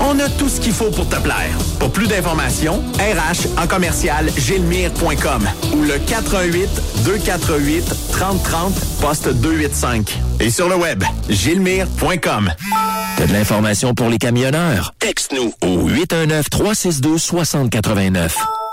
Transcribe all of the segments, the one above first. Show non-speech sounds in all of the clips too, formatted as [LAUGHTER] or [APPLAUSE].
On a tout ce qu'il faut pour te plaire. Pour plus d'informations, RH en commercial gilmire.com ou le 418 248 3030 poste 285. Et sur le web, gilmire.com. T'as de l'information pour les camionneurs? Texte-nous au 819-362-6089.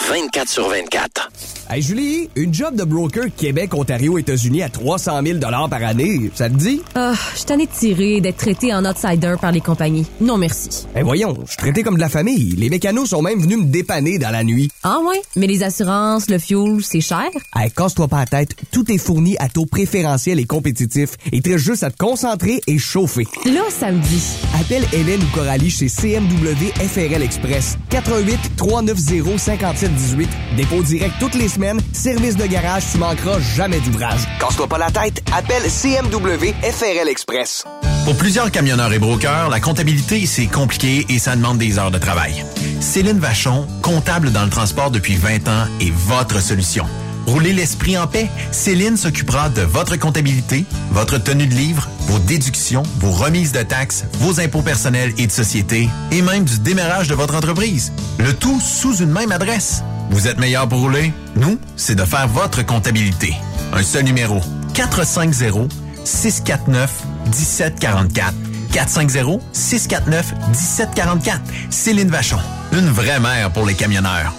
24 sur 24. Hey Julie, une job de broker Québec, Ontario, États-Unis à 300 000 par année, ça te dit? Ah, je tanné de tirer, d'être traité en outsider par les compagnies. Non merci. Eh voyons, je suis traité comme de la famille. Les mécanos sont même venus me dépanner dans la nuit. Ah ouais? Mais les assurances, le fuel, c'est cher? Hey, casse-toi pas la tête, tout est fourni à taux préférentiel et compétitif. Il te reste juste à te concentrer et chauffer. Là, ça me dit. Appelle Hélène ou Coralie chez CMW FRL Express. 88 390 5718. Dépôt direct toutes les semaines. Service de garage, tu manqueras jamais d'ouvrage. Casse-toi pas la tête. Appelle CMW FRL Express. Pour plusieurs camionneurs et brokers, la comptabilité, c'est compliqué et ça demande des heures de travail. Céline Vachon, comptable dans le transport depuis 20 ans, est votre solution. Roulez l'esprit en paix. Céline s'occupera de votre comptabilité, votre tenue de livre, vos déductions, vos remises de taxes, vos impôts personnels et de société, et même du démarrage de votre entreprise. Le tout sous une même adresse. Vous êtes meilleur pour rouler? Nous, c'est de faire votre comptabilité. Un seul numéro. 450-649-1744. 450-649-1744. Céline Vachon. Une vraie mère pour les camionneurs.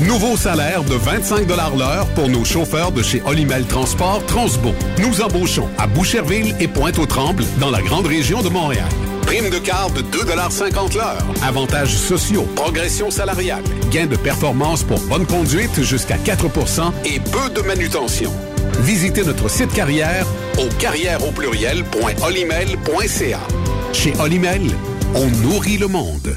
Nouveau salaire de 25 l'heure pour nos chauffeurs de chez Olimel Transport Transbo. Nous embauchons à Boucherville et Pointe-aux-Trembles dans la grande région de Montréal. Prime de quart de 2,50 l'heure. Avantages sociaux, progression salariale, gains de performance pour bonne conduite jusqu'à 4% et peu de manutention. Visitez notre site carrière au carrière. Chez Olimel, on nourrit le monde.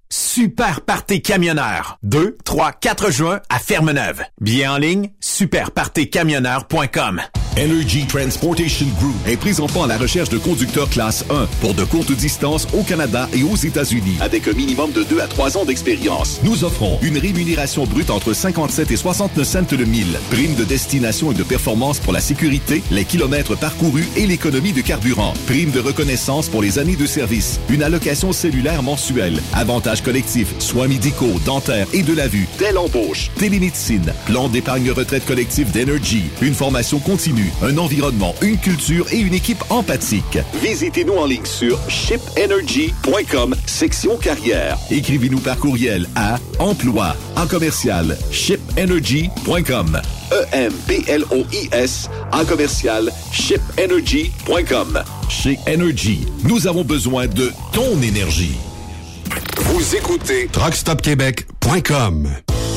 super party camionneur. 2, 3, 4 juin à Fermeneuve. Bien en ligne, superpartycamionneur.com. Energy Transportation Group est présentement à la recherche de conducteurs classe 1 pour de courtes distances au Canada et aux États-Unis avec un minimum de 2 à 3 ans d'expérience. Nous offrons une rémunération brute entre 57 et 69 cents le mille, prime de destination et de performance pour la sécurité, les kilomètres parcourus et l'économie de carburant, prime de reconnaissance pour les années de service, une allocation cellulaire mensuelle, avantages assurage collectif, soins médicaux, dentaires et de la vue, telle embauche, télémédecine, plan d'épargne retraite collectif d'Energy, une formation continue, un environnement, une culture et une équipe empathique. Visitez-nous en ligne sur shipenergy.com, section carrière. Écrivez-nous par courriel à emploi en commercial shipenergy.com. E-M-P-L-O-I-S en commercial shipenergy.com. Chez Energy, nous avons besoin de ton énergie. Vous écoutez truckstopquebec.com.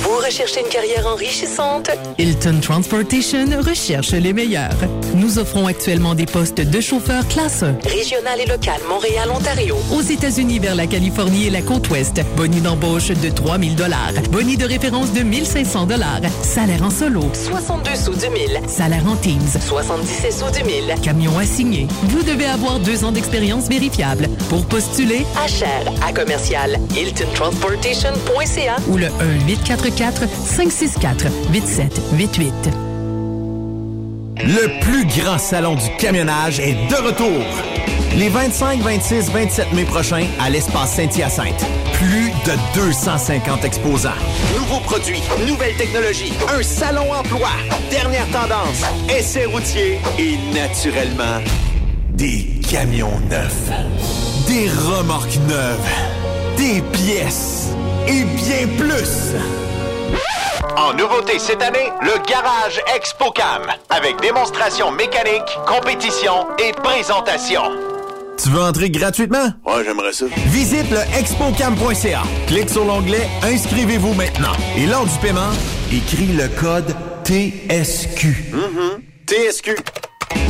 Vous recherchez une carrière enrichissante? Hilton Transportation recherche les meilleurs. Nous offrons actuellement des postes de chauffeur classe 1. Régional et local, Montréal, Ontario. Aux États-Unis vers la Californie et la côte ouest. Boni d'embauche de 3000 dollars. Boni de référence de 1500 dollars. Salaire en solo. 62 sous du mille. Salaire en teams. 77 sous du mille. Camion assigné. Vous devez avoir deux ans d'expérience vérifiable. Pour postuler, À cher, à commercial, hiltontransportation.ca ou le 1-844-564-8788. Le plus grand salon du camionnage est de retour. Les 25, 26, 27 mai prochains à l'espace Saint-Hyacinthe. Plus de 250 exposants. Nouveaux produits, nouvelles technologies, un salon emploi, dernière tendance, essais routiers et naturellement des camions neufs, des remorques neuves, des pièces et bien plus. En nouveauté cette année, le Garage ExpoCam, avec démonstration mécanique, compétition et présentation. Tu veux entrer gratuitement? Ouais, j'aimerais ça. Visite le expocam.ca. Clique sur l'onglet Inscrivez-vous maintenant. Et lors du paiement, écris le code TSQ. TSQ.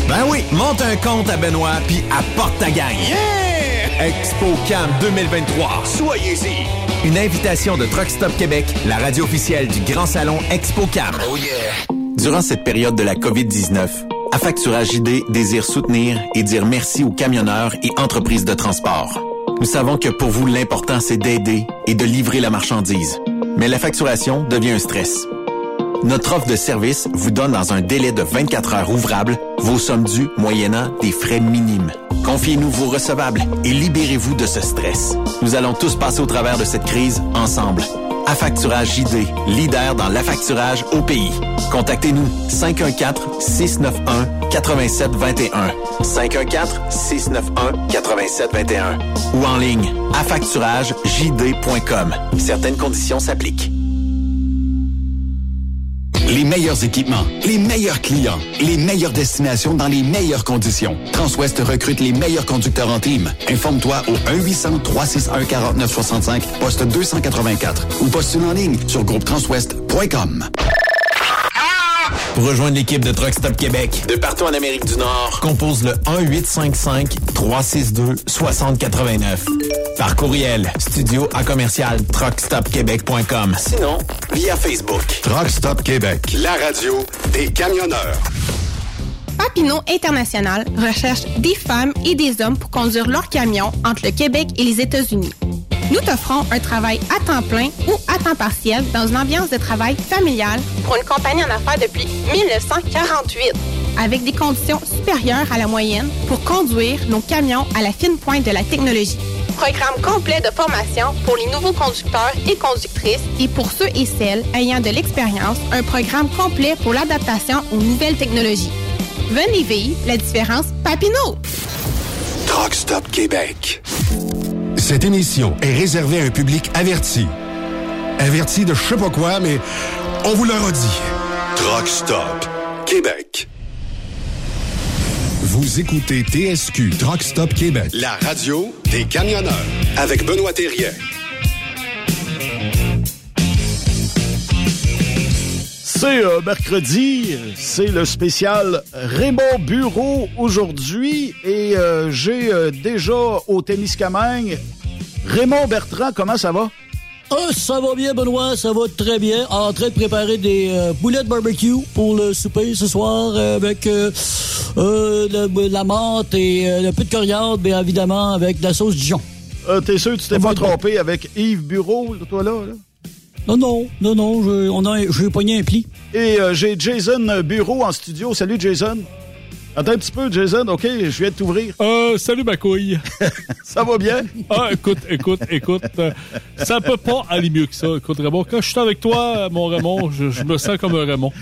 Ben oui, monte un compte à Benoît puis apporte ta gagne. Yeah! ExpoCam 2023. Soyez-y. Une invitation de Truck Stop Québec, la radio officielle du Grand Salon ExpoCam. Oh yeah. Durant cette période de la COVID-19, Affacturage JD désire soutenir et dire merci aux camionneurs et entreprises de transport. Nous savons que pour vous, l'important, c'est d'aider et de livrer la marchandise. Mais la facturation devient un stress. Notre offre de service vous donne dans un délai de 24 heures ouvrables vos sommes dues moyennant des frais minimes. Confiez-nous vos recevables et libérez-vous de ce stress. Nous allons tous passer au travers de cette crise ensemble. Affacturage JD, leader dans l'affacturage au pays. Contactez-nous 514-691-8721. 514-691-8721. Ou en ligne, affacturagejd.com. Certaines conditions s'appliquent. Les meilleurs équipements, les meilleurs clients, les meilleures destinations dans les meilleures conditions. Transwest recrute les meilleurs conducteurs en team. Informe-toi au 1-800-361-4965, poste 284 ou postule en ligne sur groupetranswest.com. Pour rejoindre l'équipe de Truck Stop Québec, de partout en Amérique du Nord, compose le 1-855-362-6089. Par courriel, studio à commercial truckstopquebec.com. Sinon, via Facebook. Truck Stop Québec, la radio des camionneurs. Papineau International recherche des femmes et des hommes pour conduire leurs camions entre le Québec et les États-Unis. Nous t'offrons un travail à temps plein ou à temps partiel dans une ambiance de travail familiale pour une compagnie en affaires depuis 1948, avec des conditions supérieures à la moyenne pour conduire nos camions à la fine pointe de la technologie. Programme complet de formation pour les nouveaux conducteurs et conductrices et pour ceux et celles ayant de l'expérience, un programme complet pour l'adaptation aux nouvelles technologies. Venez vivre la différence Papineau. Truck Stop Québec. Cette émission est réservée à un public averti. Averti de je sais pas quoi, mais on vous le redit. Truck Stop Québec. Vous écoutez TSQ Truck Stop Québec, la radio des camionneurs avec Benoît Thérien. C'est euh, mercredi, c'est le spécial Raymond Bureau aujourd'hui et euh, j'ai euh, déjà au Témiscamingue Raymond Bertrand, comment ça va? Ah, ça va bien, Benoît, ça va très bien. En train de préparer des euh, boulettes barbecue pour le souper ce soir euh, avec euh, euh, le- la menthe et euh, un peu de coriandre, bien évidemment, avec de la sauce Dijon. Euh, T'es sûr que tu t'es pas trompé avec Yves Bureau, toi là? là? Non, non, non, non, j'ai pogné un pli. Et euh, j'ai Jason Bureau en studio. Salut Jason. Attends un petit peu, Jason. OK, je viens de t'ouvrir. Euh, salut ma couille. [LAUGHS] ça va bien? Ah, écoute, écoute, écoute. euh, ça peut pas aller mieux que ça. Écoute, Raymond, quand je suis avec toi, mon Raymond, je, je me sens comme un Raymond.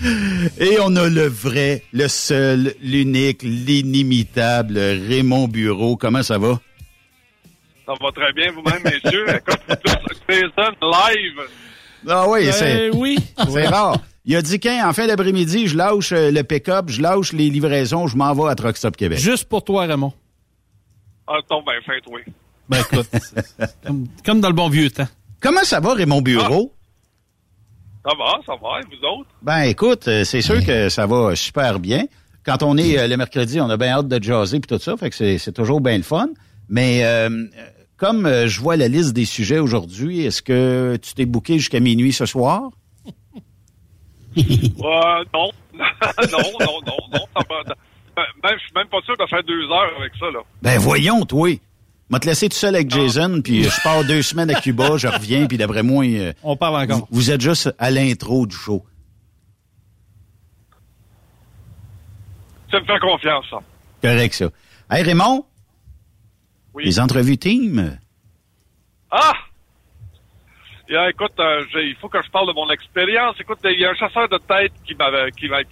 Et on a le vrai, le seul, l'unique, l'inimitable Raymond Bureau. Comment ça va? Ça va très bien vous-même, messieurs. Écoute, vous tous, Jason live. Ah oui, Ben c'est oui. c'est rare. Il a dit qu'en fin d'après-midi, je lâche euh, le pick-up, je lâche les livraisons, je m'en vais à Truck Stop Québec. Juste pour toi, Raymond. Ah, tombe bien fait, oui. Ben écoute, [LAUGHS] comme, comme dans le bon vieux temps. Comment ça va, Raymond Bureau? Ça va, ça va, et vous autres? Ben écoute, euh, c'est sûr que ça va super bien. Quand on est euh, le mercredi, on a bien hâte de jaser puis tout ça, fait que c'est toujours bien le fun. Mais euh, comme je vois la liste des sujets aujourd'hui, est-ce que tu t'es booké jusqu'à minuit ce soir? Euh, [LAUGHS] non. non, non, non, non. Ça va, ben, même, je suis même pas sûr de faire deux heures avec ça, là. Ben voyons, toi. M'a te laisser tout seul avec Jason, puis euh, je pars deux semaines à Cuba, je reviens, puis d'après moi, euh, On parle encore. vous, vous êtes juste à l'intro du show. Tu me fais confiance, ça. Correct, ça. Hey, Raymond? Oui? Les entrevues team? Ah! Écoute, euh, il faut que je parle de mon expérience. Écoute, il y a un chasseur de tête qui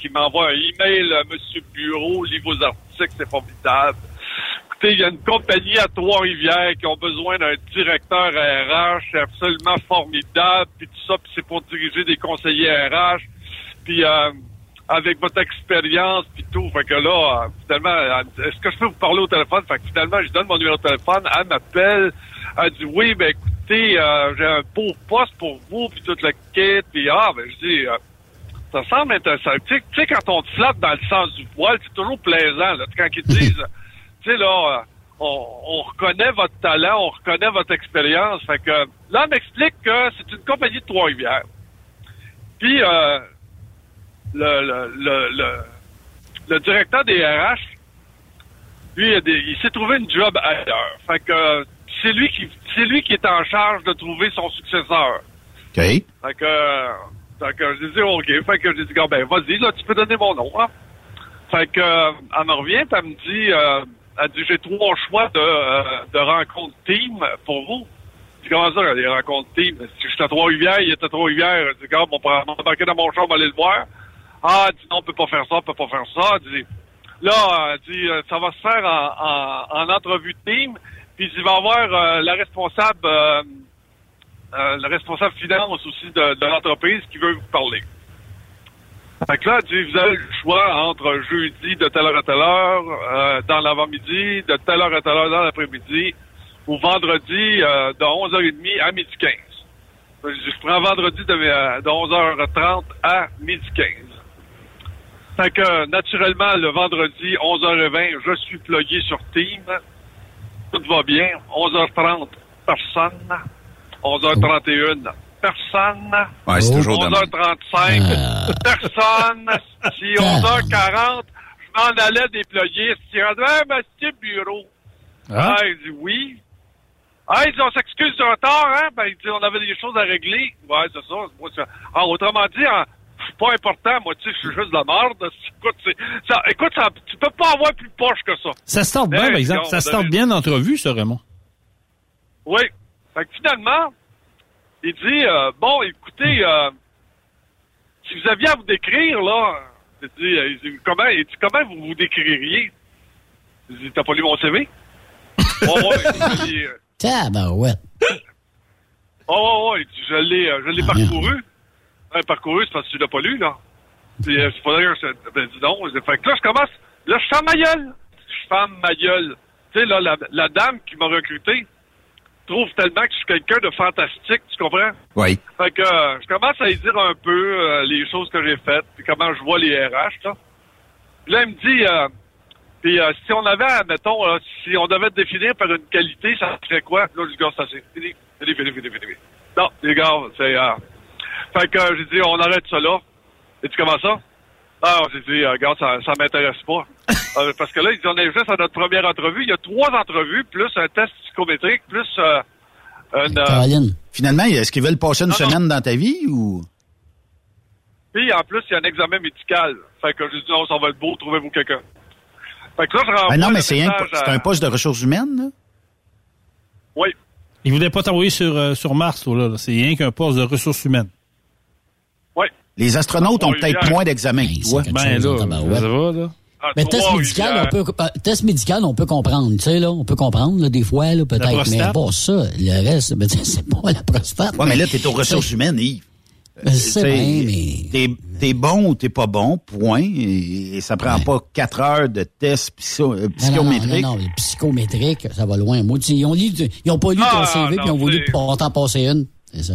m'envoie un email, euh, Monsieur Bureau, lis vos articles, c'est formidable. Écoutez, il y a une compagnie à Trois-Rivières qui ont besoin d'un directeur RH, c'est absolument formidable, puis tout ça, puis c'est pour diriger des conseillers RH, puis euh, avec votre expérience, puis tout. Fait que là, finalement, est-ce que je peux vous parler au téléphone? Fait que finalement, je donne mon numéro de téléphone, elle m'appelle, elle dit oui, ben écoutez, euh, j'ai un beau poste pour vous, puis tout le kit, puis ah, ben je dis, euh, ça semble intéressant. Tu sais- quand on te flatte dans le sens du poil, c'est toujours plaisant, là. Quand ils disent, [LAUGHS] tu sais, là, euh, on, on reconnaît votre talent, on reconnaît votre expérience. Fait que là, elle m'explique que c'est une compagnie de Trois-Rivières. Puis, euh, le, le, le, le, le directeur des RH, lui, il, s'est trouvé une job ailleurs. Fait que c'est lui qui c'est lui qui est en charge de trouver son successeur. OK. Fait que, euh, fait que j'ai dit OK. Fait que j'ai dit Gars, ben vas-y, là, tu peux donner mon nom. Hein. Fait que euh, elle me revient, elle me dit euh, elle dit j'ai trois choix de, euh, de rencontres team pour vous. Je dis comment ça, des rencontres team? Si j'étais à Trois-Rivières, il était à Trois-Rivières. Je dis, gars, on pourrait m'embarquer dans mon champ, on va aller le voir. Ah, elle dit, non, on peut pas faire ça, on peut pas faire ça. Elle dit, là, elle dit, ça va se faire en, en, en entrevue team, il va y avoir euh, la responsable, euh, euh, le responsable finance aussi de, l'entreprise qui veut vous parler. Fait que là, vous avez le choix entre jeudi de telle heure à telle heure, dans l'avant-midi, de telle heure à telle heure dans l'après-midi, ou vendredi de 11h30 à midi 15. Je, prends vendredi de, euh, de 11h30 à midi 15. Fait que, naturellement, le vendredi, 11h20, je suis plugué sur Team. Tout va bien. 11h30, personne. 11h31, personne. Ouais, c'est toujours de même. 11h35, personne. Si [LAUGHS] 11h40, je m'en allais déployer. Si on dit, ah, monsieur Bureau. Ah. Ah, il dit oui. Ah, il dit, on s'excuse du retard, hein? Ben, il dit, on avait des choses à régler. Ouais, c'est ça. Moi, c'est- ah, autrement dit, hein, je suis pas important. Moi, tu sais, je suis juste de la merde. Écoute, c'est- ça, écoute ça, tu peux pas avoir plus poche que ça. Ça se tente bien, Hey, par exemple. Ça se tente bien l'entrevue, ça, Raymond. Oui. Fait que finalement, il dit, euh, bon, écoutez, euh, si vous aviez à vous décrire, là, il dit, euh, il dit, comment, il dit, comment vous vous décririez? Il dit, t'as pas lu mon CV? Oh, [LAUGHS] ouais, euh, Tabarouette. Oh, il dit, je l'ai, je l'ai parcouru. Ouais, parcouru, c'est parce que tu l'as pas lu, là. Puis, euh, c'est pas d'ailleurs, ben, dis donc. Fait que là, je commence, là, je ferme ma gueule. Je ferme ma gueule. Tu sais, là, la, la dame qui m'a recruté trouve tellement que je suis quelqu'un de fantastique, tu comprends? Oui. Fait que, euh, je commence à lui dire un peu euh, les choses que j'ai faites, puis comment je vois les RH, là. Puis là, il me dit, euh, puis euh, si on avait, mettons, si on devait définir par une qualité, ça serait quoi? Là, je dis, gars, ça c'est fini, fini, fini, fini, fini. Non, les gars, c'est... Fait que euh, j'ai dit, on arrête ça là. Et tu comment ça? Ah, j'ai dit, euh, regarde, ça, ça m'intéresse pas. [LAUGHS] Euh, parce que là, ils dit, on est juste à notre première entrevue. Il y a trois entrevues, plus un test psychométrique, plus euh, une... euh, Caroline. Finalement, est-ce qu'ils veulent passer une Non, non. semaine dans ta vie ou? Puis en plus, il y a un examen médical. Fait que j'ai dit non, ça va être beau, trouvez-vous quelqu'un. Fait que là, je renvoie Ben non, mais c'est à- un poste de ressources humaines, là? Oui. Il voulait pas t'envoyer sur, euh, sur Mars, là. là. C'est rien qu'un poste de ressources humaines. Les astronautes ont peut-être moins d'examens Ben là, là. À Mais test médical, on peut, euh, test médical, on peut comprendre, tu sais, là, on peut comprendre, là, des fois, là, peut-être, mais pas ça. Le reste, ben, c'est pas la prostate. Ouais, mais là, t'es aux ressources humaines, Yves. Je sais T'sais, bien, mais- T'es, bon ou t'es pas bon, point. Et, et ça prend pas quatre heures de tests psycho- euh, Non, non. Non, non, psychométrique, ça va loin. Moi, tu sais, ils ont, lu, ils ont pas lu ton Ah, CV, puis ils ont voulu c'est- t'en passer une. C'est ça.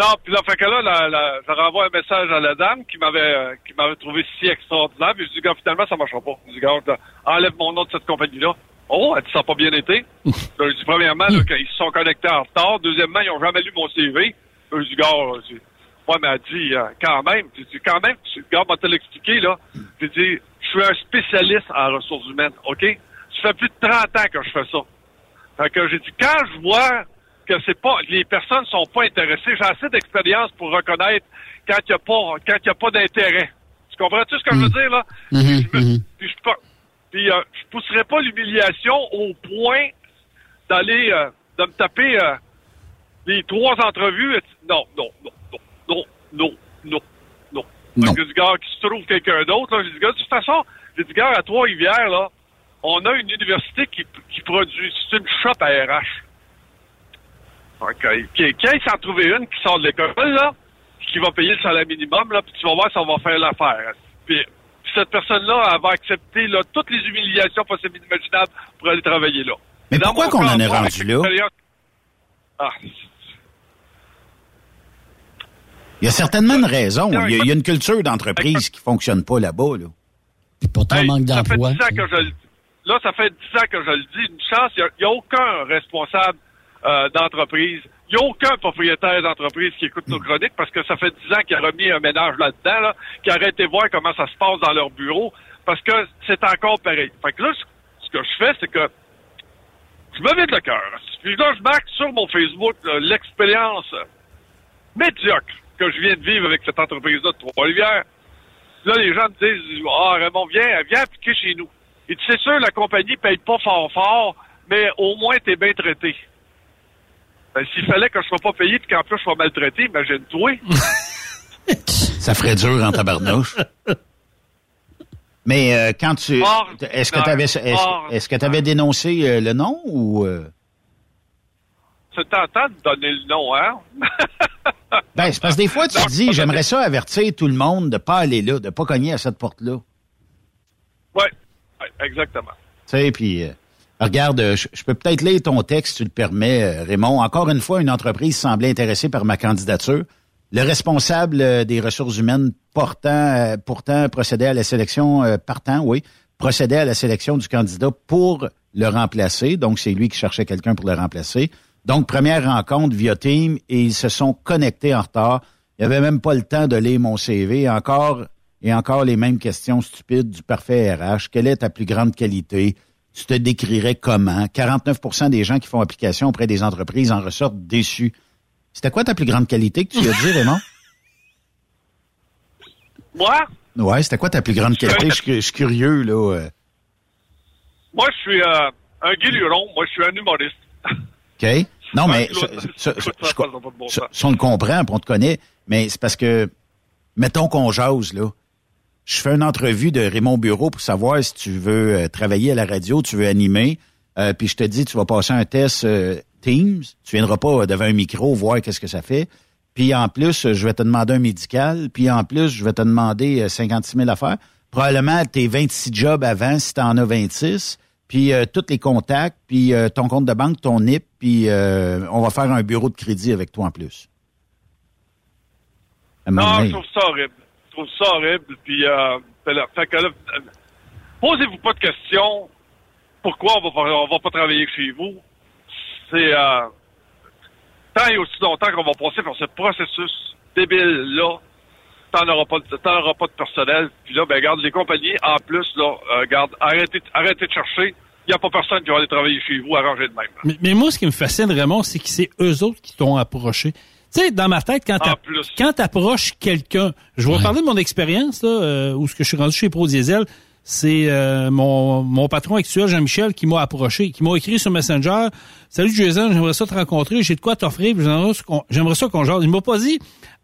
Non, puis là, fait que là, la, la- je renvoie un message à la dame qui m'avait euh, qui m'avait trouvé si extraordinaire. Puis je dis, gars, finalement, ça marchera pas. Je dis, gars, enlève mon nom de cette compagnie-là. Oh, elle dit, ça n'a pas bien été. [LAUGHS] Je dis, premièrement, là, qu'ils se sont connectés en retard. Deuxièmement, ils n'ont jamais lu mon CV. Je dis, gars, là, je dis, ouais, mais elle dit, euh, quand même. Je dis, quand même, tu, gars, moi, te l'expliquer, là. Je dis, je suis un spécialiste en ressources humaines, OK? Ça fait plus de 30 ans que je fais ça. Fait que j'ai dit, quand je vois que c'est pas, les personnes sont pas intéressées, j'ai assez d'expérience pour reconnaître quand il y a pas, quand il y a pas d'intérêt. Tu comprends-tu ce que je veux dire, là? Mhm, mhm. Puis je, puis, euh, je pousserais pas l'humiliation au point d'aller, euh, de me taper euh, les trois entrevues. et- Non, non, non, non, non, non, non, non. Que du gars qui se trouve quelqu'un d'autre, là, j'ai dit, gars, de toute façon, j'ai dit, gars, à Trois-Rivières, là, on a une université qui, qui produit, c'est une shop à RH. OK. Qui, qui s'en trouver une qui sort de l'école, là, qui va payer le salaire minimum, là, puis tu vas voir si on va faire l'affaire. Puis, puis cette personne-là, elle va accepter là, toutes les humiliations possibles et imaginables pour aller travailler là. Mais Dans pourquoi qu'on en est rendu là? Ah, Il y a certainement une raison. Il y a, il y a une culture d'entreprise qui fonctionne pas là-bas, là. Puis pourtant, Hey, manque ça fait d'emploi. 10 ans que je le Là, ça fait 10 ans que je le dis. Une chance, il n'y a, aucun responsable euh, d'entreprise. Il n'y a aucun propriétaire d'entreprise qui écoute nos chroniques parce que ça fait 10 ans qu'il a remis un ménage là-dedans, là, qui a arrêté de voir comment ça se passe dans leur bureau parce que c'est encore pareil. Fait que là, ce que je fais, c'est que je me vide le cœur. Puis là, je marque sur mon Facebook l'expérience médiocre que je viens de vivre avec cette entreprise-là de Trois-Rivières. Là, les gens me disent Ah, Raymond, viens, viens appliquer chez nous. Et sais sûr, la compagnie paye pas fort fort, mais au moins t'es bien traité. Ben, s'il fallait que je sois pas payé et qu'en plus je sois maltraité, imagine-toi. [LAUGHS] Ça ferait dur en tabarnouche. Mais euh, quand tu... Est-ce que tu avais, est-ce, est-ce que t'avais dénoncé euh, le nom ou... euh? C'est tentant de donner le nom, hein? [LAUGHS] Ben, c'est parce que des fois, tu te dis, j'aimerais ça avertir tout le monde de pas aller là, de pas cogner à cette porte-là. ouais, ouais, exactement. Tu sais, puis... regarde, euh, je, peux peut-être lire ton texte, tu le permets, euh, Raymond. Encore une fois, une entreprise semblait intéressée par ma candidature. Le responsable euh, des ressources humaines portant, pourtant procédait à la sélection, partant, oui, procédait à la sélection du candidat pour le remplacer. Donc, c'est lui qui cherchait quelqu'un pour le remplacer. Donc, première rencontre via Team et ils se sont connectés en retard. Il n'y avait même pas le temps de lire mon CV. Encore et encore les mêmes questions stupides du parfait RH. Quelle est ta plus grande qualité? Tu te décrirais comment? 49% des gens qui font application auprès des entreprises en ressortent déçus. C'était quoi ta plus grande qualité que tu as dit, Raymond? Moi, Ouais, c'était quoi ta plus grande qualité? Je suis- je suis curieux, là. euh. moi, je suis euh, un guéluron. Moi, je suis un humoriste. OK? Non, mais on le comprend, on te connaît, mais c'est parce que, mettons qu'on jase, là. Je fais une entrevue de Raymond Bureau pour savoir si tu veux euh, travailler à la radio, tu veux animer, euh, puis je te dis, tu vas passer un test euh, Teams, tu viendras pas devant un micro voir qu'est-ce que ça fait. Puis en plus, je vais te demander un médical, puis en plus, je vais te demander euh, 56 000 affaires. Probablement tes 26 jobs avant, si tu en as 26, puis euh, tous les contacts, puis ton compte de banque, ton NIP, puis on va faire un bureau de crédit avec toi en plus. Non, je trouve ça horrible. Ça horrible. Puis, euh, fait que posez-vous pas de questions. Pourquoi on va pas, va pas travailler chez vous? C'est, euh, tant et aussi longtemps qu'on va passer par ce processus débile-là, t'en auras pas, t'en auras pas de personnel. Puis là, ben, regarde, les compagnies, en plus, là, euh, regarde, arrêtez, arrêtez de chercher. Il n'y a pas personne qui va aller travailler chez vous, arrangez de même. Mais, mais moi, ce qui me fascine, Raymond, c'est que c'est eux autres qui t'ont approché. Tu sais, dans ma tête, quand quand t'approches quelqu'un, je vais parler de mon expérience, là, euh, où ce que je suis rendu chez Pro Diesel, c'est euh, mon, mon patron actuel, Jean-Michel, qui m'a approché, qui m'a écrit sur Messenger. Salut Jason, j'aimerais ça te rencontrer, j'ai de quoi t'offrir, j'aimerais ça qu'on- j'aimerais ça qu'on jase. Il m'a pas dit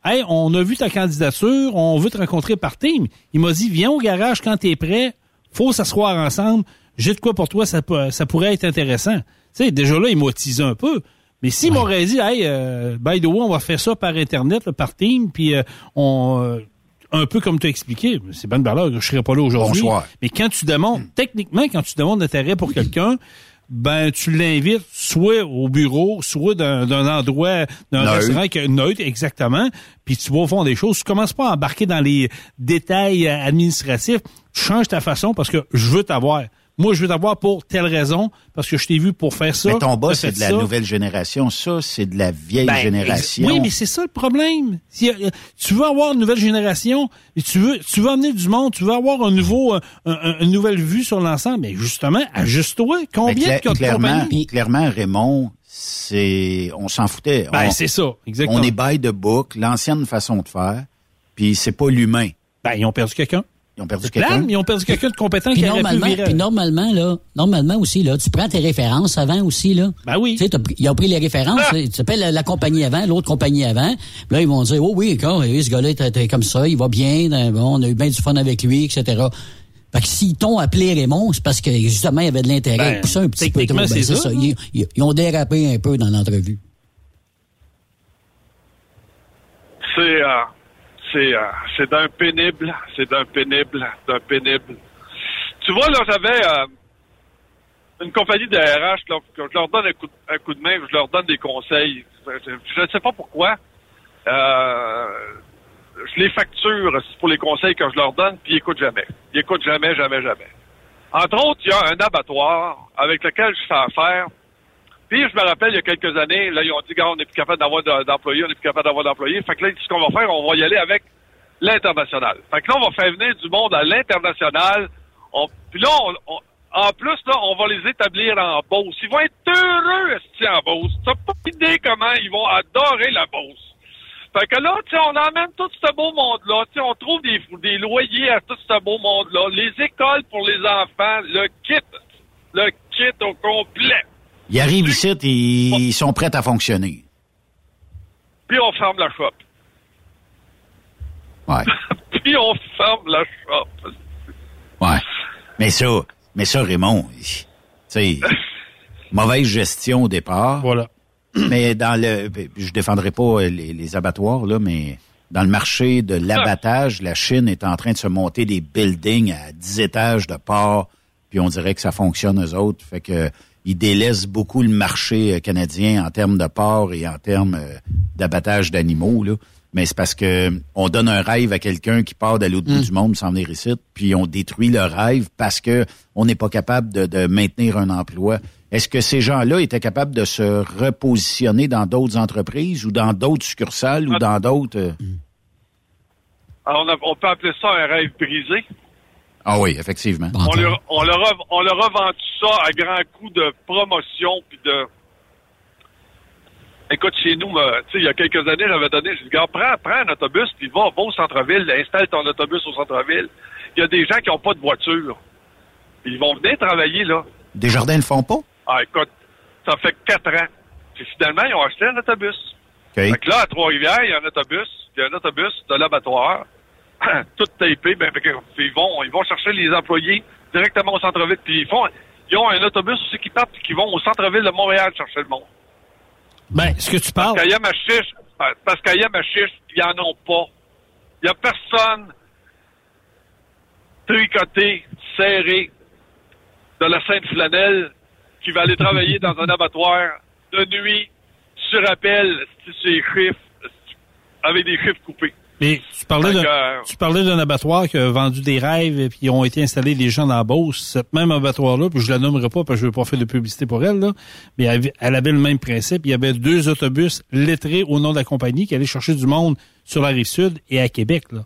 Hey, on a vu ta candidature, on veut te rencontrer par team. Il m'a dit Viens au garage quand t'es prêt, faut s'asseoir ensemble, j'ai de quoi pour toi, ça, ça pourrait être intéressant. Tu sais, déjà là, il m'a teasé un peu. Mais s'il m'aurait dit, hey, euh, by the way, on va faire ça par Internet, là, par team, puis euh, on, euh, un peu comme tu as expliqué, c'est bonne valeur, je serais pas là aujourd'hui. Bonsoir. Mais quand tu demandes, techniquement, quand tu demandes d'intérêt pour quelqu'un, ben tu l'invites soit au bureau, soit d'un endroit, d'un restaurant qui est neutre, exactement. Puis tu vas au fond des choses. Tu commences pas à embarquer dans les détails administratifs. Tu changes ta façon parce que je veux t'avoir. Moi, je veux t'avoir pour telle raison, parce que je t'ai vu pour faire ça. Mais ton boss, t'as c'est de la ça. nouvelle génération. Ça, c'est de la vieille Ben, génération. Oui, mais c'est ça le problème. Euh, tu veux avoir une nouvelle génération, et tu veux, tu veux amener du monde, tu veux avoir un nouveau, euh, un- un- une nouvelle vue sur l'ensemble. Mais justement, ajuste-toi. Combien cla- de clairement, compagnie? clairement, Raymond, c'est, on s'en foutait. Ben, On- c'est ça, exactement. On est by the book, l'ancienne façon de faire, puis c'est pas l'humain. Ben, ils ont perdu quelqu'un. Ils ont perdu quelqu'un. Ils ont perdu quelqu'un de compétent Puis qui aurait pu normalement, virer. puis normalement, là, normalement aussi, là, tu prends tes références avant aussi, là. Ben oui. Tu sais, ils ont pris les références, Ah! tu s'appelles la, la compagnie avant, l'autre compagnie avant. Puis là, ils vont dire, oh oui, quand, ce gars-là était, était comme ça, il va bien, bon, on a eu bien du fun avec lui, etc. Fait que s'ils t'ont appelé Raymond, c'est parce que justement, il y avait de l'intérêt. Ben, poussaient un petit peu trop. techniquement, Ben, c'est ça. Ils, ils- ils ont dérapé un peu dans l'entrevue. C'est euh, c'est euh, c'est d'un pénible, c'est d'un pénible, d'un pénible. Tu vois là, j'avais euh, une compagnie de RH je leur donne un coup, de- un coup de main, je leur donne des conseils. Je ne sais pas pourquoi. Euh, je les facture pour les conseils que je leur donne, puis ils écoutent jamais. Ils écoutent jamais, jamais, jamais. Entre autres, il y a un abattoir avec lequel je fais affaire. Puis je me rappelle, il y a quelques années, là, ils ont dit, gars, on n'est plus capable d'avoir de- d'employés, on n'est plus capable d'avoir d'employés. Fait que là, ce qu'on va faire, on va y aller avec l'international. Fait que là, on va faire venir du monde à l'international. On- Puis là, on- on- en plus, là, on va les établir en Beauce. Ils vont être heureux, en Beauce? T'as pas idée comment ils vont adorer la Beauce. Fait que là, tu on emmène tout ce beau monde-là. Tu on trouve des, des loyers à tout ce beau monde-là. Les écoles pour les enfants, le kit, le kit au complet. Ils arrivent ici, et ils sont prêts à fonctionner. Puis on ferme la shop. Ouais. [LAUGHS] Puis on ferme la shop. Ouais. Mais ça, mais ça, Raymond, tu sais, [LAUGHS] mauvaise gestion au départ. Voilà. Mais dans le, je défendrai pas les, les abattoirs, là, mais dans le marché de l'abattage, la Chine est en train de se monter des buildings à 10 étages de porc, puis on dirait que ça fonctionne eux autres. Fait que, ils délaissent beaucoup le marché euh, canadien en termes de porc et en termes euh, d'abattage d'animaux, là. Mais c'est parce que on donne un rêve à quelqu'un qui part de l'autre bout du monde sans venir ici, puis on détruit le rêve parce que on n'est pas capable de, de maintenir un emploi. Est-ce que ces gens-là étaient capables de se repositionner dans d'autres entreprises ou dans d'autres succursales ou dans d'autres... euh? Alors, on, a- on peut appeler ça un rêve brisé. Ah oui, effectivement. On leur, on, leur a, on leur a vendu ça à grands coups de promotion puis de. Écoute, chez nous, me- tu sais, il y a quelques années, j'avais donné, j'ai dit, gars, prends, prends un autobus, puis va, va au centre-ville, installe ton autobus au centre-ville. Il y a des gens qui n'ont pas de voiture. Puis ils vont venir travailler, là. Desjardins ne le font pas? Ah, écoute, ça fait quatre ans. Puis finalement, ils ont acheté un autobus. OK. Fait que là, à Trois-Rivières, il y a un autobus, il y a un autobus de l'abattoir, [COUGHS] tout tapé, ben, ils vont, ils vont chercher les employés directement au centre-ville, puis ils font, ils ont un autobus aussi qui part, puis qui vont au centre-ville de Montréal chercher le monde. Ben, ce que tu parles? Parce qu'à Yamachiche, parce qu'à Yamachiche, ils en ont pas. Il y a personne tricoté, serré, de la Sainte Flanelle, qui va aller travailler dans un abattoir de nuit, sur appel, chiffres, avec des chiffres coupés. Mais tu parlais Fait d'un, que, euh, tu parlais d'un abattoir qui a vendu des rêves et puis ils ont été installés des gens dans la Beauce. Cette même abattoir-là, puis je la nommerai pas parce que je veux pas faire de publicité pour elle, là, mais elle avait, elle avait le même principe. Il y avait deux autobus lettrés au nom de la compagnie qui allaient chercher du monde sur la rive sud et à Québec, là.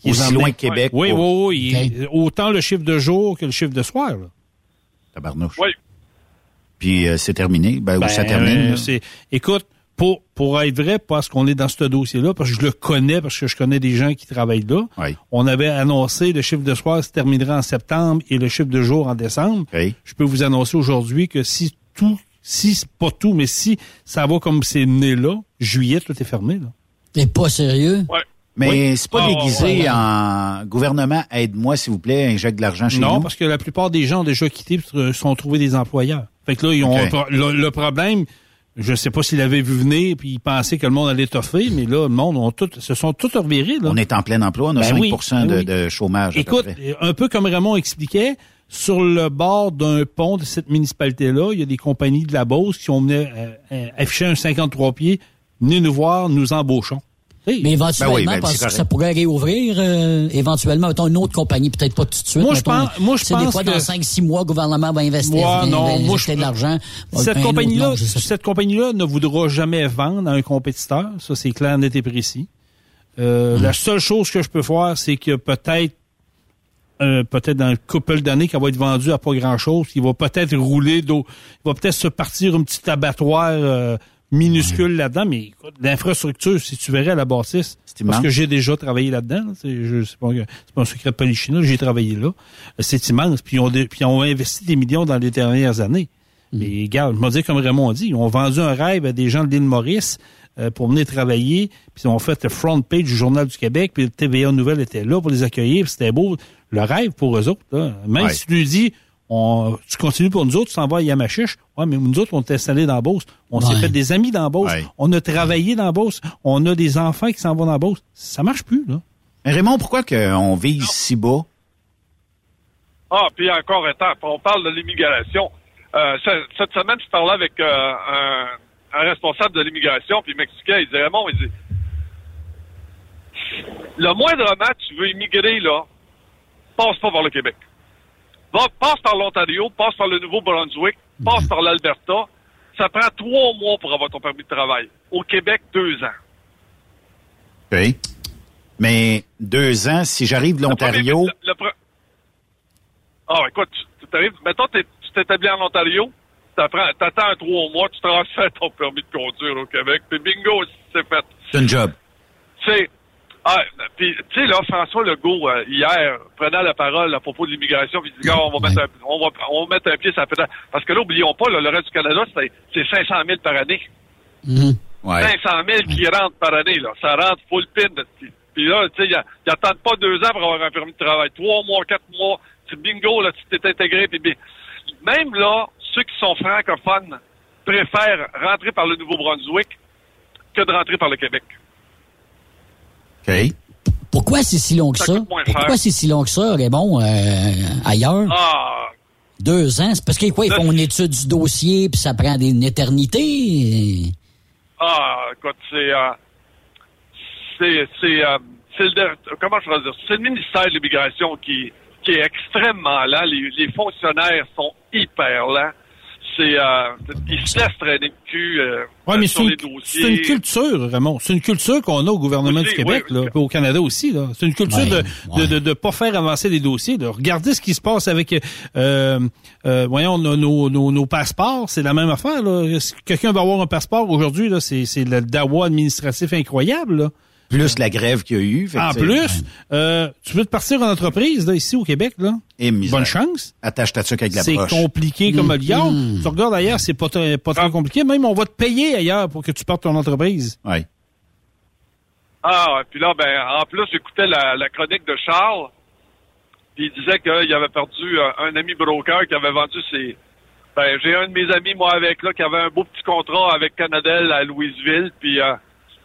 Qui Aussi loin que Québec, Oui, pour- oui, oui. Autant le chiffre de jour que le chiffre de soir, là. Tabarnouche. Oui. Puis euh, c'est terminé. Ben, Ben, où ça termine? euh, c'est, écoute, pour, pour être vrai, parce qu'on est dans ce dossier-là, parce que je le connais, parce que je connais des gens qui travaillent là. On avait annoncé le chiffre de soir se terminerait en septembre et le chiffre de jour en décembre. Je peux vous annoncer aujourd'hui que si tout, si pas tout, mais si ça va comme c'est né là, juillet, tout est fermé. Là. T'es pas sérieux? Mais c'est pas Ah, déguisé ouais. en gouvernement, aide-moi s'il vous plaît, injecte de l'argent chez non, nous. parce que la plupart des gens ont déjà quitté sont trouvés des employeurs. Fait que là, ils ont le problème, je sais pas s'ils l'avaient vu venir puis ils pensaient que le monde allait toffer, mais là, le monde ont tout, se sont tous revirés. Là. On est en plein emploi, on a Ben 5 oui, ben de, oui. de chômage. Écoute, un peu comme Raymond expliquait, sur le bord d'un pont de cette municipalité-là, il y a des compagnies de la Beauce qui ont mené, euh, euh, affiché un 53 pieds. Venez nous voir, nous embauchons. Mais éventuellement, Ben oui, ben, parce que ça pourrait réouvrir, euh, éventuellement, mettons, une autre compagnie, peut-être pas tout de suite. Moi, je pense- moi, je sais, des pense fois, que- dans 5-6 mois, le gouvernement va investir, Moi, va non, moi, injecter je- de l'argent. Va Cette un compagnie-là, cette compagnie-là ne voudra jamais vendre à un compétiteur. Ça, c'est clair, net et précis. Euh, La seule chose que je peux faire, c'est que peut-être, euh, peut-être dans le couple d'années, qu'elle va être vendue à pas grand-chose, qu'il va peut-être rouler d'eau, il va peut-être se partir un petit abattoir minuscule là-dedans, mais l'infrastructure, si tu verrais à la bâtisse, parce que j'ai déjà travaillé là-dedans, là, c'est je- c'est pas, c'est pas un secret de polichinelle, j'ai travaillé là, c'est immense, puis on, puis on a investi des millions dans les dernières années. Mais regarde, je me dis comme Raymond dit, ils ont vendu un rêve à des gens de l'île Maurice euh, pour venir travailler, puis ils ont fait le front page du Journal du Québec, puis le TVA Nouvelle était là pour les accueillir, puis c'était beau, le rêve pour eux autres. là. Même Ouais. si tu lui dis, on, tu continues pour nous autres, tu s'en vas à Yamachiche, ouais, mais nous autres, on est installés dans Beauce, on s'est Ouais. fait des amis dans Beauce, on a travaillé dans Beauce, on a des enfants qui s'en vont dans Beauce. Ça marche plus, là. Mais Raymond, pourquoi qu'on vise si bas? Ah, puis encore un temps, on parle de l'immigration. Euh, ce- cette semaine, je parlais avec euh, un, un responsable de l'immigration, puis il m'expliquait, il disait, Raymond, il dit, le moindrement tu veux immigrer, là, passe pas par le Québec. Va, passe par l'Ontario, passe par le Nouveau-Brunswick, passe par l'Alberta. Ça prend trois mois pour avoir ton permis de travail. Au Québec, deux ans. OK. Mais deux ans, si j'arrive de l'Ontario, Le pre- Ah, écoute, tu tu t'arrives, mettons, tu t'établis en Ontario, t'attends un trois mois, tu transfères [LAUGHS] ton permis de conduire au Québec, puis bingo, c'est fait. c'est un job. C'est. Ah, puis, tu sais, là, François Legault, euh, hier, prenant la parole à propos de l'immigration, puis il dit, Gars, on va, mettre un, on, va, on va mettre un pied sur la pédale. Parce que là, oublions pas, là, le reste du Canada, c'est c'est 500 000 par année. Ouais. 500 000 qui rentrent par année, là. Ça rentre full pin. Puis, là, tu sais, ils ils attendent pas deux ans pour avoir un permis de travail. Trois mois, quatre mois, c'est bingo, là, tu t'es intégré. Puis, même là, ceux qui sont francophones préfèrent rentrer par le Nouveau-Brunswick que de rentrer par le Québec. OK. Pourquoi c'est si long que Ça. Pourquoi c'est si long que ça, Raymond, euh, ailleurs? Ah, Deux ans? C'est parce qu'ils quoi, ils font une étude du dossier, puis ça prend des- une éternité? ah, écoute, c'est, euh, c'est, c'est, euh, c'est le, comment je vais dire, c'est le ministère de l'immigration qui, qui est extrêmement lent. Les, les fonctionnaires sont hyper lents. C'est, euh, ils se laissent traîner le cul euh, Ouais, mais sur c'est les une, dossiers. c'est une culture, Raymond. C'est une culture qu'on a au gouvernement Aussi, du Québec, oui, là, au Canada aussi. Là. C'est une culture Ouais, de, de, de, de pas faire avancer les dossiers. Là. Regardez ce qui se passe avec, euh, euh, voyons, nos, nos, nos, nos passeports. C'est la même affaire. Là. Quelqu'un va avoir un passeport aujourd'hui, là, c'est, c'est le dawa administratif incroyable. Là. Plus la grève qu'il y a eu. fait En plus, euh, tu veux te partir en entreprise là, ici au Québec, là? Et. Bonne chance. Attache ta tuque avec la C'est compliqué comme le diable. Tu regardes ailleurs, c'est pas, très- pas très compliqué. Même on va te payer ailleurs pour que tu partes ton entreprise. Oui. Ah, puis là, ben, en plus, j'écoutais la, la chronique de Charles, puis il disait qu'il avait perdu euh, un ami broker qui avait vendu ses... Ben, j'ai un de mes amis, moi, avec, là, qui avait un beau petit contrat avec Canadel à Louisville, puis euh,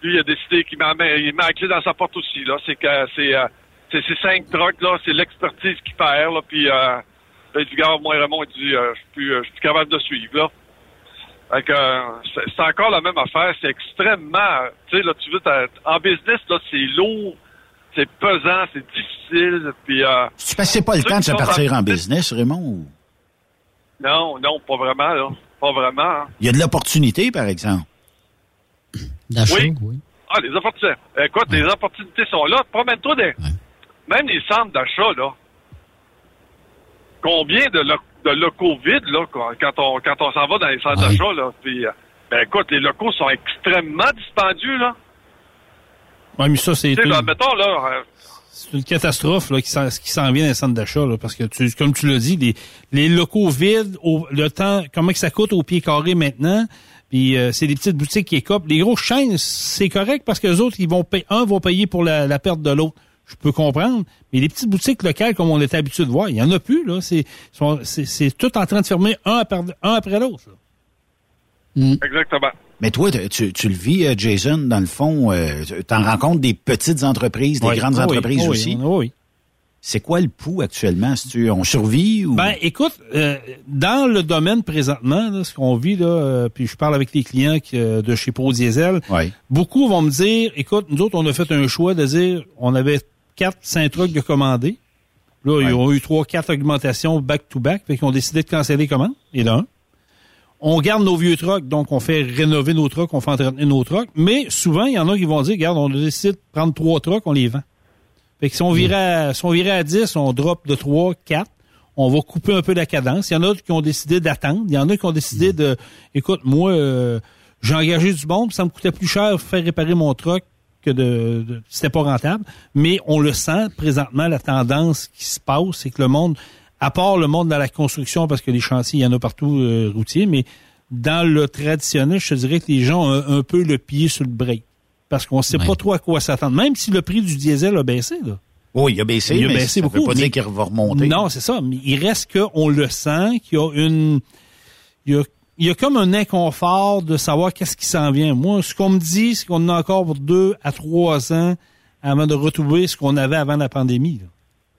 lui, il a décidé qu'il met, met la clé dans sa porte aussi, là. C'est que c'est... euh, c'est ces cinq trucks, là, c'est l'expertise qui perd, là, puis... Euh, ben, il dit, gars, moi, Raymond, il dit, euh, je suis plus, euh, je suis plus capable de suivre, là. Fait que, c'est c'est encore la même affaire. C'est extrêmement, tu sais, là, tu veux, en business, là, c'est lourd, c'est pesant, c'est difficile, puis, euh, Tu passais pas le temps de se partir en- en business, Raymond? ou- Non, non, pas vraiment, là. Pas vraiment. hein. Il y a de l'opportunité, par exemple. Oui. oui. Ah, les opportunités. Écoute, les opportunités sont là. Promène-toi des. Même les centres d'achat, là. Combien de, lo- de locaux vides, là, quand on, quand on s'en va dans les centres Ouais. d'achat, là. Puis, euh, Ben écoute, les locaux sont extrêmement dispendieux, là. Ouais, mais ça, c'est Tu sais, une, là, mettons, là, euh, c'est une catastrophe là, qui s'en vient dans les centres d'achat, là, parce que, tu, comme tu l'as dit, les, les locaux vides, au, le temps, comment que ça coûte au pied carré maintenant, puis euh, c'est des petites boutiques qui écopent. Les grosses chaînes, c'est correct parce que les autres, ils vont payer, un vont payer pour la, la perte de l'autre. Je peux comprendre. Mais les petites boutiques locales, comme on était habitué de voir, il y en a plus, là. C'est, sont- c'est, c'est tout en train de fermer un après, un après l'autre. là. exactement. Mais toi, tu, tu le vis, euh, Jason, dans le fond, euh, tu en rencontres des petites entreprises, des Oui. grandes Oui, entreprises oui, aussi? oui. C'est quoi le pouls actuellement? Si tu, on survit ou... Ben, écoute, euh, dans le domaine présentement, là, ce qu'on vit, là, euh, puis je parle avec les clients qui, euh, de chez Pro Diesel, beaucoup vont me dire, écoute, nous autres, on a fait un choix de dire, on avait quatre, cinq trucks de commandés. Là, ils ont eu trois, quatre augmentations back-to-back, fait qu'ils ont décidé de canceller les commandes, et là, un. On garde nos vieux trucks, donc on fait rénover nos trucks, on fait entretenir nos trucks, mais souvent, il y en a qui vont dire, regarde, on a décidé de prendre trois trucks, on les vend. Fait que si on virait à, si on virait à 10, on drop de 3, 4. On va couper un peu la cadence. Il y en a qui ont décidé d'attendre. Il y en a qui ont décidé de, écoute, moi, euh, j'ai engagé du monde, ça me coûtait plus cher faire réparer mon truck que de, de c'était pas rentable. Mais on le sent présentement, la tendance qui se passe, c'est que le monde, à part le monde dans la construction, parce que les chantiers, il y en a partout euh, routiers, mais dans le traditionnel, je te dirais que les gens ont un, un peu le pied sur le break. Parce qu'on sait pas trop à quoi s'attendre. Même si le prix du diesel a baissé, là. Oui, il a baissé, Il a mais baissé ça beaucoup. veut pas dire qu'il va remonter. Non, c'est ça. Mais il reste qu'on le sent, qu'il y a une. Il y a, il y a comme un inconfort de savoir qu'est-ce qui s'en vient. Moi, ce qu'on me dit, c'est qu'on a encore pour deux à trois ans avant de retrouver ce qu'on avait avant la pandémie. là.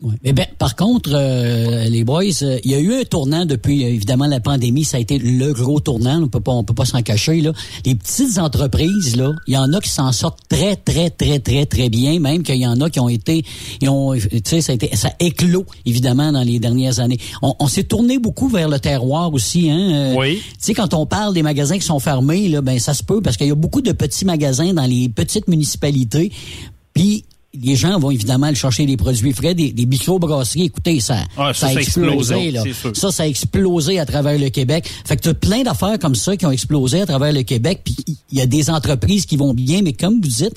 Ouais. Mais ben, par contre, euh, les boys, euh, il y a eu un tournant depuis euh, évidemment la pandémie. Ça a été le gros tournant. On peut pas, on peut pas s'en cacher là. Les petites entreprises là, il y en a qui s'en sortent très, très, très, très, très bien. Même qu'il y en a qui ont été, ils ont, tu sais, ça a été, ça éclos évidemment dans les dernières années. On, on s'est tourné beaucoup vers le terroir aussi. Hein. Oui. Tu sais, quand on parle des magasins qui sont fermés là, ben ça se peut parce qu'il y a beaucoup de petits magasins dans les petites municipalités. Puis les gens vont évidemment aller chercher des produits frais, des, des microbrasseries. Écoutez, ça, Ah, ça, ça a explosé, là. Ça, ça a explosé à travers le Québec. Fait que tu as plein d'affaires comme ça qui ont explosé à travers le Québec. Puis il y a des entreprises qui vont bien, mais comme vous dites,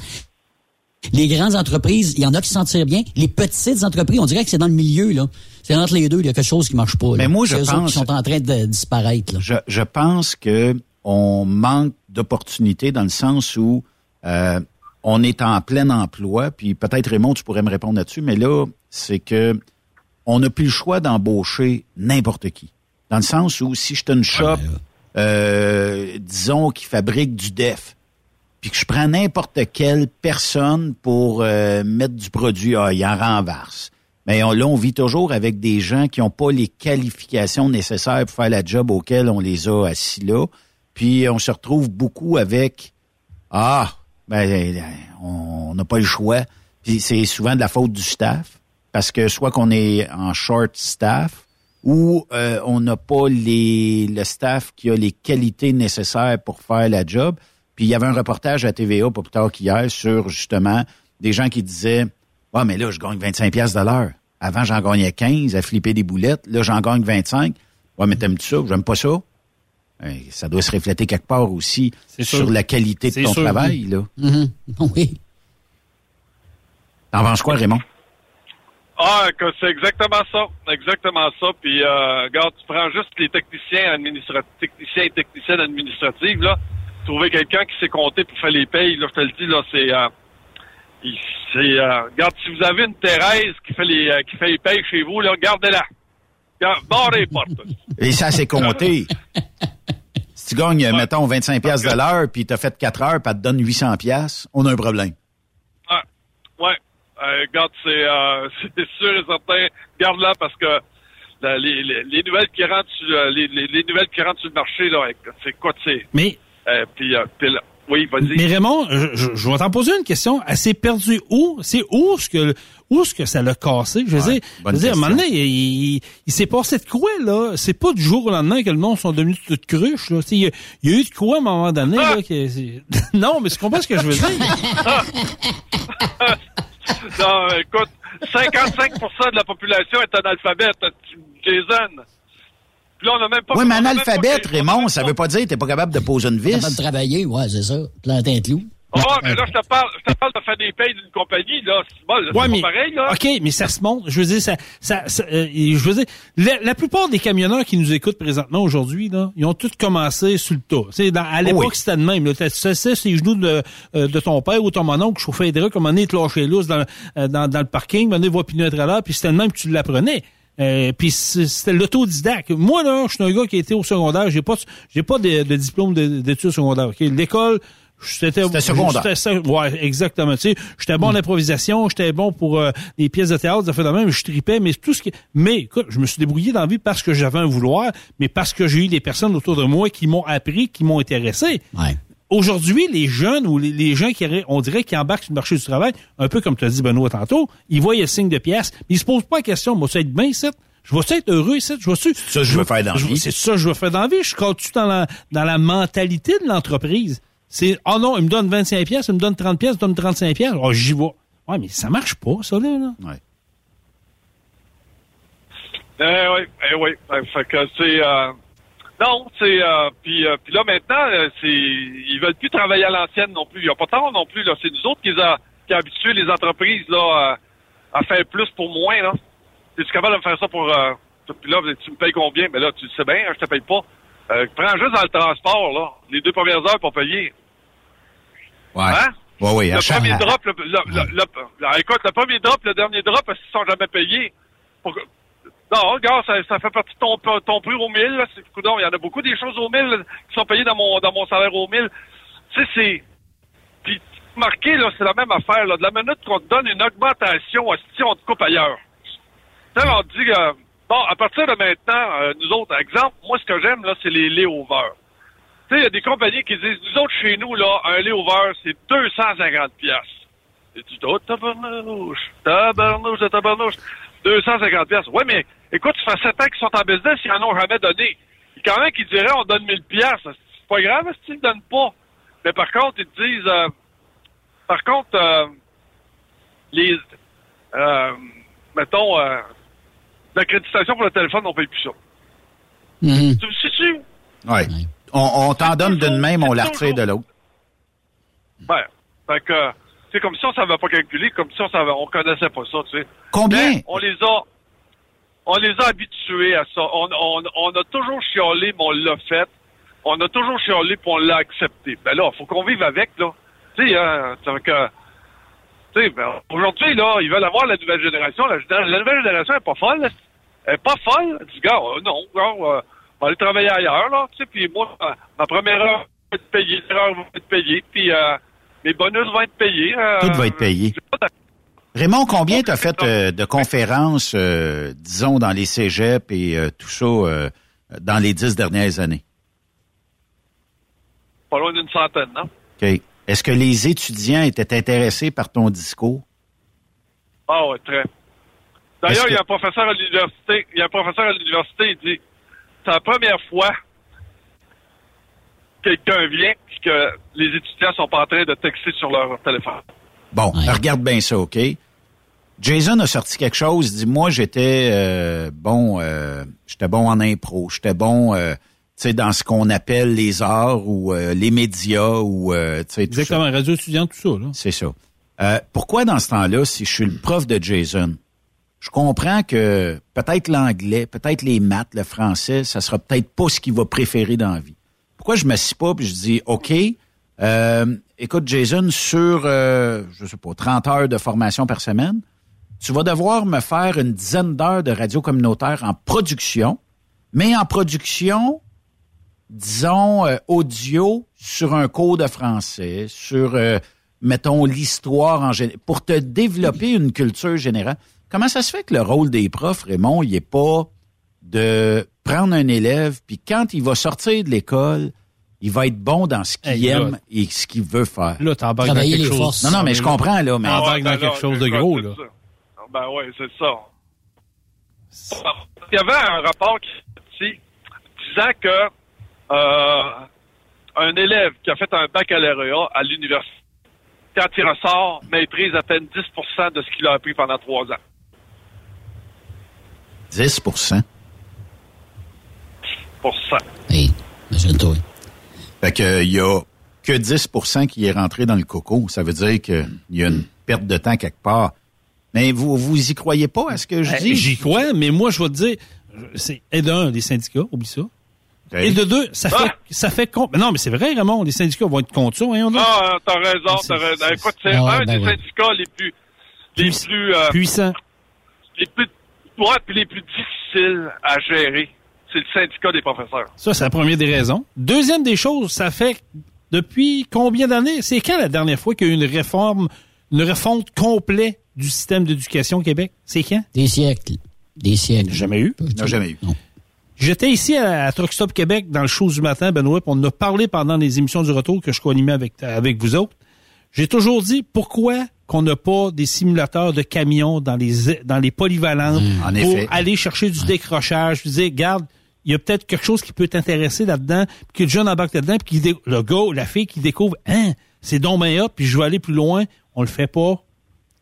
les grandes entreprises, il y en a qui s'en tirent bien. Les petites entreprises, on dirait que c'est dans le milieu, là. C'est entre les deux, il y a quelque chose qui marche pas. là. Mais moi, je pense- qui sont en train de disparaître, là. Je, je pense que on manque d'opportunités dans le sens où euh, on est en plein emploi, puis peut-être Raymond, tu pourrais me répondre là-dessus, mais là, c'est que on n'a plus le choix d'embaucher n'importe qui. Dans le sens où si je te une shop, euh, disons, qui fabrique du def, puis que je prends n'importe quelle personne pour euh, mettre du produit, ah, il en renverse. Mais on, là, on vit toujours avec des gens qui n'ont pas les qualifications nécessaires pour faire la job auquel on les a assis là. Puis on se retrouve beaucoup avec Ah, ben on n'a pas le choix. Puis c'est souvent de la faute du staff, parce que soit qu'on est en short staff ou euh, on n'a pas les le staff qui a les qualités nécessaires pour faire la job. Puis il y avait un reportage à TVA pas plus tard qu'hier sur justement des gens qui disaient Ouais, mais là, je gagne 25 pièces de l'heure. Avant, j'en gagnais 15 à flipper des boulettes. Là, j'en gagne 25. Ouais, mais t'aimes-tu ça? J'aime pas ça. Hey, ça doit se refléter quelque part aussi sur la qualité de ton sûr. travail, là. Mhm. [LAUGHS] Oui. T'en penses quoi, Raymond? Ah, c'est exactement ça. Exactement ça. Puis, euh, regarde, tu prends juste les techniciens administratifs, techniciens et techniciennes administratives, là. Trouver quelqu'un qui sait compter pour faire les payes, là, je te le dis, là, c'est, euh, c'est, euh, regarde, si vous avez une Thérèse qui fait les, euh, qui fait les payes chez vous, là, gardez-la. Gar- Barrez les portes. Et ça, c'est compté. [LAUGHS] si tu gagnes, mettons, 25 pièces de l'heure, puis t'as fait 4 heures, puis elle te donne 800 pièces, on a un problème. Ah, ouais. Euh, regarde, c'est, euh, [LAUGHS] c'est sûr et certain. Garde-la parce que la- les, les, les nouvelles qui rentrent sur, euh, les, les, les nouvelles qui rentrent sur le marché, là, c'est quoi, c'est. Mais Euh, puis, puis là, oui, vas-y. Mais Raymond, je, je- je vais t'en poser une question. Elle s'est perdue où? C'est où ce que où ce que ça l'a cassé? Je veux dire, je veux dire, à un moment donné, il, il- il s'est passé de quoi, là? C'est pas du jour au lendemain que le nom sont devenus toutes cruches, là. Il y, a, il y a eu de quoi à un moment donné, là? que c'est- [LAUGHS] non, mais tu comprends ce que je veux dire? [LAUGHS] non, écoute, 55% de la population est analphabète, tu- Jason. Puis là, on n'a même pas... Oui, mais analphabète, Raymond, ça veut pas dire que t'es pas capable de poser une vis. Capable de travailler, ouais, c'est ça. Planter un clou. Ah, mais là, je te parle, je te parle de faire des payes d'une compagnie, là. C'est bon, là, Ouais, c'est mais, pas pareil, là. OK, mais ça se monte. Je veux dire, ça, ça, ça, euh, je veux dire, la, la plupart des camionneurs qui nous écoutent présentement aujourd'hui, là, ils ont tous commencé sur le tas. Tu sais, à l'époque, oui. c'était de même. Là, tu sais, les genoux de, euh, de ton père ou ton mononcle, chauffeur hydraulique, comme on est lâché lousse dans, euh, dans, dans le parking, on est voit piner à l'heure, puis c'était le même que tu l'apprenais. Euh, puis c'est- c'était l'autodidacte. Moi là, je suis un gars qui a été au secondaire, j'ai pas j'ai pas de, de diplôme de- d'études secondaires. OK, l'école c'était secondaire. ouais, exactement. Tu sais, j'étais bon en improvisation, j'étais bon pour euh, des pièces de théâtre, ça fait de même, je tripais, mais tout ce qui. Mais écoute, je me suis débrouillé dans la vie parce que j'avais un vouloir, mais parce que j'ai eu des personnes autour de moi qui m'ont appris, qui m'ont intéressé. Ouais. Aujourd'hui, les jeunes ou les, les gens qui on dirait qui embarquent sur le marché du travail, un peu comme tu as dit Benoît tantôt, ils voient le signe de pièce, mais ils se posent pas la question, moi, ça être bien ici? Je vais être heureux ici? Je vais ça que je veux faire dans la je- vie. C'est ça que je veux faire dans la vie. Je suis dans la, dans la mentalité de l'entreprise? C'est, oh non, il me donne 25 pièces, il me donne 30 pièces, il me donne 35 pièces. Oh, j'y vais. Ouais, mais ça marche pas, ça, là. là. Ouais. Eh oui, eh oui. Euh, Fait que c'est... euh, non, c'est... Euh, puis, euh, puis là, maintenant, euh, c'est ils veulent plus travailler à l'ancienne non plus. Il n'y a pas tant non plus. là. C'est nous autres qui, a, qui a habitué les entreprises là, à, à faire plus pour moins. là. Es-tu capable de me faire ça pour... Euh, puis là, tu me payes combien? Mais là, tu le sais bien, hein, je te paye pas. Euh, prends juste dans le transport, là. Les deux premières heures pour payer. Ouais. Hein? Ouais, oui, le premier drop, le, le- le- le- écoute, le premier drop, le dernier drop, qu'ils sont jamais payés. Pour non, regarde, ça, fait partie de ton, ton au 1000. Là. Il y en a beaucoup des choses au 1000 là, qui sont payées dans mon, dans mon salaire au 1000. Tu sais, c'est... Puis, marqué, là, c'est la même affaire. Là. De la minute qu'on te donne une augmentation, si on te coupe ailleurs. Tu sais, on te dit, euh, bon, à partir de maintenant, euh, nous autres, exemple, moi, ce que j'aime, là, c'est les layovers. Tu sais, il y a des compagnies qui disent, nous autres, chez nous, là, un layover, c'est 250 piastres. Et tu dis, oh, tabarnouche, tabarnouche, tabarnouche, 250 piastres. Ouais, mais, écoute, ça fait 7 ans qu'ils sont en business, ils en ont jamais donné. Il y a quand même qui diraient, on donne 1000 piastres. C'est pas grave s'ils ne donnent pas? Mais par contre, ils te disent, euh, par contre, euh, les, euh, mettons, euh, l'accréditation pour le téléphone, on paye plus ça. Mhm. Tu me suis-tu? Ouais. On, on t'en donne d'une même, on la retire de l'autre. Ben, fait que, c'est comme si on savait pas calculer, comme si on on connaissait pas ça, tu sais. Combien? Mais on les a, on les a habitués à ça. On, on, on a toujours chiolé, mais on l'a fait. On a toujours chiolé, puis on l'a accepté. Ben là, faut qu'on vive avec, là. Tu sais, hein, que, tu sais, ben, aujourd'hui, là, ils veulent avoir la nouvelle génération. La, la nouvelle génération est pas folle. là. Elle est pas folle. Du gars, euh, non, gars, euh, on va aller travailler ailleurs, là. Tu sais, puis moi, euh, ma première heure va être payée, l'heure va être payée, puis euh, mes bonus vont être payés. euh, Tout va être payé. Raymond, combien t'as fait euh, de conférences, euh, disons, dans les cégeps et tout ça dans les dix dernières années? Pas loin d'une centaine, non? OK. Est-ce que les étudiants étaient intéressés par ton discours? Ah ouais, très. D'ailleurs, il y a un professeur à l'université, il y a un professeur à l'université, il dit, c'est la première fois quelqu'un vient et que les étudiants sont pas en train de texter sur leur téléphone. Bon, regarde bien ça, OK? Jason a sorti quelque chose, il dit moi j'étais euh, bon euh, j'étais bon en impro, j'étais bon euh, tu sais dans ce qu'on appelle les arts ou euh, les médias ou euh, tu sais tout ça. Exactement, radio étudiante, tout ça, là. C'est ça. Euh, pourquoi dans ce temps-là, si je suis le prof de Jason, je comprends que peut-être l'anglais, peut-être les maths, le français, ça sera peut-être pas ce qu'il va préférer dans la vie. Pourquoi je me suis pas puis je dis OK, euh, écoute Jason, sur euh, je sais pas 30 heures de formation par semaine, tu vas devoir me faire une dizaine d'heures de radio communautaire en production, mais en production disons, euh, audio sur un cours de français, sur, euh, mettons, l'histoire en général, pour te développer une culture générale. Comment ça se fait que le rôle des profs, Raymond, il est pas de prendre un élève, puis quand il va sortir de l'école, il va être bon dans ce qu'il Hey, là. aime et ce qu'il veut faire. Là, t'embarques dans quelque chose. forces. Non, non, mais je comprends, là, mais... Ah, embarque dans ben quelque chose de gros, là. ça. Ben oui, c'est ça. Il y avait un rapport qui dit, disant que euh, un élève qui a fait un baccalauréat à l'université, quand il ressort, maîtrise à peine 10% de ce qu'il a appris pendant trois ans. 10 Hey, imagine-toi. Fait que, il y a que 10% qui est rentré dans le coco. Ça veut dire qu'il y a une perte de temps quelque part. Mais vous, vous y croyez pas à ce que je Eh, dis? J'y crois, mais moi, je vais te dire, c'est, et d'un, les syndicats, oublie ça. Et de deux, ça fait, ça fait con- Non, mais c'est vrai, Raymond, les syndicats vont être contre ça, voyons donc. Ah, t'as raison, t'as raison. Écoute, c'est Ah un ben des ouais. syndicats les plus, les plus, euh, Puissant. les plus, ouais, puis les plus difficiles à gérer. C'est le syndicat des professeurs. Ça, c'est la première des raisons. Deuxième des choses, ça fait depuis combien d'années? C'est quand la dernière fois qu'il y a eu une réforme, une refonte complète du système d'éducation au Québec? C'est quand? Des siècles. Des siècles. Jamais eu. Non, jamais eu. J'étais ici à, à Truck Stop Québec dans le show du matin, Benoît, puis on en a parlé pendant les émissions du retour que je co-animais avec, avec vous autres. J'ai toujours dit pourquoi qu'on n'a pas des simulateurs de camions dans les dans les polyvalentes En pour effet. aller chercher du décrochage. Je disais, garde, il y a peut-être quelque chose qui peut t'intéresser là-dedans, puis que le jeune embarque là-dedans, puis le gars, la fille qui découvre, hein, c'est donc bien hot, puis je veux aller plus loin, on le fait pas.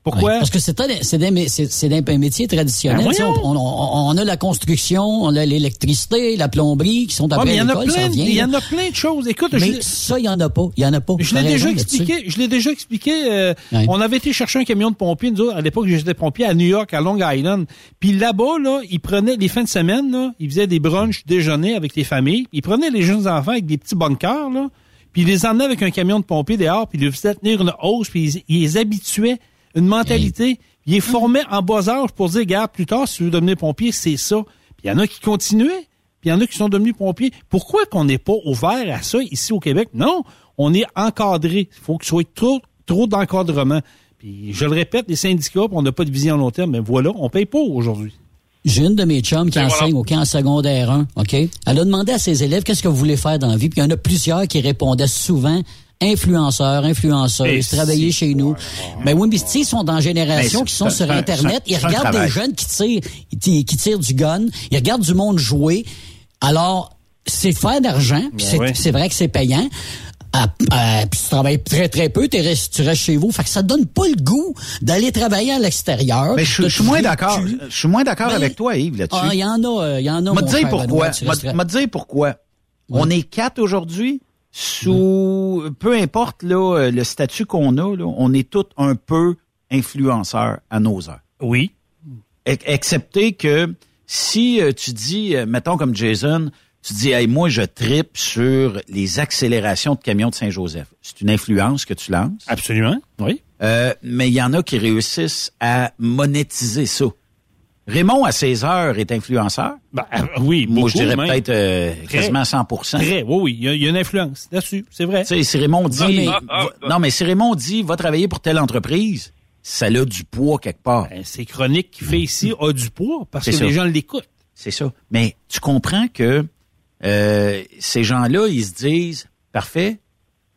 Pourquoi? Ouais, parce que c'est un, c'est des- c'est- c'est des- un métier traditionnel. Ben on, on- on a la construction, on a l'électricité, la plomberie qui sont Ah, après mais il y en a l'école, il y en a plein de choses. Écoute, je Mais l'ai- ça, il y en a pas. Il y en a pas. Je l'ai déjà expliqué. Je l'ai déjà expliqué. euh, Ouais. On avait été chercher un camion de pompiers, nous autres, à l'époque, j'étais pompier à New York, à Long Island. Puis là-bas, là, ils prenaient les fins de semaine, là, ils faisaient des brunchs déjeuner avec les familles. Ils prenaient les jeunes enfants avec des petits bunkers, là, puis ils les emmenaient avec un camion de pompiers dehors, puis ils faisaient tenir une hausse, puis ils, ils les habituaient une mentalité. Ils les formaient en bas âge pour dire, gars, plus tard, si tu veux devenir pompier, c'est ça. Puis il y en a qui continuaient. Puis il y en a qui sont devenus pompiers. Pourquoi qu'on n'est pas ouvert à ça ici au Québec? Non, on est encadré. Il faut que ce soit trop, trop d'encadrement. Puis je le répète, les syndicats, puis on n'a pas de vision à long terme, mais voilà, on paye pas aujourd'hui. J'ai une de mes chums qui Ben enseigne au camp secondaire 1, OK? Elle a demandé à ses élèves qu'est-ce que vous voulez faire dans la vie, puis il y en a plusieurs qui répondaient souvent influenceurs, influenceuses, travailler chez nous. Ben oui, mais ils sont dans génération Ben, qui sont sur Internet, ils regardent des jeunes qui tirent, qui tirent du gun, ils regardent du monde jouer. Alors, c'est faire d'argent, puis c'est vrai que c'est payant. Ah, ah, puis tu travailles très très peu, restes- tu restes chez vous. Fait que ça donne pas le goût d'aller travailler à l'extérieur. Mais je, suis moins d'accord. Je suis moins d'accord Ben, avec toi, Yves, là-dessus. Ah, il y en a, euh, il y en a. M'a dire pourquoi. M'a dire pourquoi. On est quatre aujourd'hui? Sous peu importe là, euh, le statut qu'on a, là, on est tous un peu influenceurs à nos heures. Oui. Ex- Excepté que si euh, tu dis, euh, mettons comme Jason, tu dis, hey, moi je tripe sur les accélérations de camions de Saint-Joseph. C'est une influence que tu lances. Absolument. Oui. Euh, mais il y en a qui réussissent à monétiser ça. Raymond, à 16 heures, est influenceur. Ben, euh, oui, Moi, je beaucoup dirais peut-être euh, quasiment 100 Très, oui, oui. Il y, a- il y a une influence là-dessus. C'est vrai. Si Raymond dit, Non, mais- va- non, mais si Raymond dit, va travailler pour telle entreprise, ça a du poids quelque part. Ben, c'est Chronique qui fait ici a du poids parce que ça. les gens l'écoutent. C'est ça. Mais tu comprends que euh, ces gens-là, ils se disent, parfait,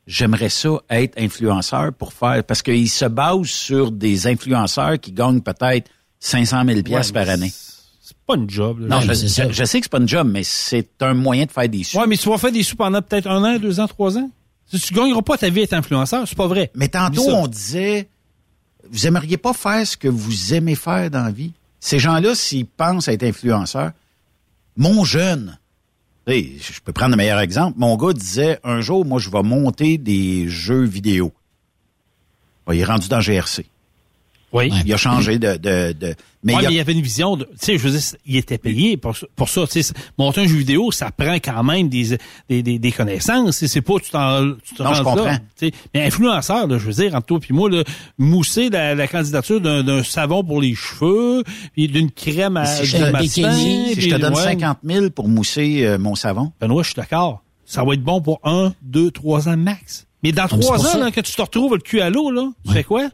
j'aimerais ça être influenceur pour faire, parce qu'ils se basent sur des influenceurs qui gagnent peut-être 500 000 pièces Ouais, par année. C'est pas une job. là. Non, je, sais que c'est pas une job, mais c'est un moyen de faire des sous. Ouais, mais tu vas faire des sous pendant peut-être un an, deux ans, trois ans. Tu gagneras pas ta vie à être influenceur, c'est pas vrai. Mais tantôt, on disait, vous aimeriez pas faire ce que vous aimez faire dans la vie. Ces gens-là, s'ils pensent être influenceurs, mon jeune, je peux prendre le meilleur exemple. Mon gars disait, un jour, moi, je vais monter des jeux vidéo. Il est rendu dans GRC. Oui. Il a changé de... de, de- Mais, il ouais, a- mais il y avait une vision de, tu sais, je veux dire, il était payé pour, ça- pour ça. Tu sais, monter un jeu vidéo, ça prend quand même des, des, des, des connaissances. C'est pas, tu t'en, tu te Non, je là, tu sais. Mais influenceur, là, je veux dire, entre toi puis moi, là, mousser la, la candidature d'un, savon pour les cheveux, puis d'une crème à, si je te, matin, si je te donne ouais. 50 000 pour mousser euh, mon savon, Benoît, je suis d'accord. Ça va être bon pour un, deux, trois ans max. Mais dans c'est trois ans, là, que tu te retrouves le cul à l'eau, là, tu fais quoi?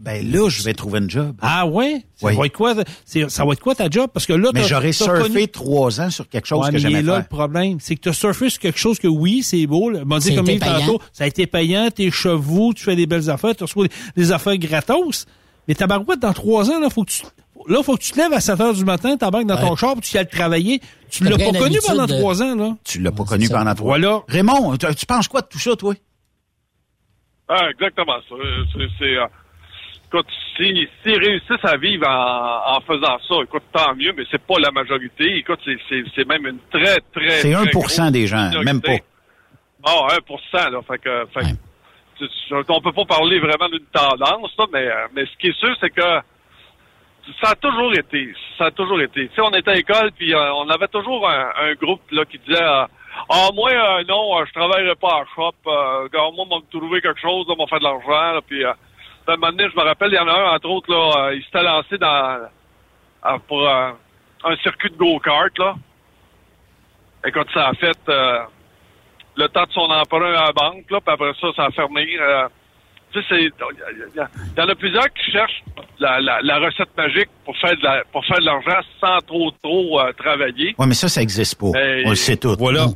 Ben là, je vais trouver un job. Ah ouais? Ça Oui. va être quoi? Ça va être quoi ta job? Parce que là, Mais j'aurais surfé connu- trois ans sur quelque chose Ouais, que mais il j'aimais là faire. le problème. C'est que tu as surfé sur quelque chose que oui, c'est beau. là. M'a dit Ça a comme payant. tantôt, ça a été payant, tes chevaux, tu fais des belles affaires, tu reçois des, des affaires gratos. Mais ta barouette, dans trois ans, là, faut que tu. Là, faut que tu te lèves à 7 heures du matin, t'embarques dans ton char, puis tu y ailles travailler. Tu l'as pas une connu pendant de- trois ans, là. Tu l'as pas Ouais, connu pendant trois Voilà. Raymond, tu, tu penses quoi de tout ça, toi? Ah, exactement ça. C'est, c'est, euh, écoute, s'ils si, réussissent à vivre en, en, faisant ça, écoute, tant mieux, mais c'est pas la majorité. Écoute, c'est même une très, très. C'est 1% des gens, même pas. Ah, 1 là. Fait que, fait on peut pas parler vraiment d'une tendance, là, mais, euh, mais ce qui est sûr, c'est que ça a toujours été. Ça a toujours été. Tu sais, on était à l'école, puis euh, on avait toujours un, un, groupe là qui disait euh, Ah, moi, euh, non, je travaillerai pas à shop. Euh, moi, on va me trouver quelque chose, on va faire de l'argent. Puis, à un moment donné, je me rappelle, il y en a un, entre autres, là, il s'était lancé dans pour un circuit de go-kart, là. Écoute, ça a fait le temps de son emprunt à la banque, là, puis après ça, ça a fermé. tu sais, il y, en a plusieurs qui cherchent la, la, la, recette magique pour faire de la, pour faire de l'argent sans trop trop euh, travailler. Oui, mais ça, ça n'existe pas. On le sait tout. Voilà.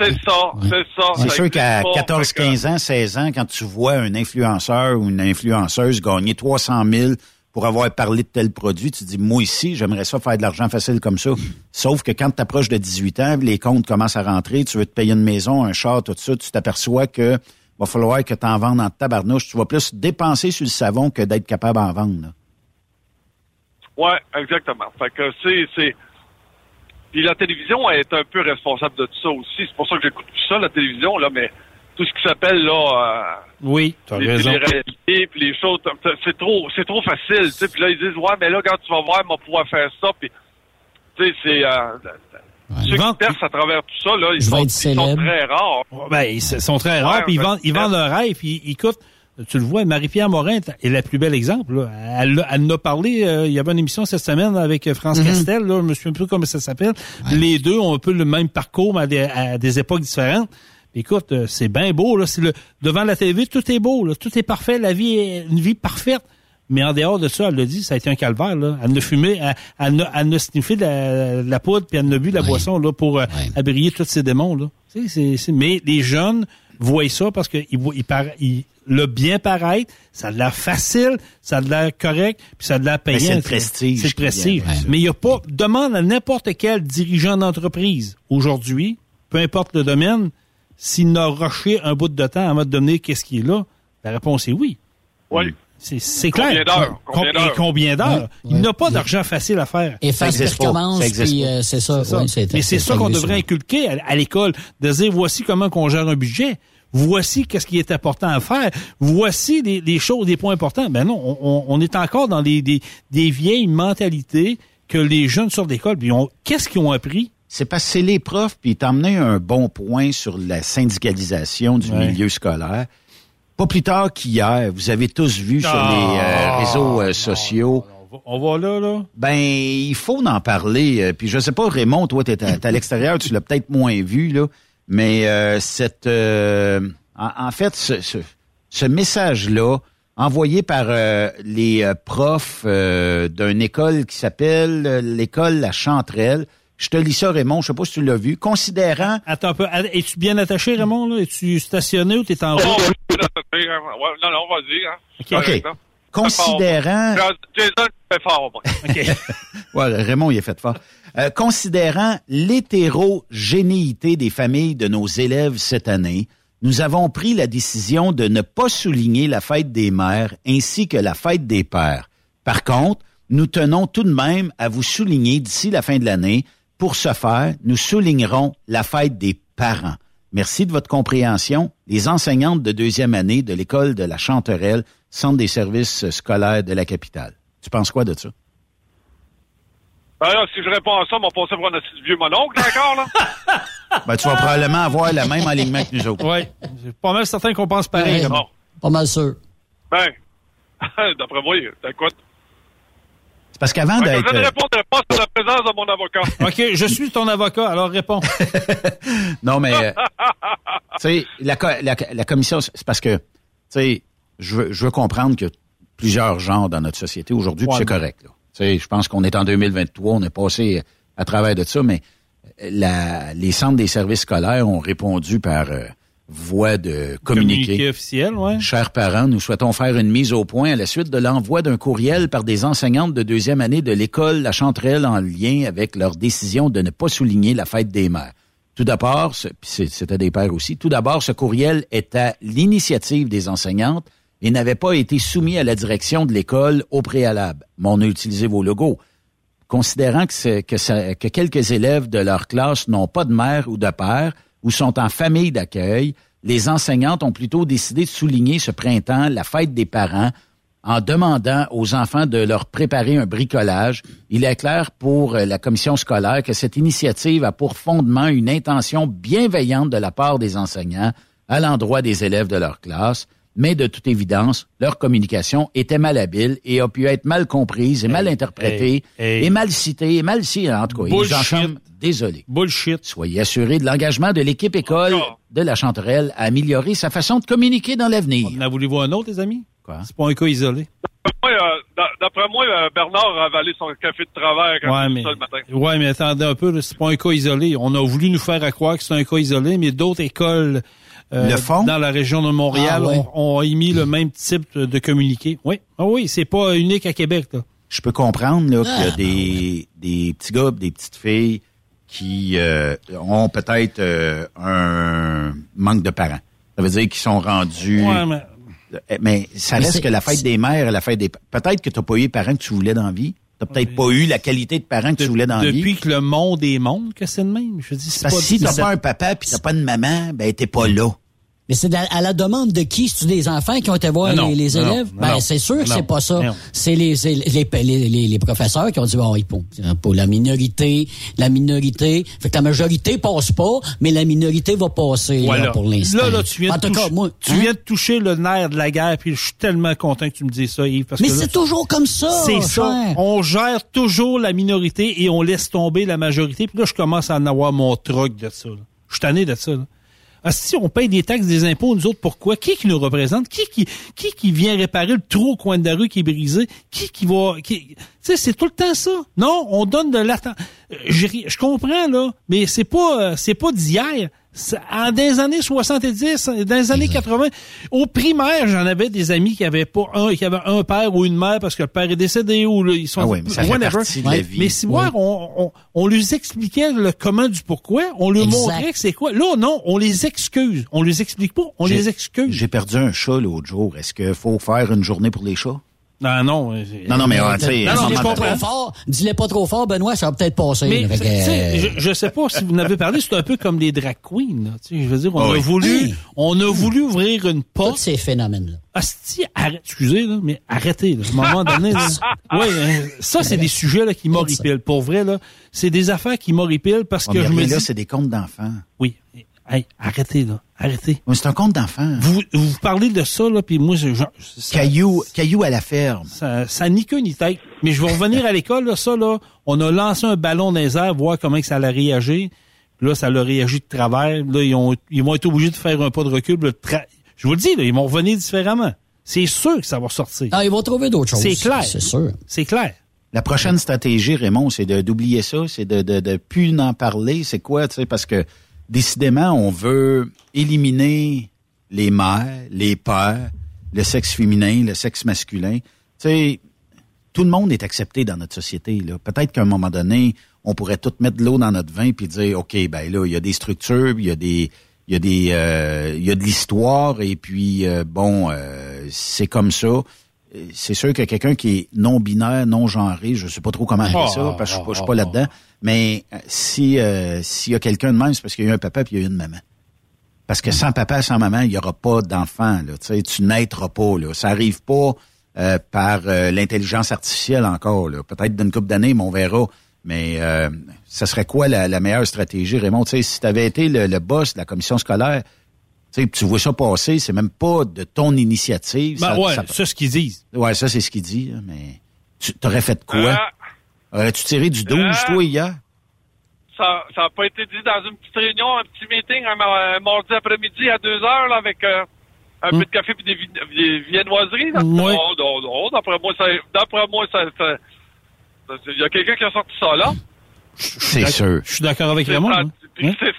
C'est ça, c'est ça. C'est sûr qu'à 14, 15 ans, 16 ans, quand tu vois un influenceur ou une influenceuse gagner 300 000 pour avoir parlé de tel produit, tu dis, moi ici, j'aimerais ça faire de l'argent facile comme ça. Sauf que quand tu approches de 18 ans, les comptes commencent à rentrer, tu veux te payer une maison, un char, tout ça, tu t'aperçois que va falloir que tu en vendes en tabarnouche. Tu vas plus dépenser sur le savon que d'être capable d'en vendre. Là. Oui, exactement. Fait que c'est, c'est. Puis la télévision est un peu responsable de tout ça aussi. C'est pour ça que j'écoute tout ça, la télévision, là, mais tout ce qui s'appelle là. Euh, oui, as les, raison. Les réalités, puis les choses, c'est trop, c'est trop facile. Tu sais, puis là ils disent ouais, mais là quand tu vas voir, on va pouvoir faire ça. Puis tu sais, c'est. Euh, ceux qui percent à travers tout ça, là, ils, sont, ils sont, très rares. Ben, ils sont très rares, puis ils vendent, ils vendent leur rêve, puis écoute, tu le vois, Marie-Pierre Morin est le plus bel exemple. Là. Elle, elle en a parlé, euh, il y avait une émission cette semaine avec euh, France mm-hmm. Castel, là, je me souviens plus comment ça s'appelle. Les deux ont un peu le même parcours, mais à des, à des époques différentes. Écoute, euh, c'est bien beau, là. Le, devant la télé, tout est beau, là. Tout est parfait, la vie est une vie parfaite. Mais en dehors de ça, elle l'a dit, ça a été un calvaire. Là. Elle ne fumé, elle, elle, elle, a sniffé de la, la, poudre, puis elle n'a bu la boisson là, pour abriller tous ses démons. Là. Mais les jeunes voient ça parce qu'ils il, il, le bien paraître, ça a de l'air facile, ça a de l'air correct, puis ça a de l'air payant. C'est le prestige. C'est le prestige. Mais il n'y a pas... Demande à n'importe quel dirigeant d'entreprise aujourd'hui, peu importe le domaine, s'il n'a rushé un bout de temps avant de donner qu'est-ce qui est là, la réponse est oui. Oui. C'est clair. Combien d'heures? Il n'a pas d'argent facile à faire. Et faire ça recommence, puis euh, c'est ça. ça. Mais c'est ça qu'on devrait inculquer à, à l'école, de dire voici comment qu'on gère un budget. Voici qu'est-ce qui est important à faire. Voici les, les choses, les points importants. Ben non, on, on est encore dans des, des, des vieilles mentalités que les jeunes sortent d'école. Qu'est-ce qu'ils ont appris? C'est parce que c'est les profs, puis t'emmener un bon point sur la syndicalisation du ouais. milieu scolaire. Pas plus tard qu'hier, vous avez tous vu sur les euh, réseaux euh, sociaux. On va là, là? Ben, il faut en parler. Euh, puis je sais pas, Raymond, toi, t'es à, à l'extérieur, tu l'as peut-être moins vu, là. Mais euh, cette, euh, en, en, fait, ce, ce, ce message-là, envoyé par euh, les profs d'une école qui s'appelle l'école La Chanterelle. Je te lis ça, Raymond. Je sais pas si tu l'as vu. Considérant. Attends un peu. Es-tu bien attaché, Raymond? Là? Es-tu stationné ou t'es en route? Non, non, vas-y. Hein. OK. Considérant. Jason fait fort. [LAUGHS] OK. ouais, Raymond, il est fait fort. Euh, considérant l'hétérogénéité des familles de nos élèves cette année, nous avons pris la décision de ne pas souligner la fête des mères ainsi que la fête des pères. Par contre, nous tenons tout de même à vous souligner d'ici la fin de l'année. Pour ce faire, nous soulignerons la fête des parents. Merci de votre compréhension. Les enseignantes de deuxième année de l'école de la Chanterelle, Centre des services scolaires de la capitale. Tu penses quoi de ça? Ben là, si je réponds à ça, on va passer pour un vieux mononcle, d'accord, là? [LAUGHS] ben, tu vas probablement avoir le même alignement que nous autres. Oui. C'est pas mal certain qu'on pense pareil. Ouais, bon. Pas mal sûr. Ben, [LAUGHS] d'après moi, écoute. C'est parce qu'avant ouais, d'être... Je ne répondrai pas sur la présence de mon avocat. [LAUGHS] OK, je suis ton avocat, alors réponds. non, mais... Euh, tu sais, la, la, la commission, c'est parce que, tu sais, je veux, je veux comprendre qu'il y a plusieurs genres dans notre société aujourd'hui, ouais, c'est correct, là. Je pense qu'on est en 2023, on est passé à travers de ça, mais la, les centres des services scolaires ont répondu par euh, voie de communiqué. Communiqué officiel, ouais. Chers parents, nous souhaitons faire une mise au point à la suite de l'envoi d'un courriel par des enseignantes de deuxième année de l'école La Chanterelle en lien avec leur décision de ne pas souligner la fête des mères. Tout d'abord, c'était des pères aussi, tout d'abord, ce courriel est à l'initiative des enseignantes et n'avaient pas été soumis à la direction de l'école au préalable. Mais on a utilisé vos logos. Considérant que, que, quelques élèves de leur classe n'ont pas de mère ou de père ou sont en famille d'accueil, les enseignantes ont plutôt décidé de souligner ce printemps la fête des parents en demandant aux enfants de leur préparer un bricolage. Il est clair pour la commission scolaire que cette initiative a pour fondement une intention bienveillante de la part des enseignants à l'endroit des élèves de leur classe, mais de toute évidence, leur communication était malhabile et a pu être mal comprise et mal interprétée hey, hey. et mal citée et mal citée, en tout cas. Bullshit. désolé. Bullshit. Soyez assurés de l'engagement de l'équipe école de la Chanterelle à améliorer sa façon de communiquer dans l'avenir. En voulez-vous un autre, les amis? C'est pas un cas isolé. Euh, D'après moi, euh, Bernard a avalé son café de travail quand Ouais, il mais, ça le matin. ouais, mais attendez un peu, c'est pas un cas isolé. On a voulu nous faire à croire que c'est un cas isolé, mais d'autres écoles euh, Le font? dans la région de Montréal Ah, ouais. ont, ont émis le même type de, communiqué. Oui, ah oui, c'est pas unique à Québec. Là. Je peux comprendre là, qu'il y a Ah, des, des petits gars, des petites filles qui euh, ont peut-être euh, un manque de parents. Ça veut dire qu'ils sont rendus. Ouais, mais- Euh, mais ça Mais reste que la fête des mères et la fête des. Peut-être que tu n'as pas eu les parents que tu voulais dans la vie. Tu n'as peut-être pas eu la qualité de parents que tu voulais dans la vie. Depuis que le monde est monde, que c'est le même. Je dis, c'est Parce pas si c'est- pas un papa puis tu n'as pas de maman, ben t'es pas là. Mais c'est à la demande de qui? C'est-tu des enfants qui ont été voir Non, les, élèves? non, ben, c'est sûr que c'est pas ça. C'est les, les, les, professeurs qui ont dit, bon, il faut, pour la minorité, la minorité. Fait que la majorité passe pas, mais la minorité va passer, Voilà. là, pour l'instant. Là, là, tu viens, en de tout cas, toucher, moi, tu hein? viens de toucher le nerf de la guerre, puis je suis tellement content que tu me dises ça, Yves. Parce Mais c'est toujours comme ça, C'est ça. On gère toujours la minorité et on laisse tomber la majorité. Puis là, je commence à en avoir mon truc de ça. là. Je suis tanné de ça. Là. Ah, si on paye des taxes, des impôts, nous autres, pourquoi? Qui qui nous représente? Qui qui, qui qui vient réparer le trou au coin de la rue qui est brisé? Qui qui va... qui- Tu sais, c'est tout le temps ça. Non, on donne de l'attention. Je, je comprends, là, mais c'est pas euh, c'est pas d'hier. En dans les années 70, dans les années 80, au primaire, j'en avais des amis qui avaient pas un, qui avaient un père ou une mère parce que le père est décédé ou là, ils sont Ah oui, mais ça fait partie de la vie. Mais si moi, on, on, on lui expliquait le comment du pourquoi, on lui Exact. montrait que c'est quoi. Là, non, on les excuse. On les explique pas, on les excuse. J'ai perdu un chat l'autre jour. Est-ce qu'il faut faire une journée pour les chats? Non, non. euh, Non, non, mais ah, tu sais, Non, non, je donné- Pas trop fort. Dis-le pas trop fort, Benoît, ça va peut-être passer. Mais là. Que, euh, je, je sais pas si vous en avez parlé, c'est un peu comme les drag queens. là. Tu sais, je veux dire, on Ah a oui. voulu, on a voulu ouvrir une porte. Tous ces phénomènes-là. Asti, arrête, excusez, là, mais arrêtez, là. À un moment [LAUGHS] donné, là. Ouais, hein, ça, c'est des sujets, là, qui m'horripilent. Pour vrai, là. C'est des affaires qui m'horripilent parce Oh, que je me dis. là, c'est des contes d'enfants. Oui. Hey, arrêtez, là. Arrêtez. C'est un conte d'enfants. Vous, vous parlez de ça, là, puis moi, je, je- ça, Caillou, caillou à la ferme. ça, ça ni queue ni tête. Mais je vais revenir à l'école, là, ça, là. On a lancé un ballon dans les airs, voir comment que ça allait réagir. Puis Là, ça a réagi de travers. Là, ils, ont, ils vont être obligés de faire un pas de recul. Le tra- Je vous le dis, là, ils vont revenir différemment. C'est sûr que ça va sortir. Ah, ils vont trouver d'autres choses. C'est clair. C'est sûr. C'est clair. La prochaine stratégie, Raymond, c'est de- d'oublier ça, c'est de, de, de plus en parler. C'est quoi, tu sais, parce que décidément, on veut éliminer les mères, les pères, le sexe féminin, le sexe masculin. Tu sais, tout le monde est accepté dans notre société. là. Peut-être qu'à un moment donné, on pourrait tout mettre de l'eau dans notre vin puis dire, OK, ben là, il y a des structures, il y a des, il y a des, euh, il y a de l'histoire et puis euh, bon, euh, c'est comme ça. C'est sûr que quelqu'un qui est non binaire, non genré, je sais pas trop comment appeler Ah, ça parce que je suis pas- je suis pas ah, là-dedans. Mais euh, si euh, s'il y a quelqu'un de même, c'est parce qu'il y a eu un papa puis il y a eu une maman. Parce que sans papa, sans maman, il y aura pas d'enfant. Là, tu sais, tu naîtras pas. Là, ça arrive pas euh, par euh, l'intelligence artificielle encore. Là. Peut-être d'une couple d'années, mais on verra. Mais euh, ça serait quoi la, la meilleure stratégie, Raymond? Tu sais, si tu avais été le, le boss de la commission scolaire, tu sais, tu vois ça passer, c'est même pas de ton initiative. Ben ça, ouais, ça- c'est ce qu'ils disent. ouais, ça c'est ce qu'il dit. là, mais tu t'aurais fait quoi? Euh, Aurais-tu tiré du 12, euh, toi, hier? ça ça a pas été dit dans une petite réunion, un petit meeting un, ma- mardi après-midi à deux heures là, avec euh, un peu de café et des, vi- des viennoiseries. Là. Ouais. Non, non, non, d'après moi, ça, d'après moi, ça, il y a quelqu'un qui a sorti ça là. C'est sûr. Je suis d'accord avec Raymond. Puis Hein? c'est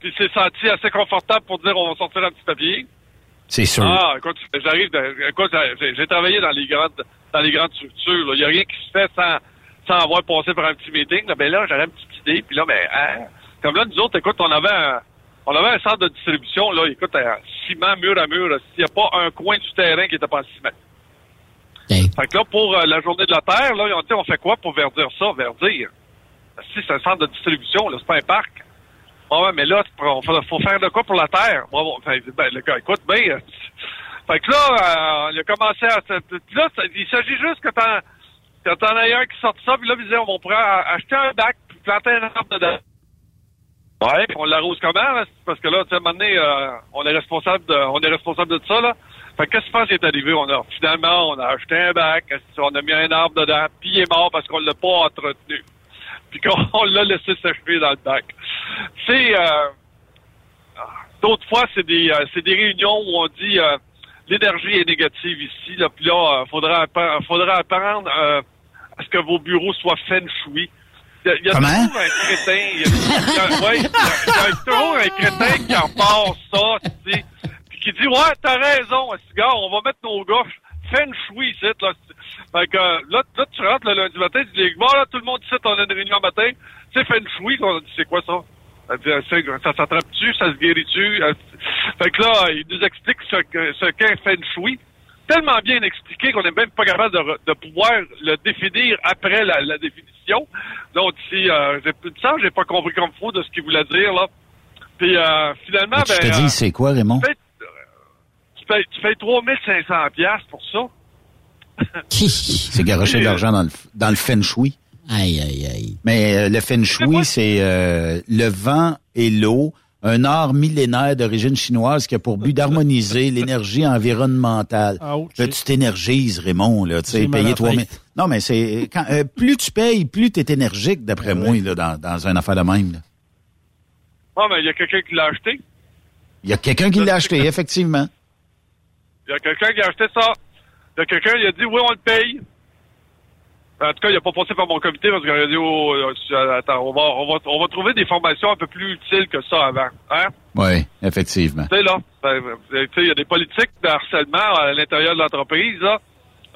puis c'est senti assez confortable pour dire on va sortir un petit papier. C'est sûr. Ah, écoute, j'arrive, j'ai travaillé dans les grandes, dans les grandes structures. Il y a rien qui se fait sans, sans avoir passé par un petit meeting. Là, ben là, j'avais une petite idée. Puis là, ben, hein, comme là, nous autres, écoute, on avait un, On avait un centre de distribution, là, écoute, ciment mur à mur. S'il n'y a pas un coin du terrain qui n'était pas en ciment. Fait que là, pour euh, la journée de la Terre, là, ils ont dit, on fait quoi pour verdir ça? Verdir? Si c'est un centre de distribution, là, c'est pas un parc. Ouais, mais là, faut, faire de quoi pour la Terre? Bon, ben, le gars, écoute, ben, euh, fait que là, euh, il a commencé à... Là, il s'agit juste que t'en, que t'en un qui sorte ça, puis là, il disait, on pourrait acheter un bac, puis planter un arbre dedans. Ouais, on l'arrose comment, là? Parce que là, tu sais, à un moment donné, euh, on est responsable de, on est responsable de ça, là. Fait que qu'est-ce que tu penses qui est arrivé? On a, finalement, on a acheté un bac, on a mis un arbre dedans, puis il est mort parce qu'on l'a pas entretenu. Puis qu'on [LAUGHS] on l'a laissé sécher dans le bac. C'est, euh, d'autres fois, c'est des, euh, c'est des réunions où on dit, euh, l'énergie est négative ici, là, puis là, euh, faudra, faudra apprendre, euh, à ce que vos bureaux soient feng shui. Il y a, il y a Comment? toujours un crétin, il y a, il y a- ouais, il y a- il y a toujours un crétin qui en part ça, tu sais, puis qui dit, ouais, t'as raison, gars, on va mettre nos gars shui ici, là. Fait que, euh, là, là, tu rentres le lundi matin, tu dis, bon, là, tout le monde ici, on a une réunion matin, c'est shui, on a dit, c'est quoi ça? C'est- ça s'attrape-tu, ça se guérit-tu? Euh, Fait que là, il nous explique ce ce qu'est feng shui. Tellement bien expliqué qu'on n'est même pas capable de, pouvoir le définir après la, la définition. Donc, si, euh, j'ai plus de ça, j'ai pas compris comme faut de ce qu'il voulait dire, là. Puis, euh, finalement, ben... te euh, dis, c'est quoi, Raymond? Tu payes, tu payes 3500 piastres pour ça. [LAUGHS] C'est garocher de l'argent dans le, dans le feng shui. Aïe, aïe, aïe. Mais euh, le feng shui, c'est euh, le vent et l'eau, un art millénaire d'origine chinoise qui a pour but d'harmoniser l'énergie environnementale. Ouch. Là, tu t'énergises, Raymond, là, tu sais, payer la 3 000. tête. Non, mais c'est quand euh, plus tu payes, plus tu es énergique, d'après moi, là, dans, dans une affaire de même. là. Ah, mais il y a quelqu'un qui l'a acheté. Il y a quelqu'un qui l'a acheté, effectivement. Il y a quelqu'un qui a acheté ça. Il y a quelqu'un qui a dit, oui, on le paye. En tout cas, il n'a pas passé par mon comité parce qu'il a dit, oh, euh, attends, on va, on, va, on va trouver des formations un peu plus utiles que ça avant. Hein? Oui, effectivement. Tu sais, là, ben, tu sais, il y a des politiques de harcèlement à l'intérieur de l'entreprise, là,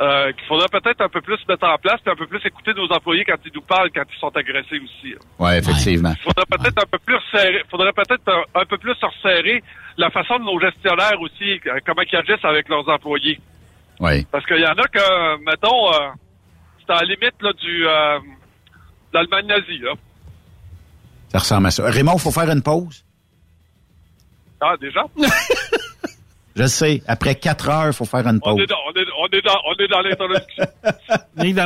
euh, qu'il faudrait peut-être un peu plus mettre en place, puis un peu plus écouter nos employés quand ils nous parlent, quand ils sont agressés aussi. Oui, effectivement. Il faudrait peut-être un peu plus resserrer, faudrait peut-être un, un peu plus resserrer la façon de nos gestionnaires aussi, euh, comment ils agissent avec leurs employés. Oui. Parce qu'il y en a que, mettons, euh, c'est à la limite là, du euh, de l'Allemagne nazie. Là. Ça ressemble à ça. Raymond, faut faire une pause. Ah, déjà? [LAUGHS] Je sais, après quatre heures, faut faire une On pause. est dans, on est, on est dans, on est dans l'introduction.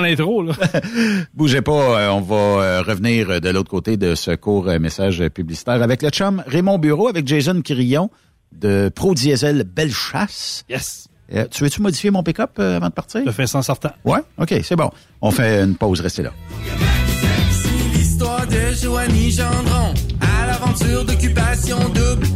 [LAUGHS] L'intro, là. [LAUGHS] Bougez pas, euh, on va euh, revenir euh, de l'autre côté de ce court message publicitaire avec le chum Raymond Bureau, avec Jason Quirillon de Pro Diesel Bellechasse. Yes. Euh, tu veux-tu modifier mon pick-up euh, avant de partir? Je fais sans sortant. Ouais, OK, c'est bon. On fait une pause, restez là. C'est l'histoire de Joanie Gendron à l'aventure d'occupation double.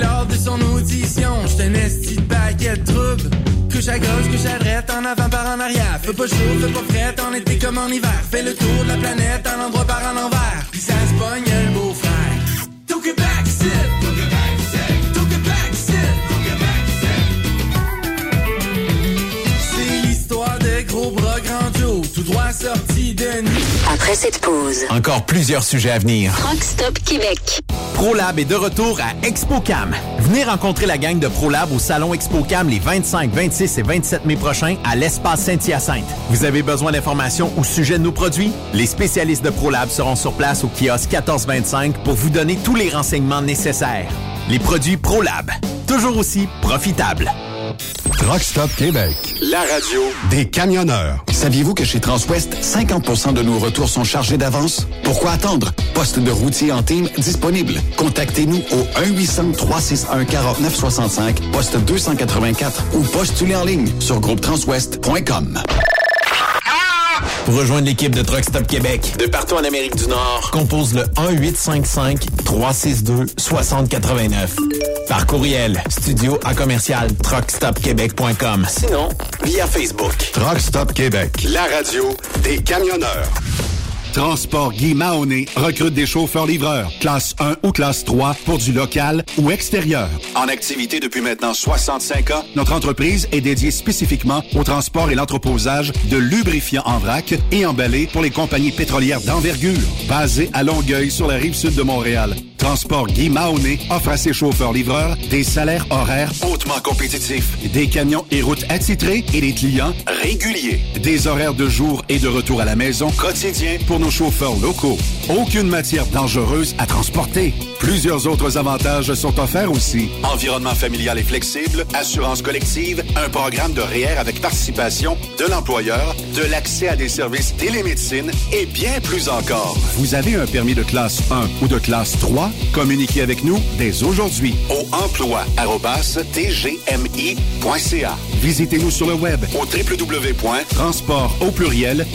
Lors de son audition, j'étais un esti de baguette trouble. Couche à gauche, couche à droite, en avant par en arrière. Fais pas chaud, fais pas frais, en été comme en hiver. Fais le tour de la planète, en endroit par en envers. Puis ça se pogne le beau-frère. Took back, sit. Took back, sit. Back, sit. C'est l'histoire de gros bras grand Joe, tout droit sorti. Après cette pause, Encore plusieurs sujets à venir. Rock Stop Québec. ProLab est de retour à ExpoCam. Venez rencontrer la gang de ProLab au salon ExpoCam les 25, 26 et 27 mai prochains à l'espace Saint-Hyacinthe. Vous avez besoin d'informations au sujet de nos produits? Les spécialistes de ProLab seront sur place au kiosque 1425 pour vous donner tous les renseignements nécessaires. Les produits ProLab, toujours aussi profitables. Truck Stop Québec. La radio Des camionneurs. Saviez-vous que chez Transwest, 50% de nos retours sont chargés d'avance? Pourquoi attendre? Poste de routier en team disponible. Contactez-nous au 1-800-361-4965, poste 284 ou postulez en ligne sur groupetranswest.com. Pour rejoindre l'équipe de Truck Stop Québec, de partout en Amérique du Nord, compose le 1-855-362-6089. Par courriel, studio à commercial truckstopquebec.com. Sinon, via Facebook. Truck Stop Québec. La radio Des camionneurs. Transport Guy Mahoney recrute des chauffeurs-livreurs, classe 1 ou classe 3 pour du local ou extérieur. En activité depuis maintenant 65 ans, notre entreprise est dédiée spécifiquement au transport et l'entreposage de lubrifiants en vrac et emballés pour les compagnies pétrolières d'envergure, basées à Longueuil sur la rive sud de Montréal. Transport Guy Mahoney offre à ses chauffeurs-livreurs des salaires horaires hautement compétitifs, des camions et routes attitrés et des clients réguliers, des horaires de jour et de retour à la maison quotidiens pour nos chauffeurs locaux. Aucune matière dangereuse à transporter. Plusieurs autres avantages sont offerts aussi. Environnement familial et flexible, assurance collective, un programme de REER avec participation de l'employeur, de l'accès à des services télémédecine et bien plus encore. Vous avez un permis de classe 1 ou de classe 3? Communiquez avec nous dès aujourd'hui au emploi.tgmi.ca. Visitez-nous sur le web au www.transport au pluriel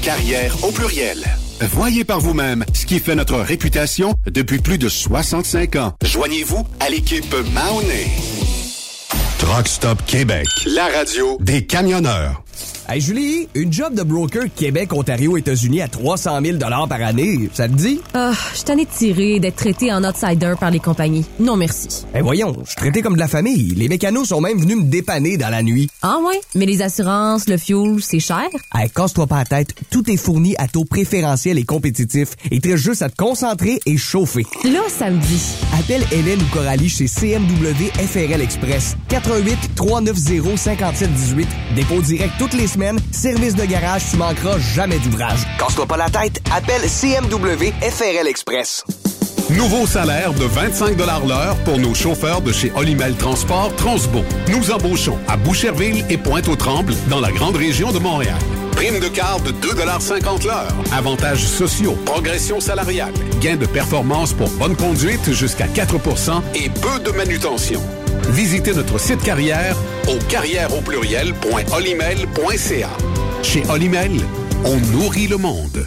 carrière au pluriel. Voyez par vous-même ce qui fait notre réputation depuis plus de 65 ans. Joignez-vous à l'équipe Mahoney. Truck Stop Québec. La radio des camionneurs. Hey Julie, une job de broker Québec, Ontario, États-Unis à 300 000 par année, ça te dit? Ah, je t'en ai tiré d'être traité en outsider par les compagnies. Non merci. Eh voyons, je suis traité comme de la famille. Les mécanos sont même venus me dépanner dans la nuit. Ah ouais? Mais les assurances, le fuel, c'est cher? Hey, casse-toi pas la tête, tout est fourni à taux préférentiel et compétitif. Il te reste juste à te concentrer et chauffer. Là, ça me dit. Appelle Hélène ou Coralie chez CMW FRL Express. 88 390 5718. Dépôt direct toutes les semaines. Service de garage, tu manqueras jamais d'ouvrage. Casse-toi pas la tête, appelle CMW FRL Express. Nouveau salaire de 25 l'heure pour nos chauffeurs de chez Olimel Transport Transbo. Nous embauchons à Boucherville et Pointe-aux-Trembles dans la grande région de Montréal. Prime de carte de 2,50 l'heure. Avantages sociaux, progression salariale, gains de performance pour bonne conduite jusqu'à 4% et peu de manutention. Visitez notre site carrière au carrière. Chez Olimel, on nourrit le monde.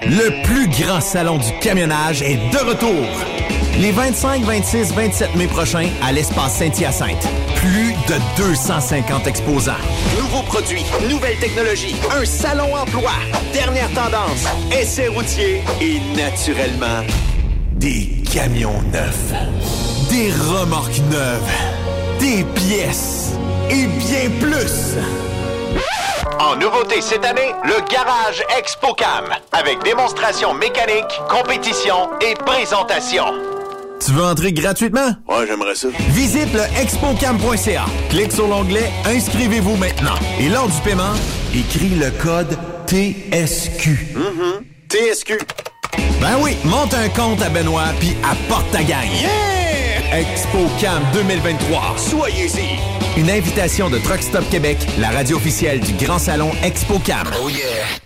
Le plus grand salon du camionnage est de retour. Les 25, 26, 27 mai prochains à l'espace Saint-Hyacinthe. Plus de 250 exposants. Nouveaux produits, nouvelles technologies, un salon emploi, dernière tendance, essais routiers et naturellement des camions neufs, des remorques neuves, des pièces et bien plus. En nouveauté cette année, le Garage ExpoCam, avec démonstration mécanique, compétition et présentation. Tu veux entrer gratuitement? Ouais, j'aimerais ça. Visite le expocam.ca. Clique sur l'onglet Inscrivez-vous maintenant. Et lors du paiement, écris le code TSQ. Mm-hmm. TSQ. Ben oui, monte un compte à Benoît puis apporte ta gagne. Yeah! ExpoCam 2023. Soyez-y. Une invitation de Truck Stop Québec, la radio officielle du Grand Salon ExpoCam. Oh yeah!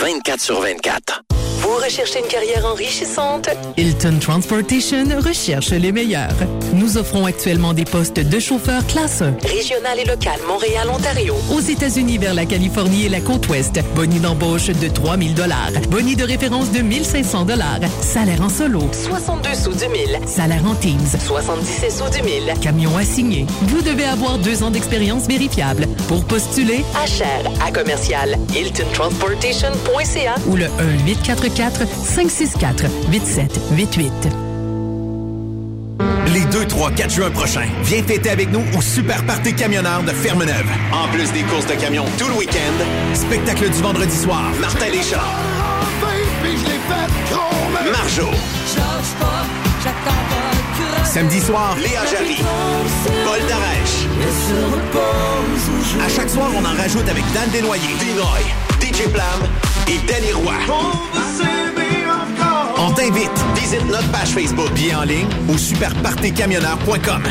24 sur 24. Vous recherchez une carrière enrichissante? Hilton Transportation recherche les meilleurs. Nous offrons actuellement des postes de chauffeur classe 1. Régional et local, Montréal, Ontario. Aux États-Unis vers la Californie et la côte ouest. Boni d'embauche de 3000 dollars. Boni de référence de 1500 dollars. Salaire en solo. 62 sous du mille. Salaire en teams. 77 sous du mille. Camion assigné. Vous devez avoir deux ans d'expérience vérifiable. Pour postuler, À cher, à commercial, ou le 1-844-564-8788. Les 2, 3, 4 juin prochains, viens fêter avec nous au Super Party Camionneur de Fermeneuve. En plus des courses de camions tout le week-end, Spectacle du vendredi soir. Martin Deschamps, Marjo, Samedi soir, Léa Jarry, Paul Darèche, à chaque soir, on en rajoute avec Dan Desnoyers. Dinoy, DJ Plam et Danny Roy. On t'invite. Visite notre page Facebook. Billets en ligne au superpartycamionneur.com.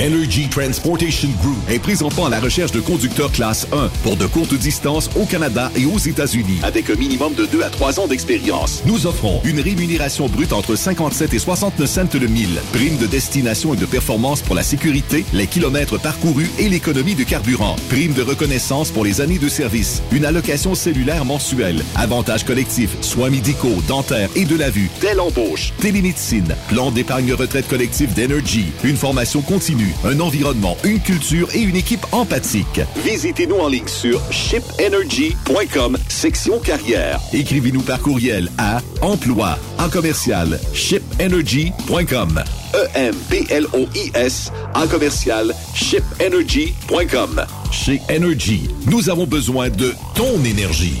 Energy Transportation Group est présentement à la recherche de conducteurs classe 1 pour de courtes distances au Canada et aux États-Unis. Avec un minimum de 2 à 3 ans d'expérience. Nous offrons une rémunération brute entre 57 et 69 cents le mille, prime de destination et de performance pour la sécurité, les kilomètres parcourus et l'économie de carburant, prime de reconnaissance pour les années de service, une allocation cellulaire mensuelle, avantages collectifs, soins médicaux, dentaires et de la vue, telle embauche, télémédecine, plan d'épargne retraite collective d'Energy, une formation continue, un environnement, une culture et une équipe empathique. Visitez-nous en ligne sur shipenergy.com, section carrière. Écrivez-nous par courriel à emploi en commercial shipenergy.com. E-M-P-L-O-I-S en commercial shipenergy.com. Chez Energy, nous avons besoin de ton énergie.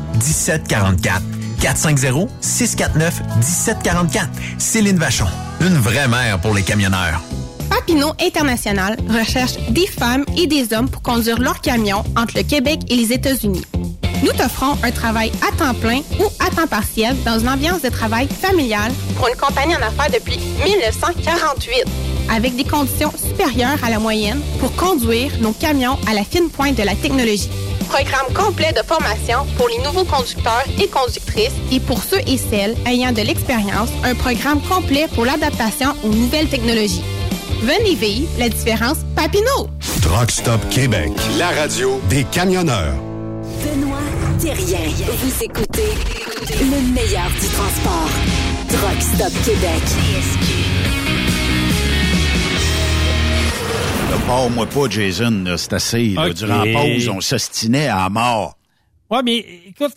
1744. 450 649 1744. Céline Vachon, une vraie mère pour les camionneurs. Papineau International recherche des femmes et des hommes pour conduire leur camion entre le Québec et les États-Unis. Nous t'offrons un travail à temps plein ou à temps partiel dans une ambiance de travail familiale pour une compagnie en affaires depuis 1948, avec des conditions supérieures à la moyenne pour conduire nos camions à la fine pointe de la technologie. Programme complet de formation pour les nouveaux conducteurs et conductrices et pour ceux et celles ayant de l'expérience, un programme complet pour l'adaptation aux nouvelles technologies. Venez vivre la différence Papineau. Truck Stop Québec, la radio des camionneurs. Benoît Thérien. Vous écoutez le meilleur du transport. Truck Stop Québec. Là, Pars-moi pas, Jason, c'est assez. là. Durant la pause, on s'ostinait à mort. Ouais, mais écoute,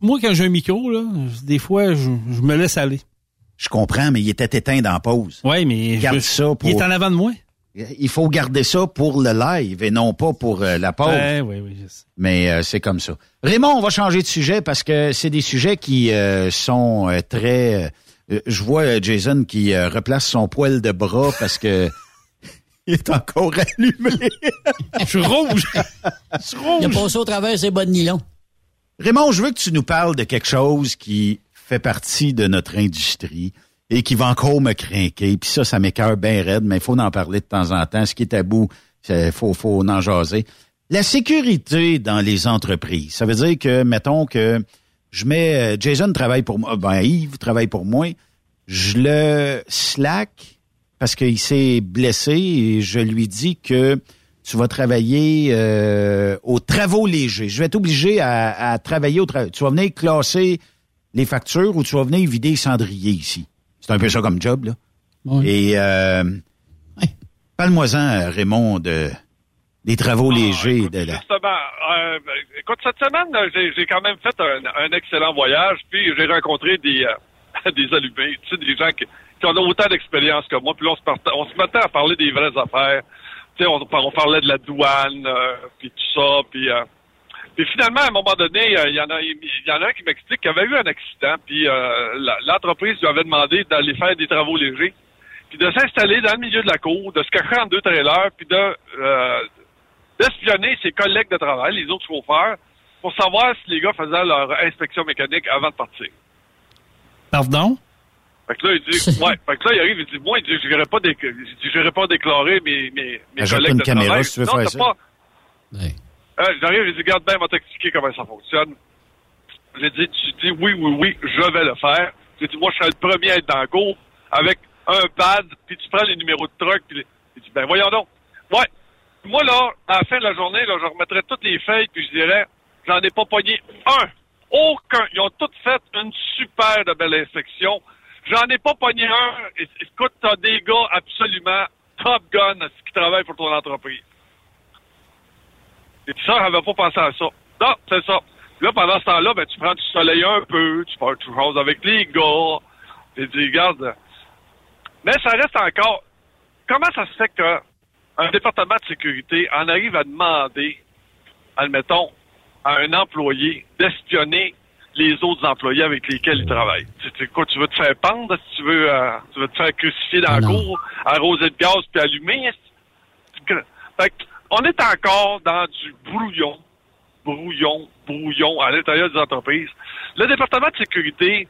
moi, quand j'ai un micro, là, des fois, je, je me laisse aller. Je comprends, mais il était éteint dans la pause. Oui, mais Garde je- ça pour... il est en avant de moi. Il faut garder ça pour le live et non pas pour euh, la pause. Ouais, oui, oui, je sais. Mais euh, c'est comme ça. Raymond, on va changer de sujet parce que c'est des sujets qui euh, sont euh, très... euh, je vois Jason qui replace son poil de bras parce que [LAUGHS] il est encore allumé. Je suis rouge. [LAUGHS] Je suis Il a rouge. passé au travers ses bas de nylon. Raymond, je veux que tu nous parles de quelque chose qui fait partie de notre industrie et qui va encore me craquer. Puis ça, ça m'écœure bien raide, mais il faut en parler de temps en temps. Ce qui est tabou, il faut, faut en jaser. La sécurité dans les entreprises. Ça veut dire que, mettons que je mets... euh, Jason travaille pour moi. Ben, Yves travaille pour moi. Je le slack parce qu'il s'est blessé et je lui dis que tu vas travailler euh, aux travaux légers. Je vais t'obliger à, à travailler au travail. Tu vas venir classer les factures ou tu vas venir vider les cendriers ici. C'est un peu ça comme job, là. Et euh, parle-moi-en, Raymond, de, des travaux légers. de la... Justement, euh, écoute, cette semaine, euh, j'ai j'ai quand même fait un, un excellent voyage, puis j'ai rencontré des, [LAUGHS] des allumés, tu sais, des gens qui, ont autant d'expérience que moi, puis là, on se, on se mettait à parler des vraies affaires. Tu sais, on, parlait de la douane, euh, puis tout ça, puis... euh, Puis finalement, à un moment donné, euh, il y, en a, y en a un qui m'explique qu'il avait eu un accident, puis l'entreprise lui avait demandé d'aller faire des travaux légers, puis de s'installer dans le milieu de la cour, de se cacher en deux trailers, puis de d'espionner ses collègues de travail, les autres chauffeurs, pour savoir si les gars faisaient leur inspection mécanique avant de partir. Pardon? Fait que là, il dit, [LAUGHS] ouais, fait que là, il arrive, il dit, moi, il dit, je n'irai pas, pas déclarer mes, mes, mes collègues une de caméra travail. si tu veux non, faire ça. pas. Euh, J'arrive, il dit, regarde bien, on va t'expliquer comment ça fonctionne. J'ai dit, tu dis, oui, oui, oui, je vais le faire. J'ai dit, moi, je serai le premier à être dans le cours avec un pad, puis tu prends les numéros de truck, puis il dit, ben, voyons donc. Ouais. Moi, là, à la fin de la journée, là, je remettrai toutes les feuilles, puis je dirais, j'en ai pas pogné un. Aucun. Ils ont toutes fait une super belle inspection. J'en ai pas pogné un. Écoute, t'as des gars absolument top gun qui travaillent pour ton entreprise. Et ça, j'avais pas pensé à ça. Non, c'est ça. Là, pendant ce temps-là, ben, tu prends du soleil un peu, tu fais autre chose avec les gars. Tu dis, regarde. Mais ça reste encore. Comment ça se fait qu'un département de sécurité en arrive à demander, admettons, à un employé d'espionner les autres employés avec lesquels il travaille? Tu, tu- quoi, tu veux te faire pendre? Si tu veux, euh, tu veux te faire crucifier dans la cour, arroser de gaz puis allumer? Fait que, on est encore dans du brouillon, brouillon, brouillon à l'intérieur des entreprises. Le département de sécurité,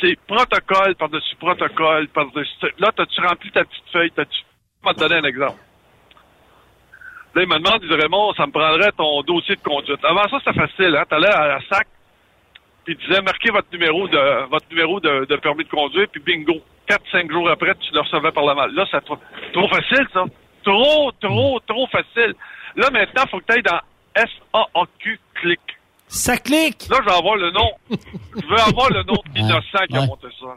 c'est protocole par-dessus protocole par-dessus. Là, t'as-tu rempli ta petite feuille? T'as-tu. Je vais te donner un exemple. Là, il me demande, il dit Raymond, ça me prendrait ton dossier de conduite. Avant ça, c'était facile, hein? T'allais à la SAC, puis il disait marquez votre numéro de votre numéro de, de permis de conduire, puis bingo. Quatre, cinq jours après, tu le recevais par la malle. Là, c'est trop, trop facile, ça. Trop, trop, trop facile. Là, maintenant, il faut que tu ailles dans S-A-A-Q, clic. Ça clique! Là, je veux avoir le nom. Je veux avoir le nom de l'innocent qui a monté ça.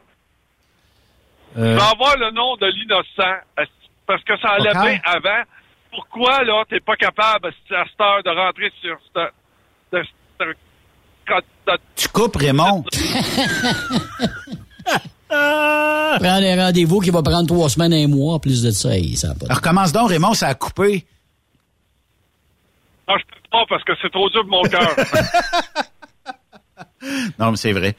Je Euh, veux avoir le nom de l'innocent. Parce que ça allait bien avant. Pourquoi, là, t'es pas capable, à cette heure, de rentrer sur ce... de- de- quand- de- Tu coupes, Raymond. [LAUGHS] Prends des rendez-vous qui va prendre trois semaines, un mois, en plus de ça. hey, ça pas Recommence donc, Raymond, ça a coupé. Non, je peux pas parce que c'est trop dur pour mon cœur. [LAUGHS] Non, mais c'est vrai.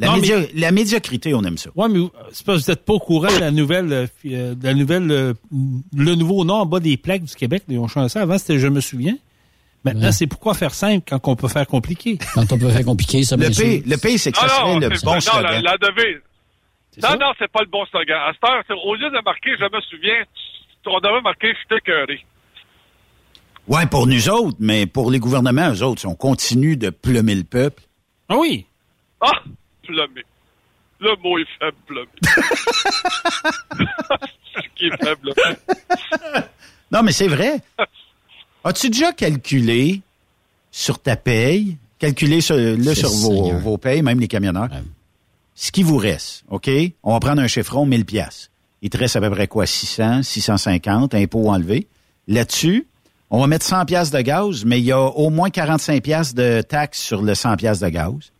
La, Non, mais- média- la médiocrité, on aime ça. Ouais, mais c'est parce que vous n'êtes pas au courant de la nouvelle, euh, euh, de la nouvelle, euh, le nouveau nom en bas des plaques du Québec. Ils ont changé ça. Avant, c'était Je me souviens. Maintenant, c'est pourquoi faire simple quand on peut faire compliqué. Quand on peut faire compliqué, ça Le pire, le pire, c'est que ça non, serait non, le c'est bon pas- non, slogan. la, la devise. C'est Non, ça? non, c'est pas le bon slogan. À cette heure, au lieu de marquer Je me souviens, on devrait marquer Je t'ai cœuré. Ouais, pour nous autres, mais pour les gouvernements, eux autres, si on continue de plumer le peuple. Ah oui! Ah! Le mot est faible, plumé. [LAUGHS] Ce qui est faible. Non, mais c'est vrai. As-tu déjà calculé sur ta paye, calculé sur, là, sur vos, vos payes, même les camionneurs, ce qui vous reste, OK? On va prendre un chiffron, 1000 pièces. Il te reste à peu près quoi? 600, 650, impôts enlevés. Là-dessus, on va mettre 100 pièces de gaz, mais il y a au moins 45 pièces de taxes sur le 100 pièces de gaz.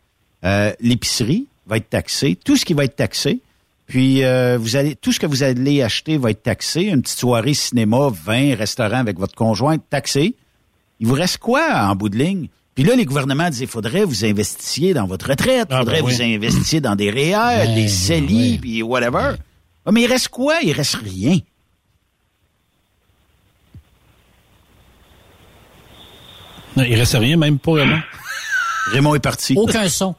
Euh, L'épicerie va être taxée, tout ce qui va être taxé. Puis euh, vous allez tout ce que vous allez acheter va être taxé. Une petite soirée cinéma, vin, restaurant avec votre conjoint taxé. Il vous reste quoi en bout de ligne? Puis là, les gouvernements disent, il faudrait vous investissiez dans votre retraite, il Ah, faudrait ben oui. vous investissiez dans des [LAUGHS] REER, Ben, des CELI, puis whatever. Ah, mais il reste quoi? Il reste rien. Non, il reste rien, même pas vraiment. [LAUGHS] Raymond est parti. Aucun son.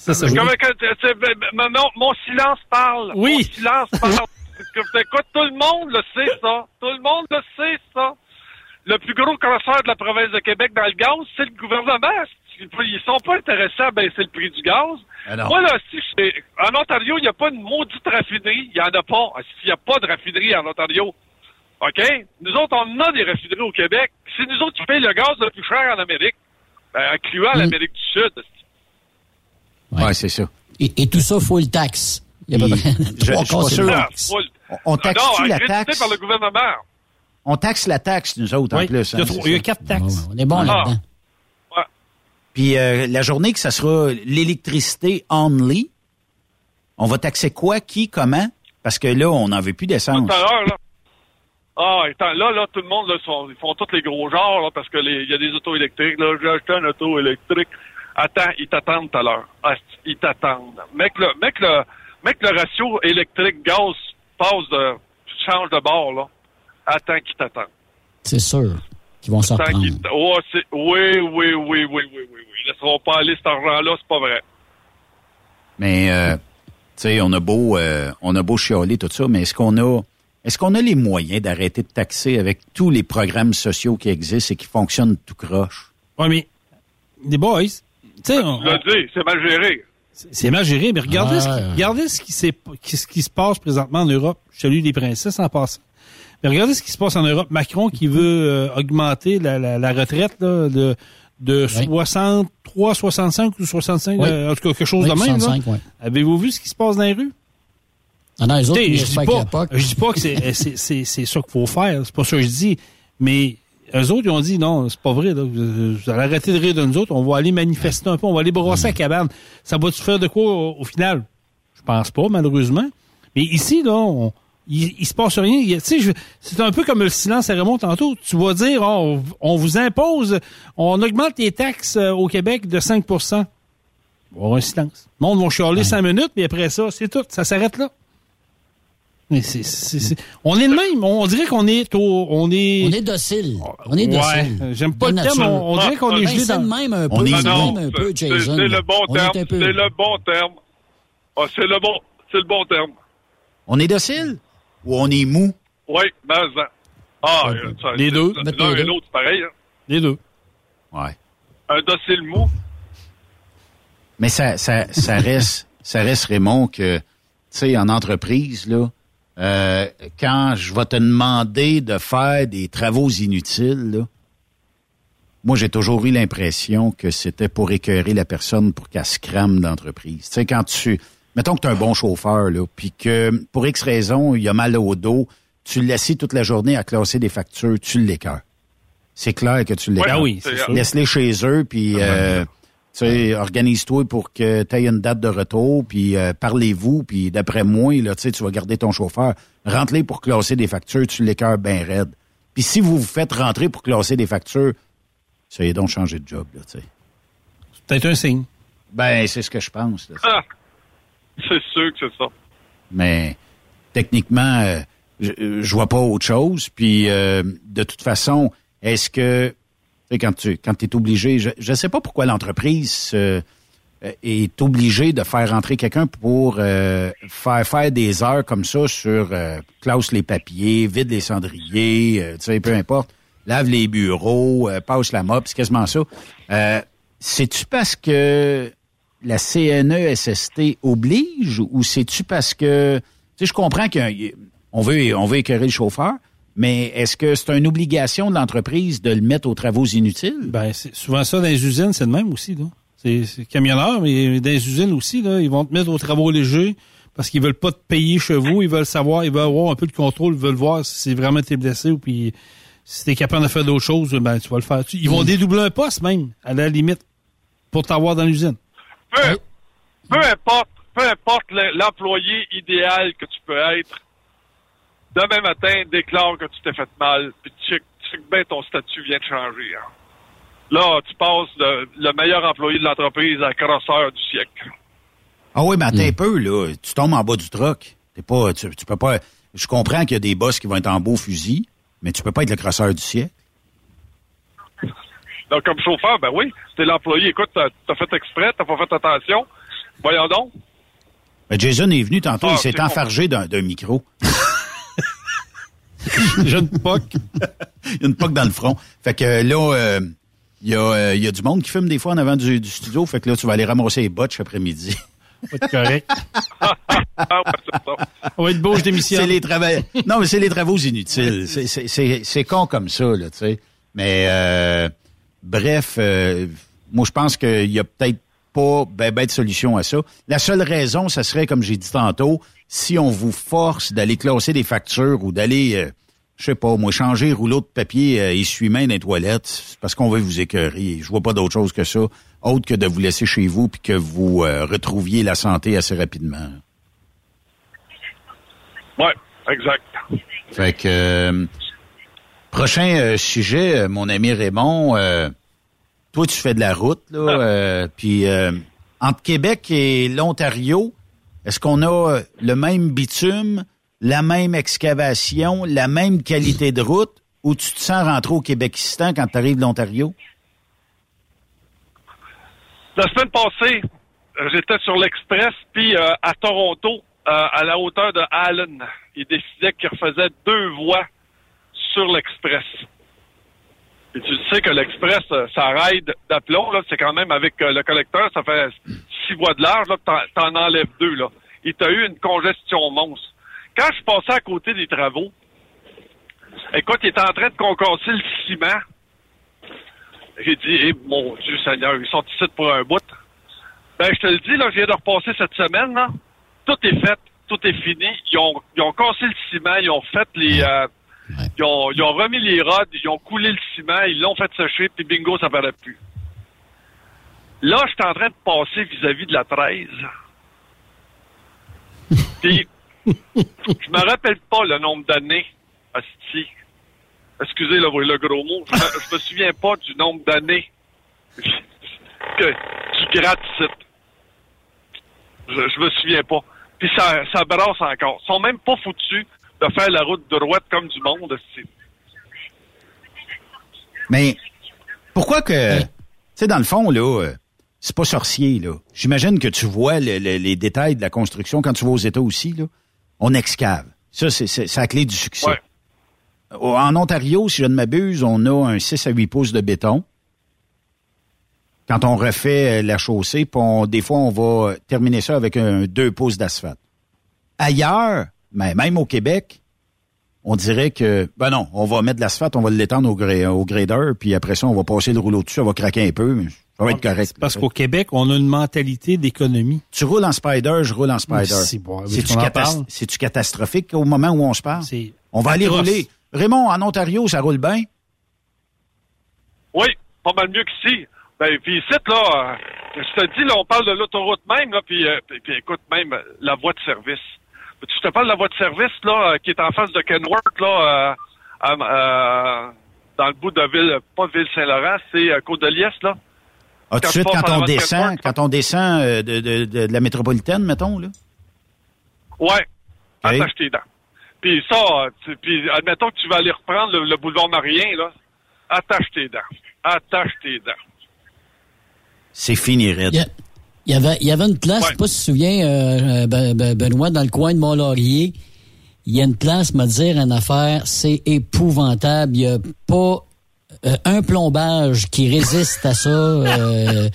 Ça, ça C'est comme que, ben, ben, mon, mon silence parle. Oui. Mon silence parle. [LAUGHS] Écoute, tout le monde le sait, ça. Tout le monde le sait, ça. Le plus gros crosseur de la province de Québec dans le gaz, c'est le gouvernement. Ils sont pas intéressés à baisser le prix du gaz. Ah. Moi, là, si je- en Ontario, il n'y a pas une maudite raffinerie. Il n'y en a pas. S'il n'y a pas de raffinerie en Ontario. OK? Nous autres, on a des raffineries au Québec. C'est nous autres qui payons le gaz le plus cher en Amérique. Ben, incluant l'Amérique du Sud. Ouais, c'est ça. Et, et tout ça, full taxe. Il y a pas je- trois je pas sûr. le taxe. On- on taxe-tu non, la accrédité taxe? par le gouvernement. On taxe la taxe, nous autres, en Oui, plus. il y a hein, il y a quatre taxes. On est bon Ah. là-dedans. Puis euh, la journée que ça sera l'électricité only, on va taxer quoi, qui, comment? Parce que là, on n'en veut plus d'essence. Tout à l'heure, là. Ah, étant, là, là, tout le monde, là, sont, ils font tous les gros genres, là, parce que il y a des autos électriques. Là, j'ai acheté un auto électrique. Attends, ils t'attendent tout à l'heure. Ah, ils t'attendent. Mec, le, mec, le, mec, le ratio électrique-gaz passe de, change de bord, là. Attends qu'ils t'attendent. C'est sûr qu'ils vont s'en Attends reprendre. qu'ils t- oh, oui, oui, oui, oui, oui, oui, oui. Ils laisseront pas aller cet argent-là, c'est pas vrai. Mais, euh, tu sais, on a beau, euh, on a beau chialer tout ça, mais est-ce qu'on a, est-ce qu'on a les moyens d'arrêter de taxer avec tous les programmes sociaux qui existent et qui fonctionnent tout croche? Oui, mais les boys, tu sais, on- c'est mal géré. c'est mal géré, mais regardez, Ah, ce, qui, regardez ce, qui ce qui se passe présentement en Europe. Je salue les princesses en passant. Mais regardez ce qui se passe en Europe. Macron qui veut euh, augmenter la, la, la retraite là, de, de 63, 65 ou 65, Oui. euh, en tout cas quelque chose Oui, de même. là. 65, oui. Avez-vous vu ce qui se passe dans les rues? Ah non, les autres, je dis pas je dis pas que c'est, c'est, c'est, c'est ça qu'il faut faire. C'est pas ça que je dis. Mais eux autres, ils ont dit non, c'est pas vrai. Là. Vous, allez arrêter de rire de nous autres. On va aller manifester un peu. On va aller brosser la cabane. Ça va-tu faire de quoi au, au final? Je pense pas, malheureusement. Mais ici, là, on- il, il se passe rien. Tu sais, C'est un peu comme le silence à Raymond tantôt. Tu vas dire, oh, on, vous impose, on augmente les taxes euh, au Québec de 5% On va avoir un silence. Le monde va chialer 5 minutes, puis après ça, c'est tout. Ça s'arrête là. Mais c'est, c'est- c'est- on est de même. On dirait qu'on est au, on est. On est docile. On est Ouais. docile. J'aime pas De le terme. On, on dirait qu'on est Ben, gelé c'est dans. même un peu. On est Ah même un peu, Jason. C'est le bon On est terme. un peu- C'est le bon terme. Ah, c'est le bon, c'est le bon terme. On est docile ou on est mou? Oui, mais ça. Ah, ça- les deux. L'un et l'autre, c'est pareil. Hein. Les deux. Ouais. Un docile mou. Mais ça, ça, ça reste, ça reste Raymond que, tu sais, en entreprise là, euh, quand je vais te demander de faire des travaux inutiles, là, moi j'ai toujours eu l'impression que c'était pour écœurer la personne pour qu'elle se crame d'entreprise. Tu sais, quand tu, mettons que tu es un bon chauffeur là, puis que pour X raison il a mal au dos, tu le laisses toute la journée à classer des factures, tu l'écœures. C'est clair que tu l'écœures. Ben oui. Laisse-les chez eux, puis euh, tu sais, organise-toi pour que tu aies une date de retour, puis euh, parlez-vous, puis d'après moi, là, tu sais, tu vas garder ton chauffeur. Rentre-les pour classer des factures, tu l'écœures bien raide. Puis si vous vous faites rentrer pour classer des factures, essayez donc de changer de job, là, tu sais. C'est peut-être un signe. Ben, c'est ce que je pense. là. Ah, c'est sûr que c'est ça. Mais techniquement, euh, je, je vois pas autre chose. Puis euh, de toute façon, est-ce que sais, quand tu quand es obligé, je ne sais pas pourquoi l'entreprise euh, euh, est obligée de faire rentrer quelqu'un pour euh, faire faire des heures comme ça sur euh, classe les papiers, vide les cendriers, euh, tu sais, peu importe, lave les bureaux, euh, passe la mop, c'est quasiment ça. Euh, C'est-tu parce que la CNESST oblige ou c'est-tu parce que tu sais je comprends qu'on veut on veut écœurer le chauffeur, mais est-ce que c'est une obligation de l'entreprise de le mettre aux travaux inutiles? Ben, c'est souvent ça dans les usines, c'est le même aussi, là. C'est c'est camionneur, mais dans les usines aussi, là, ils vont te mettre aux travaux légers parce qu'ils veulent pas te payer chez vous, ils veulent savoir, ils veulent avoir un peu de contrôle, ils veulent voir si c'est vraiment t'es blessé ou puis si t'es capable de faire d'autres choses, ben tu vas le faire. Ils vont dédoubler un poste même, à la limite, pour t'avoir dans l'usine. Peu, peu importe, peu importe le- l'employé idéal que tu peux être, demain matin, déclare que tu t'es fait mal, puis check, check bien ton statut vient de changer. hein. Là, tu passes de le meilleur employé de l'entreprise à crosseur du siècle. Ah oui, mais attends un peu là, tu tombes en bas du troc. T'es pas tu, tu peux pas je comprends qu'il y a des boss qui vont être en beau fusil, mais tu peux pas être le crosseur du siècle. Donc, comme chauffeur, ben oui, t'es l'employé. Écoute, t'as as fait exprès, t'as pas fait attention. Voyons donc. Ben, Jason est venu tantôt, Ah, il s'est c'est enfargé d'un d'un micro. J'ai une poque. Il y a une poque dans le front. Fait que là, euh, il y, a, euh, il y a du monde qui fume des fois en avant du, du studio. Fait que là, tu vas aller ramasser les botches après-midi. Va être correct. [LAUGHS] Ah. On va être beau, je démissionne. C'est les travaux. Non, mais c'est les travaux inutiles. C'est- con comme ça, là, tu sais. Mais euh, bref, euh, moi je pense qu'il y a peut-être pas ben, ben de solution à ça. La seule raison, ça serait, comme j'ai dit tantôt, si on vous force d'aller classer des factures ou d'aller, euh, je sais pas, moi, changer le rouleau de papier euh, essuie-main dans les toilettes, c'est parce qu'on veut vous écœurer. Je vois pas d'autre chose que ça, autre que de vous laisser chez vous puis que vous euh, retrouviez la santé assez rapidement. Ouais, Exact. Fait que euh, prochain euh, sujet, mon ami Raymond, euh, toi tu fais de la route là, euh, puis euh, entre Québec et l'Ontario, est-ce qu'on a euh, le même bitume, la même excavation, la même qualité de route, ou tu te sens rentrer au Québékistan quand tu arrives de l'Ontario? La semaine passée, j'étais sur l'Express, puis euh, à Toronto, euh, à la hauteur de Allen, il décidait qu'il refaisait deux voies sur l'Express. Et tu sais que l'Express, ça ride d'aplomb, c'est quand même avec le collecteur, ça fait six voies de large, là, t'en enlèves deux, là. Et t'as eu une congestion monstre. Quand je passais à côté des travaux, écoute, il était en train de concasser le ciment. J'ai dit, eh, mon Dieu Seigneur, ils sont ici pour un bout. Ben, je te le dis, là, je viens de repasser cette semaine, là. Tout est fait, tout est fini. Ils ont, ils ont cassé le ciment, ils ont fait les, euh, ils, ont, ils ont remis les rods, ils ont coulé le ciment, ils l'ont fait sécher, puis bingo, ça paraît plus. Là, je suis en train de passer vis-à-vis de la 13. Puis, je me rappelle pas le nombre d'années, asti. Excusez le, le gros mot. Je me, je me souviens pas du nombre d'années que qui gratte ici. Je, je me souviens pas. Puis ça, ça brasse encore. Ils sont même pas foutus de faire la route droite comme du monde. asti. Mais pourquoi que, tu sais, dans le fond, là, euh, c'est pas sorcier, là. J'imagine que tu vois le- le- les détails de la construction quand tu vas aux États aussi, là. On excave. Ça, c'est la clé du succès. En Ontario, si je ne m'abuse, on a un 6 à 8 pouces de béton. Quand on refait euh, la chaussée, puis on- des fois, on va terminer ça avec un 2 pouces d'asphalte. Ailleurs, mais même au Québec, on dirait que, ben non, on va mettre de l'asphalte, on va l'étendre au, gra- au grader, puis après ça, on va passer le rouleau dessus, ça va craquer un peu, mais ça va être correct. Parce qu'au Québec, on a une mentalité d'économie. Tu roules en spider, je roule en spider. Oui, C'est-tu on catas- catastrophique au moment où on se parle? On va aller rouler. Raymond, en Ontario, ça roule bien? Oui, pas mal mieux qu'ici. Ben, puis ici, là, euh, je te dis, là, on parle de l'autoroute même, là, puis, euh, puis, puis écoute, même la voie de service. Tu te parles de la voie de service, là, euh, qui est en face de Kenworth, là, euh, à- euh, dans le bout de ville, pas Ville-Saint-Laurent, c'est euh, Côte-de-Liesse, là. Ah, tout de Quand suite, quand on de descend, Kenworth, quand on descend de, de- de- de la métropolitaine, mettons, là? Ouais, attache tes dents. Puis ça, tu- puis admettons que tu vas aller reprendre le, le boulevard Marien, là, attache tes dents. Attache tes dents. C'est fini, Red. Il y avait, il y avait une place, je sais pas si tu te souviens, euh, Ben- Ben- Benoît, dans le coin de Mont-Laurier. Il y a une place, me dire une affaire, c'est épouvantable. Il n'y a pas euh, un plombage qui résiste à ça. [LAUGHS] euh,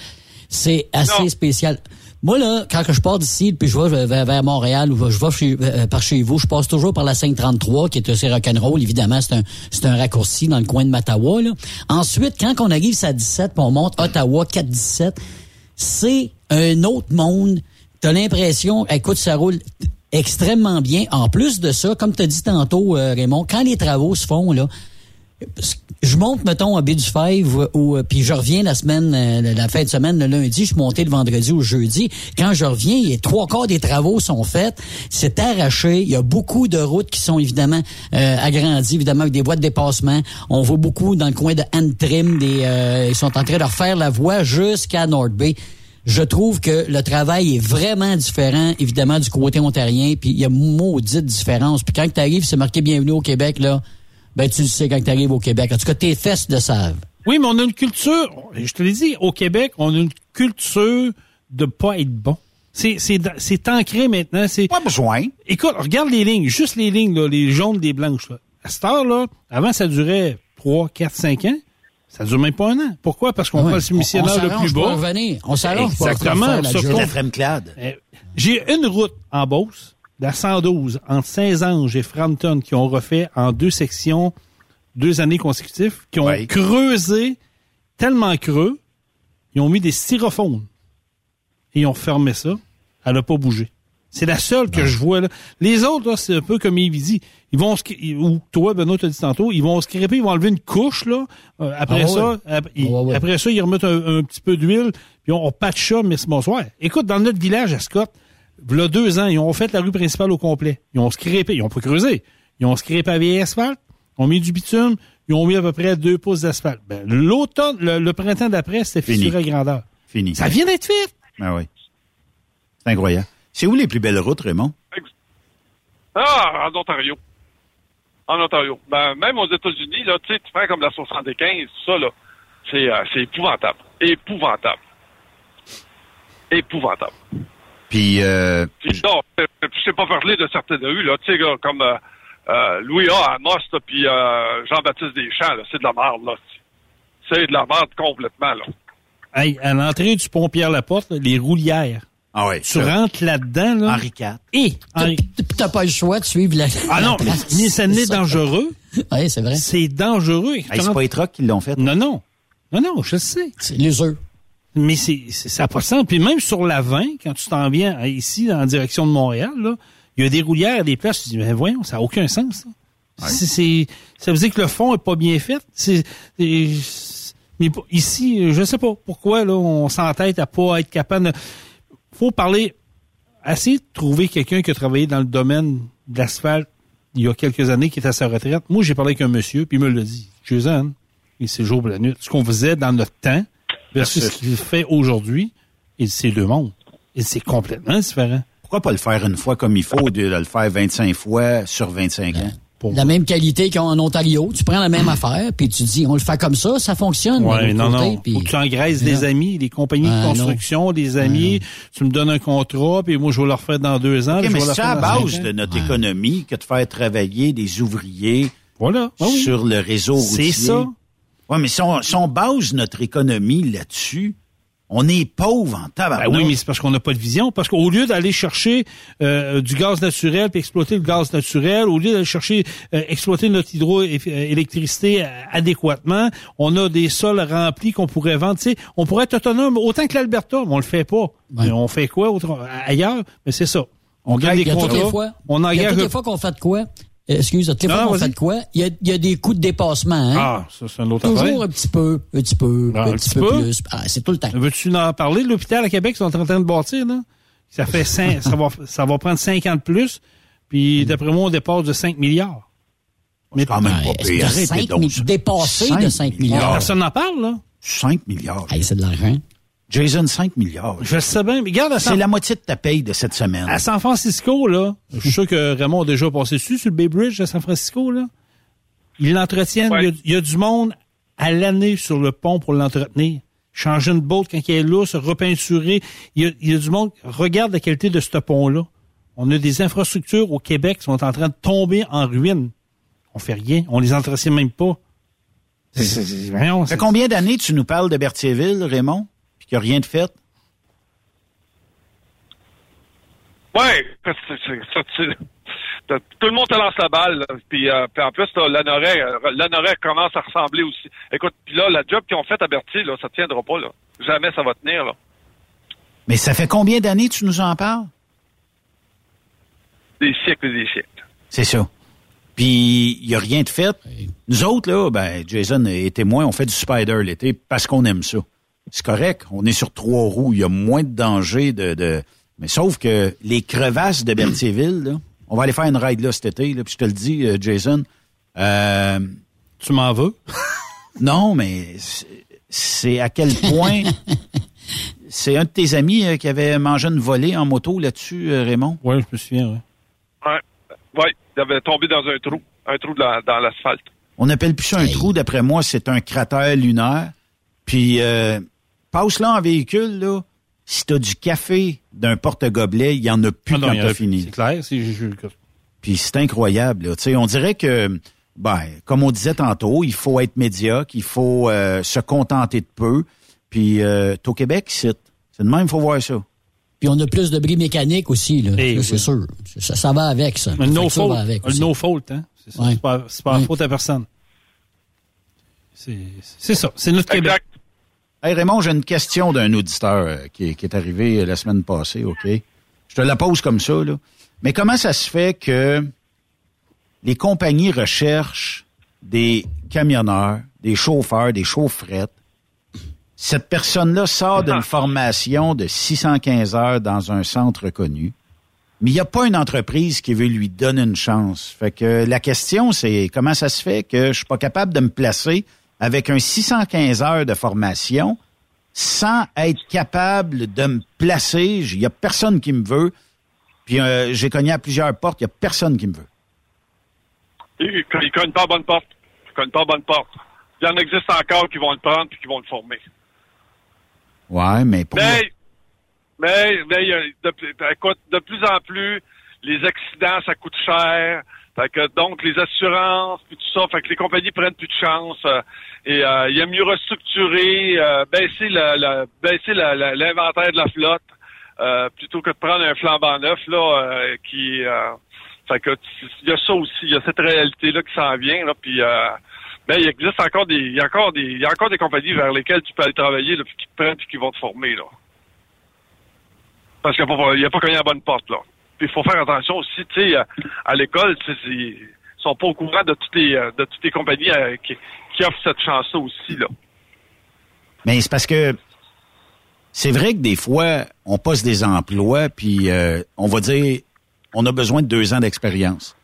c'est assez spécial. Moi, là, quand je pars d'ici, puis je vais vers, vers Montréal ou je vais chez- euh, par chez vous, je passe toujours par la 533, qui est assez rock'n'roll. Évidemment, c'est un, c'est un raccourci dans le coin de Mattawa. Là. Ensuite, quand on arrive à 17, puis on monte Ottawa 417, c'est un autre monde. T'as l'impression, écoute, ça roule extrêmement bien. En plus de ça, comme tu dit tantôt, euh, Raymond, quand les travaux se font, là, je monte, mettons, à du Fèvre, ou, euh, puis je reviens la semaine, euh, la fin de semaine, le lundi, je suis monté le vendredi ou le jeudi. Quand je reviens, trois quarts des travaux sont faits, c'est arraché, il y a beaucoup de routes qui sont évidemment euh, agrandies, évidemment, avec des voies de dépassement. On voit beaucoup dans le coin de Antrim, des, euh, ils sont en train de refaire la voie jusqu'à North Bay. Je trouve que le travail est vraiment différent, évidemment, du côté ontarien, puis il y a maudite différence. Puis quand tu arrives, c'est marqué Bienvenue au Québec, là, ben tu le sais quand tu arrives au Québec. En tout cas, tes fesses le savent. Oui, mais on a une culture, je te l'ai dit, au Québec, on a une culture de pas être bon. C'est, c'est, c'est ancré maintenant. C'est... Pas besoin. Écoute, regarde les lignes, juste les lignes, là, les jaunes, les blanches. Là. À cette heure-là, avant, ça durait 3, 4, 5 ans. Ça dure même pas un an. Pourquoi? Parce qu'on Ah prend le on le s'arrange plus pour bas. revenir. On s'arrange pour Exactement. La Fremclade. Euh, J'ai une route en Beauce, la 112, entre Saint-Ange et Frampton, qui ont refait en deux sections, deux années consécutives, qui ont creusé tellement creux, ils ont mis des styrophones. Et ils ont fermé ça. Elle n'a pas bougé. C'est la seule que je vois là. Les autres, c'est un peu comme Yves dit. Ils vont, ou toi, Benoît, t'as dit tantôt, ils vont scraper, ils vont enlever une couche, là. Euh, après Ah ça, ouais. ap- ils- après ça, ils remettent un, un petit peu d'huile, puis on, on patche ça, mais c'est bonsoir. Écoute, dans notre village à Scott, là, deux ans, ils ont fait la rue principale au complet. Ils ont scrépé, ils ont pas creusé. Ils ont scrépé à vieille asphalte, ils ont mis du bitume, ils ont mis à peu près deux pouces d'asphalte. Ben, l'automne, le, le printemps d'après, c'était Fini. fissuré à grandeur. Fini. Ça vient d'être fait. Ah oui. C'est incroyable. C'est où les plus belles routes, Raymond? Ah, en Ontario. En Ontario. Ben, même aux États-Unis, là, tu sais, tu prends comme la 75, ça, là, c'est, euh, c'est épouvantable. Épouvantable. Épouvantable. Puis, euh, Puis non, euh, je sais pas parler de certaines rues, là, tu sais, comme euh, euh, Louis A. à Amos, là, puis euh, Jean-Baptiste Deschamps, là, c'est de la merde, là. C'est de la merde complètement, là. Hey, à l'entrée du pont Pierre-Laporte, les roulières. Ah ouais. Tu rentres là-dedans, là. Henri IV. Et, t'as pas le choix de suivre la. Ah non, mais, [LAUGHS] ça n'est dangereux. Oui, c'est vrai. C'est dangereux. C'est pas les trucks qui l'ont fait. Non, non. Non, non, je sais. C'est les œufs. Mais c'est, c'est- ça n'a pas de sens. Puis même sur la 20, quand tu t'en viens ici, en direction de Montréal, là, il y a des roulières, des places, tu te dis, mais voyons, ça n'a aucun sens. ça. C'est, c'est- ça veut dire que le fond est pas bien fait. C'est, c'est- mais ici, je sais pas pourquoi là, on s'entête à pas être capable de... faut parler, de trouver quelqu'un qui a travaillé dans le domaine de l'asphalte il y a quelques années, qui est à sa retraite. Moi, j'ai parlé avec un monsieur, puis il me l'a dit. Jason, et c'est jour pour la nuit. Ce qu'on faisait dans notre temps versus ce qu'il fait aujourd'hui, et c'est deux mondes. Et c'est complètement différent. Pourquoi pas le faire une fois comme il faut, de le faire 25 fois sur 25 ans? La même qualité qu'ils ont en Ontario. Tu prends la même [CLEARS THROAT] affaire, puis tu dis, on le fait comme ça, ça fonctionne. Ouais, non, côté, non. puis- Faut que tu engraisses des amis, des compagnies Ah, de non. construction, des amis. Tu me donnes un contrat, puis moi, je vais le refaire dans deux ans. Mais c'est à dans base de notre économie que de faire travailler des ouvriers voilà. Ah oui. sur le réseau C'est routier. ça. Oui, mais si on, si on base notre économie là-dessus, on est pauvre en Ben tabarnak. oui, mais c'est parce qu'on n'a pas de vision. Parce qu'au lieu d'aller chercher euh, du gaz naturel puis exploiter le gaz naturel, au lieu d'aller chercher euh, exploiter notre hydroélectricité adéquatement, on a des sols remplis qu'on pourrait vendre. Tu sais, on pourrait être autonome autant que l'Alberta, mais on le fait pas. Mais on fait quoi autre- ailleurs? Mais c'est ça. On gagne Il des y a toutes les contrats. fois. On il y a engage. toutes les fois qu'on fait de quoi? Excuse, les Non, fois qu'on vas-y. fait de quoi? Il y a, il y a des coûts de dépassement, hein? Ah, ça c'est un autre Toujours affaire. un petit peu, un petit peu, Ah, un, petit peu, plus. Ah, c'est tout le temps. Veux-tu en parler? L'hôpital à Québec, ils sont en train de bâtir, là. Ça fait cinq, [LAUGHS] ça va, ça va prendre 5 ans de plus. Puis, d'après moi, on dépasse de 5 milliards. Mais quand même pas pire. 5 dépassé de 5 milliards? Personne n'en parle, là. 5 milliards. Hey, c'est de l'argent. Jason, 5 milliards. Je sais bien, mais regarde à C'est la moitié de ta paye de cette semaine. à San Francisco, là. Je suis sûr que Raymond a déjà passé dessus, sur le Bay Bridge de San Francisco, là. Ils l'entretiennent. Ouais. Il, y a, il y a du monde à l'année sur le pont pour l'entretenir. Changer une botte quand il est là, se repeinturer. Il y, a, il y a du monde. Regarde la qualité de ce pont-là. On a des infrastructures au Québec qui sont en train de tomber en ruine. On fait rien. On les entretient même pas. C'est- c'est- c'est- voyons, Ça combien d'années tu nous parles de Berthierville, Raymond? Puis qu'il n'y a rien de fait? T'as- tout le monde te lance la balle. Puis, euh, puis en plus, Lanoret. euh, commence à ressembler aussi. Écoute, puis là, la job qu'ils ont faite à Berthier, là, ça tiendra pas. Là. Jamais ça va tenir. Là. Mais ça fait combien d'années tu nous en parles? Des siècles et des siècles. C'est ça. Puis, il n'y a rien de fait. Nous autres, là, ben, Jason est témoin, on fait du spider l'été parce qu'on aime ça. C'est correct. On est sur trois roues. Il y a moins de danger de, de... Mais sauf que les crevasses de Berthierville, là, on va aller faire une ride là cet été, là, puis je te le dis, euh, Jason. euh, Tu m'en veux? [LAUGHS] non, mais c'est- c'est à quel point... [LAUGHS] c'est un de tes amis euh, qui avait mangé une volée en moto là-dessus, euh, Raymond? Oui, je me souviens, oui. Ouais. Ouais, il avait tombé dans un trou. Un trou de la- dans l'asphalte. On appelle plus ça un trou, d'après moi, c'est un cratère lunaire. Puis, euh, passe là en véhicule, là. Si t'as du café d'un porte-gobelet, il y en a plus Ah non, quand t'as fini. C'est clair. c'est- Puis c'est incroyable. Là. Tu sais, on dirait que, ben, comme on disait tantôt, il faut être médiocre, il faut euh, se contenter de peu. Puis euh, t'es au Québec, c'est c'est de même, il faut voir ça. Puis on a plus de bris mécaniques aussi, là. Eh Ça, c'est sûr. Ça, ça va avec, ça. Un no fault. va avec Un aussi. no fault, hein. C'est. Ouais. Pas, c'est pas Ouais. faute à personne. C'est c'est ça. C'est notre Québec. Hey Raymond, j'ai une question d'un auditeur euh, qui, qui est arrivé euh, la semaine passée, OK? Je te la pose comme ça, là. Mais comment ça se fait que les compagnies recherchent des camionneurs, des chauffeurs, des chaufferettes? Cette personne-là sort d'une formation de 615 heures dans un centre connu. mais il n'y a pas une entreprise qui veut lui donner une chance. Fait que la question, c'est comment ça se fait que je suis pas capable de me placer avec un 615 heures de formation sans être capable de me placer. Il n'y a personne qui me veut. Puis euh, j'ai cogné à plusieurs portes, il n'y a personne qui me veut. Il ne cogne pas à bonne porte. Il cogne pas à bonne porte. Il y en existe encore qui vont le prendre puis qui vont le former. Ouais, mais pour Mais, mais, mais de, écoute, de plus en plus, les accidents, ça coûte cher. Fait que, donc, les assurances, puis tout ça, fait que les compagnies prennent plus de chance. euh, et euh, il y a mieux restructurer, euh, baisser la, la- baisser l'inventaire de la flotte, euh, plutôt que de prendre un flambant neuf, là, euh, qui... euh, fait que, il y a ça aussi, il y a cette réalité-là qui s'en vient, là, puis... Ben, il existe encore des, il y a encore des, il y a encore des compagnies vers lesquelles tu peux aller travailler, là, puis qui te prennent, puis qui vont te former, là. Parce qu'il n'y a pas, il y a pas cogné à la bonne porte, là. Puis il faut faire attention aussi, tu sais, à, l'école, ils sont pas au courant de toutes les, euh, compagnies euh, qui, offrent cette chance-là aussi, là. Mais c'est parce que c'est vrai que des fois, on poste des emplois, puis euh, on va dire, on a besoin de deux ans d'expérience.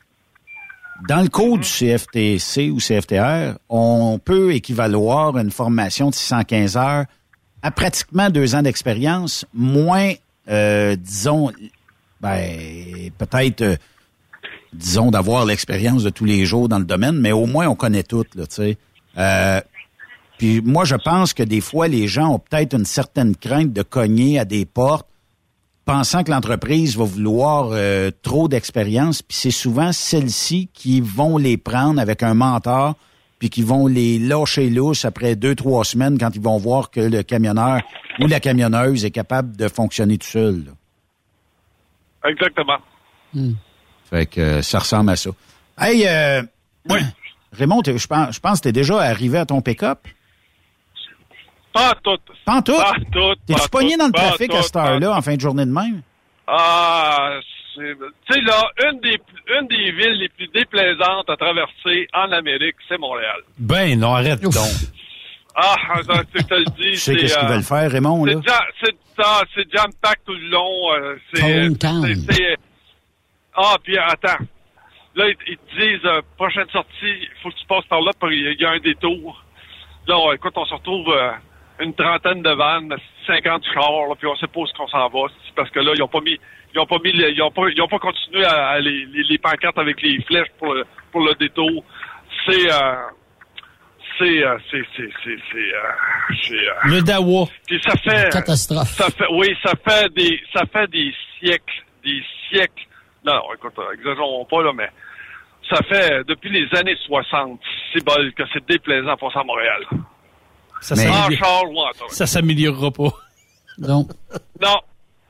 Dans le code du CFTC ou CFTR, on peut équivaloir une formation de 615 heures à pratiquement deux ans d'expérience, moins, disons, ben, peut-être, euh, disons, d'avoir l'expérience de tous les jours dans le domaine, mais au moins on connaît tout, tu sais. Euh, puis moi, je pense que des fois, les gens ont peut-être une certaine crainte de cogner à des portes, pensant que l'entreprise va vouloir euh, trop d'expérience. Puis c'est souvent celles-ci qui vont les prendre avec un mentor, puis qui vont les lâcher lousse après deux, trois semaines quand ils vont voir que le camionneur ou la camionneuse est capable de fonctionner tout seul. là. Exactement. Fait que euh, ça ressemble à ça. Hey, euh, Raymond, t'es- je pense, je pense que tu es déjà arrivé à ton pick-up? Pas tout. Pas tout? Pas tout. T'es-tu pogné dans le trafic à cette heure-là, en fin de journée de même? Ah, c'est- tu sais, là, une des, une des villes les plus déplaisantes à traverser en Amérique, c'est Montréal. Ben non, arrête donc. Ah, je te le dis. Tu sais c'est, qu'est-ce qu'ils euh, veulent faire, Raymond, là? C'est jam, c'est, c'est jam-pack tout le long. euh, c'est, c'est, c'est- ah, puis attends. Là, ils, ils te disent, euh, prochaine sortie, il faut que tu passes par là, puis il y a un détour. Là, écoute, on se retrouve euh, une trentaine de vannes, 50 chars, là, puis on sait pas où qu'on s'en va. C'est parce que là, ils ont pas mis, ils ont pas mis, ils ont pas, ils ont pas continué à, à les, les, les pancartes avec les flèches pour le, pour le détour. C'est, euh, c'est, euh, c'est, c'est, c'est, c'est, euh, euh, Le Dawa. puis ça fait Catastrophe. Ça fait oui, ça fait des ça fait des siècles, des siècles. Non, non, écoute, exagérons pas là, mais ça fait depuis les années 60, c'est bol que c'est déplaisant pour ça à Montréal. Ça, s'améliorera pas. Non. Non.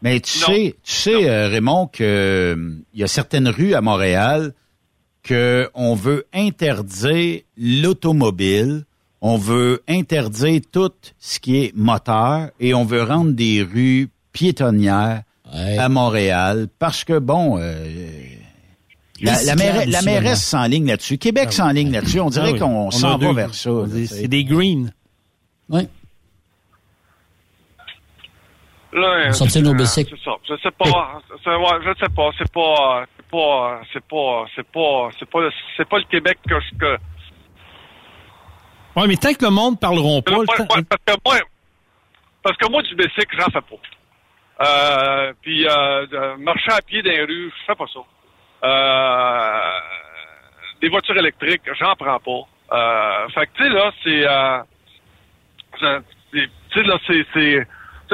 Mais tu Non. sais, tu sais, euh, Raymond, que euh, il y a certaines rues à Montréal que on veut interdire l'automobile, on veut interdire tout ce qui est moteur et on veut rendre des rues piétonnières à Montréal parce que bon. euh, la, la, maire- la mairesse s'enligne là-dessus. Québec s'enligne là-dessus. On dirait Ah oui. qu'on On s'en va deux- vers ça. C'est des greens. Oui. Là, Sortir nos euh, bicycles. C'est ça. Je sais pas. c'est- ouais, je sais pas. C'est pas. C'est pas. C'est pas. C'est pas. C'est pas. le- C'est pas le Québec que je. Que, Ouais, mais tant que le monde parleront pas, le ouais, parce que moi, parce que moi, du bicycle, j'en fais pas. Euh, puis, euh, marcher à pied dans les rues, je fais pas ça. Euh, des voitures électriques, j'en prends pas. Euh, fait que, tu sais, là, c'est- tu sais, là, c'est,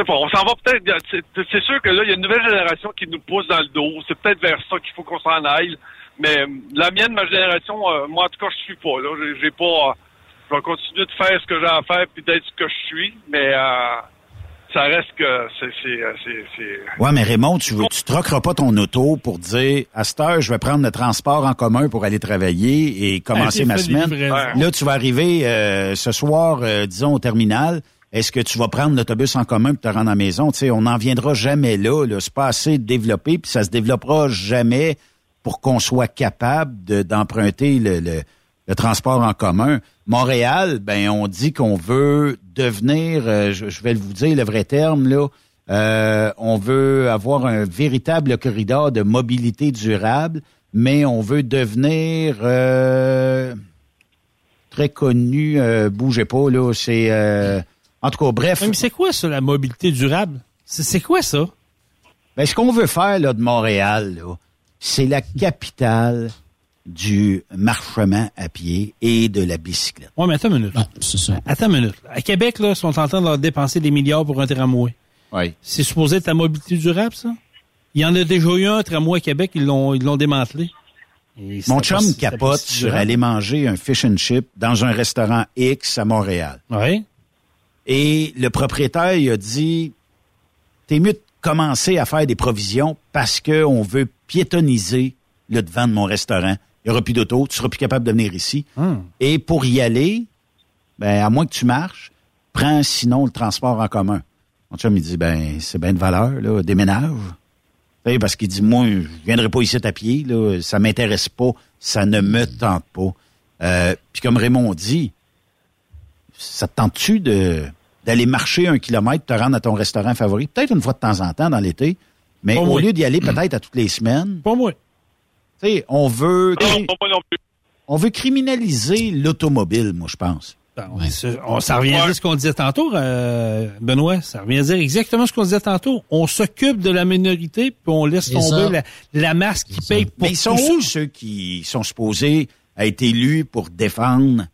on s'en va peut-être, c'est c'est sûr que là, il y a une nouvelle génération qui nous pousse dans le dos. C'est peut-être vers ça qu'il faut qu'on s'en aille. Mais euh, la mienne, ma génération, euh, moi, en tout cas, je suis pas, là. J'ai- pas, euh, je vais continuer de faire ce que j'ai à faire puis d'être ce que je suis, mais euh, ça reste que c'est c'est euh, c'est c'est Ouais, mais Raymond, tu veux, tu troqueras pas ton auto pour dire, à cette heure, je vais prendre le transport en commun pour aller travailler et commencer Ah, ma semaine. Là, tu vas arriver euh, ce soir, euh, disons, au terminal. Est-ce que tu vas prendre l'autobus en commun pour te rendre à la maison? Tu on n'en viendra jamais là. là. C'est pas assez développé, puis ça se développera jamais pour qu'on soit capable de- d'emprunter le, transport en commun. Montréal, ben on dit qu'on veut devenir, euh, je, vais vous dire le vrai terme là, Euh, on veut avoir un véritable corridor de mobilité durable, mais on veut devenir euh, très connu. Bougez pas là, c'est en tout cas bref. Mais c'est quoi ça la mobilité durable? C'est c'est quoi ça? Ben, ce qu'on veut faire là, de Montréal, c'est la capitale du marchement à pied et de la bicyclette. Ouais, mais attends une minute. c'est ça. Attends une minute. À Québec, là, ils sont en train de leur dépenser des milliards pour un tramway. Oui. C'est supposé être la mobilité durable, ça? Il y en a déjà eu un tramway à Québec, ils l'ont, ils l'ont démantelé. Et Mon chum pas capote sur aller manger un fish and chip dans un restaurant X à Montréal. Oui. Et le propriétaire, il a dit, t'es mieux de commencer à faire des provisions parce qu'on veut piétoniser le devant de mon restaurant. Il n'y aura plus d'auto, tu seras plus capable de venir ici. Hum. Et pour y aller, ben, à moins que tu marches, prends sinon le transport en commun. Mon chum, il dit, ben, c'est bien de valeur, là, déménage. Parce qu'il dit, moi, je viendrai pas ici à pied, là, ça m'intéresse pas, ça ne me tente pas. Euh, Puis comme Raymond dit, ça te tente-tu de d'aller marcher un kilomètre, te rendre à ton restaurant favori, peut-être une fois de temps en temps dans l'été, mais Pas au moi. lieu d'y aller peut-être à toutes les semaines. Pas moi. Tu sais, on veut Non, pas moi non plus. on veut criminaliser l'automobile, moi je pense. Ben, on- ça revient à dire ce qu'on disait tantôt, euh, Benoît. Ça revient à dire exactement ce qu'on disait tantôt. On s'occupte de la minorité, puis on laisse tomber la, la masse qui paye pour Mais ils sont où ceux qui sont supposés être élus pour défendre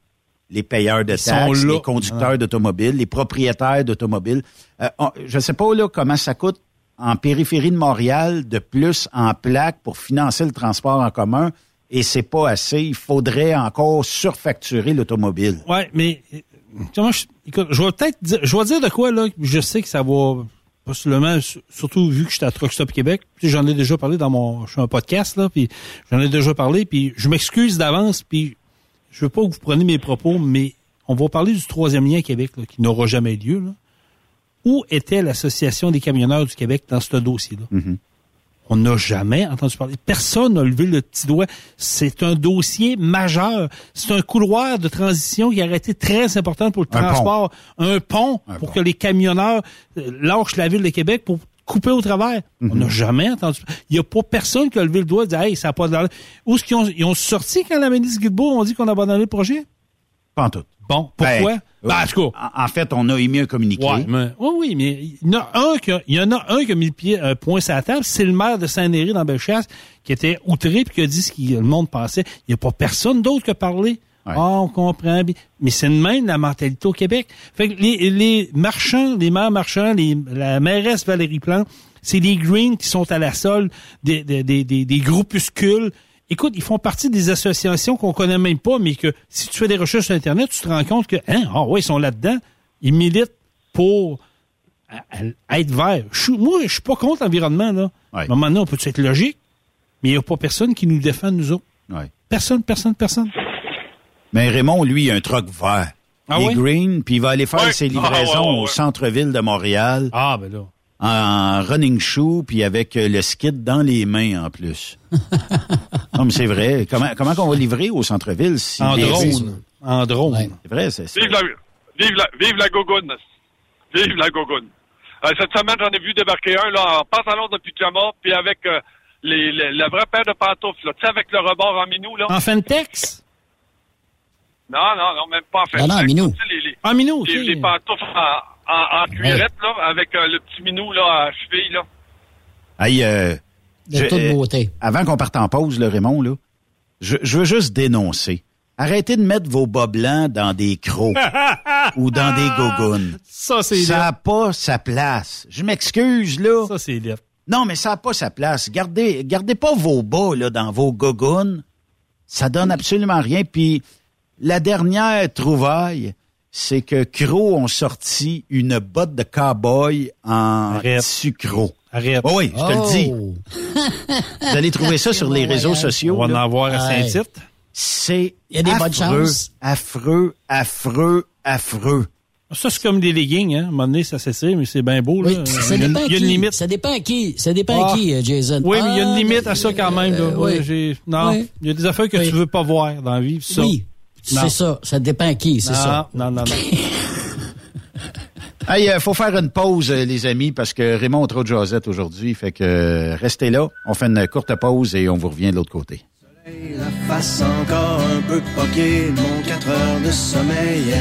les payeurs de taxes, les conducteurs d'automobiles, les propriétaires d'automobiles? Euh, je ne sais pas là comment ça coûte en périphérie de Montréal de plus en plaques pour financer le transport en commun et c'est pas assez. Il faudrait encore surfacturer l'automobile. Ouais, mais comment je, écoute, je vais peut-être dire, je vais dire de quoi là. Je sais que ça va possiblement, su- surtout vu que je suis à Truck Stop Québec. J'en ai déjà parlé dans mon, je fais un podcast là, puis j'en ai déjà parlé. Puis je m'excuse d'avance. Puis je veux pas que vous preniez mes propos, mais on va parler du troisième lien à Québec là, qui n'aura jamais lieu. Là. Où était l'association des camionneurs du Québec dans ce dossier-là? On n'a jamais entendu parler. Personne n'a levé le petit doigt. C'est un dossier majeur. C'est un couloir de transition qui aurait été très important pour le Un pont. transport. Un pont pour que les camionneurs euh, lâchent la ville de Québec pour couper au travers. On n'a jamais entendu. Il n'y a pas personne qui a levé le doigt et dit Hey, ça n'a pas de Où est-ce qu'ils ont, ils ont sorti quand la ministre Guilbeault ont dit qu'on abandonnait le projet? Pas en tout. Bon, pourquoi? Ben, Ben, en tout cas. En, fait, on a émis un communiqué. Ouais, mais, oui, oui, mais il y en a un qui a, il y en a un qui a mis le pied, un point sur la table, c'est le maire de Saint-Néry dans Bellechasse qui était outré puis qui a dit ce que le monde pensait. Il n'y a pas personne d'autre qui a parlé. Ah, on comprend bien. Mais c'est de même la mentalité au Québec. Fait que les, les marchands, les maires marchands, les, la mairesse Valérie Plante, c'est les Greens qui sont à la solde des, des, des, des, des groupuscules. Écoute, ils font partie des associations qu'on connaît même pas, mais que si tu fais des recherches sur Internet, tu te rends compte que, hein, ah ouais, ils sont là-dedans. Ils militent pour être vert. Je moi, je suis pas contre l'environnement, là. À un moment donné, on peut être logique, mais il n'y a pas personne qui nous défend, nous autres. Ouais. Personne, personne, personne. Mais Raymond, lui, il a un truck vert. Ah il oui? est green, puis il va aller faire ses Ah, livraisons ouais, ouais, au centre-ville de Montréal. Ah, ben là. En running shoe, puis avec euh, le skid dans les mains en plus. [LAUGHS] non, mais c'est vrai. Comment, comment qu'on va livrer au centre-ville si En drone. En drone. C'est vrai, c'est c'est- Vive la, vive la, vive la gogoune. Vive la gogoune. Euh, cette semaine, j'en ai vu débarquer un, là, en pantalon de pyjama, puis avec euh, les, les- la vraie paire de pantoufles, là. Tu sais, avec le rebord en minou, là. En Fentex? Non, non, non, même pas en fait. Ah non, minou. Tu sais, les, les, En minou, les, sais. les pantoufles en, en, en cuirette, là, avec euh, le petit minou, là, à cheville, là. Hey, euh, De je- toute euh, beauté. avant qu'on parte en pause, le Raymond, là, je, je veux juste dénoncer. Arrêtez de mettre vos bas blancs dans des crocs [LAUGHS] ou dans des gougounes. Ça, c'est Ça n'a pas sa place. Je m'excuse, là. Ça, c'est laid. Non, mais ça n'a pas sa place. Gardez, gardez pas vos bas là, dans vos gougounes. Ça donne absolument rien. Puis la dernière trouvaille, c'est que Crow ont sorti une botte de cow-boy en tissu Crow. Arrête. Oh oui, je te le dis. Oh. [LAUGHS] Vous allez trouver ça sur les réseaux sociaux. On va là. en avoir à Saint-Tite. C'est Il y a des bonnes affreux, chances. affreux, affreux, affreux. Ça, c'est comme des leggings, hein. À un moment donné, ça s'essire, mais c'est bien beau, là. Oui, ça il y a, une- dépend il y a une qui. limite. Ça dépend à qui. Ça dépend Ah. à qui, euh, Jason. Oui, mais il y a une Ah, limite à ça quand même, là. euh, oui. Non, Oui. il y a des affaires que Oui. tu veux pas voir dans la vie, ça. Oui. C'est ça. Ça dépend à qui, c'est ça. Non, non, non. Il euh, faut faire une pause, euh, les amis, parce que Raymond a trop de jasette aujourd'hui. Fait que euh, restez là. On fait une courte pause et on vous revient de l'autre côté. La face encore un peu poquée, mon 4 heures de sommeil.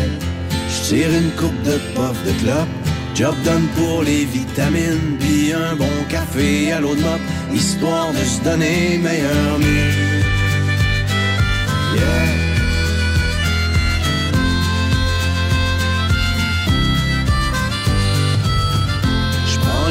Je tire une coupe de puff de clope. Job done pour les vitamines, puis un bon café à l'eau de mop, histoire de se donner meilleur mieux. Yeah.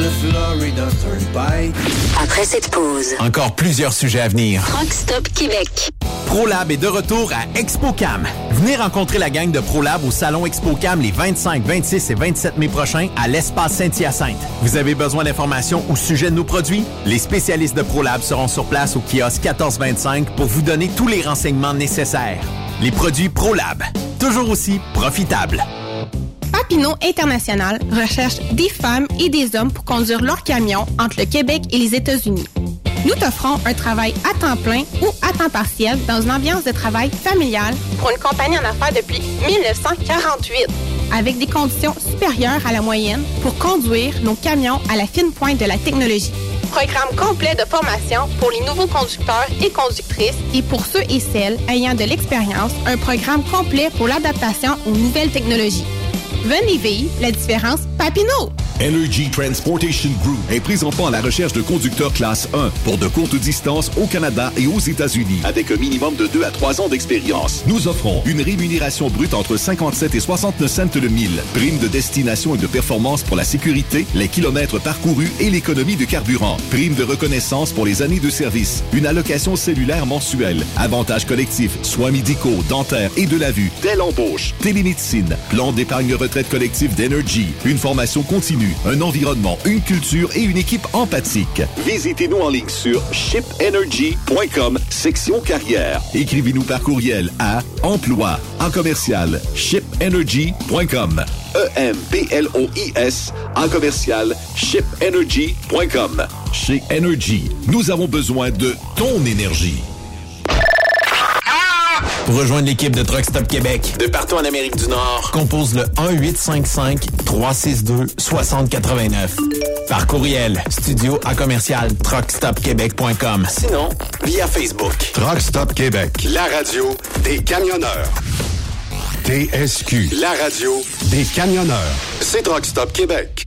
Le Florida Turnpike. Après cette pause, Encore plusieurs sujets à venir. Rockstop Québec. ProLab est de retour à ExpoCam. Venez rencontrer la gang de ProLab au salon ExpoCam les 25, 26 et 27 mai prochains à l'espace Saint-Hyacinthe. Vous avez besoin d'informations au sujet de nos produits? Les spécialistes de ProLab seront sur place au kiosque 1425 pour vous donner tous les renseignements nécessaires. Les produits ProLab, toujours aussi profitables. Papineau International recherche des femmes et des hommes pour conduire leur camion entre le Québec et les États-Unis. Nous t'offrons un travail à temps plein ou à temps partiel dans une ambiance de travail familiale pour une compagnie en affaires depuis 1948, avec des conditions supérieures à la moyenne pour conduire nos camions à la fine pointe de la technologie. Programme complet de formation pour les nouveaux conducteurs et conductrices et pour ceux et celles ayant de l'expérience, un programme complet pour l'adaptation aux nouvelles technologies. Venez vivre la différence Papineau. Energy Transportation Group est présentement à la recherche de conducteurs classe 1 pour de courtes distances au Canada et aux États-Unis avec un minimum de 2 à 3 ans d'expérience. Nous offrons une rémunération brute entre 57 et 69 cents le mille, prime de destination et de performance pour la sécurité, les kilomètres parcourus et l'économie de carburant, prime de reconnaissance pour les années de service, une allocation cellulaire mensuelle, avantages collectifs, soins médicaux, dentaires et de la vue, dès l'embauche, télémédecine, plan d'épargne retraite collective d'Energy, une formation continue, un environnement, une culture et une équipe empathique. Visitez-nous en ligne sur shipenergy.com, section carrière. Écrivez-nous par courriel à emploi en commercial shipenergy.com. E-M-P-L-O-I-S en commercial shipenergy.com. Chez Energy, nous avons besoin de ton énergie. Pour rejoindre l'équipe de Truck Stop Québec, de partout en Amérique du Nord, compose le 1-855-362-6089. Par courriel, studio à commercial truckstopquebec.com. Sinon, via Facebook. Truck Stop Québec, la radio des camionneurs. TSQ, la radio des camionneurs. C'est Truck Stop Québec.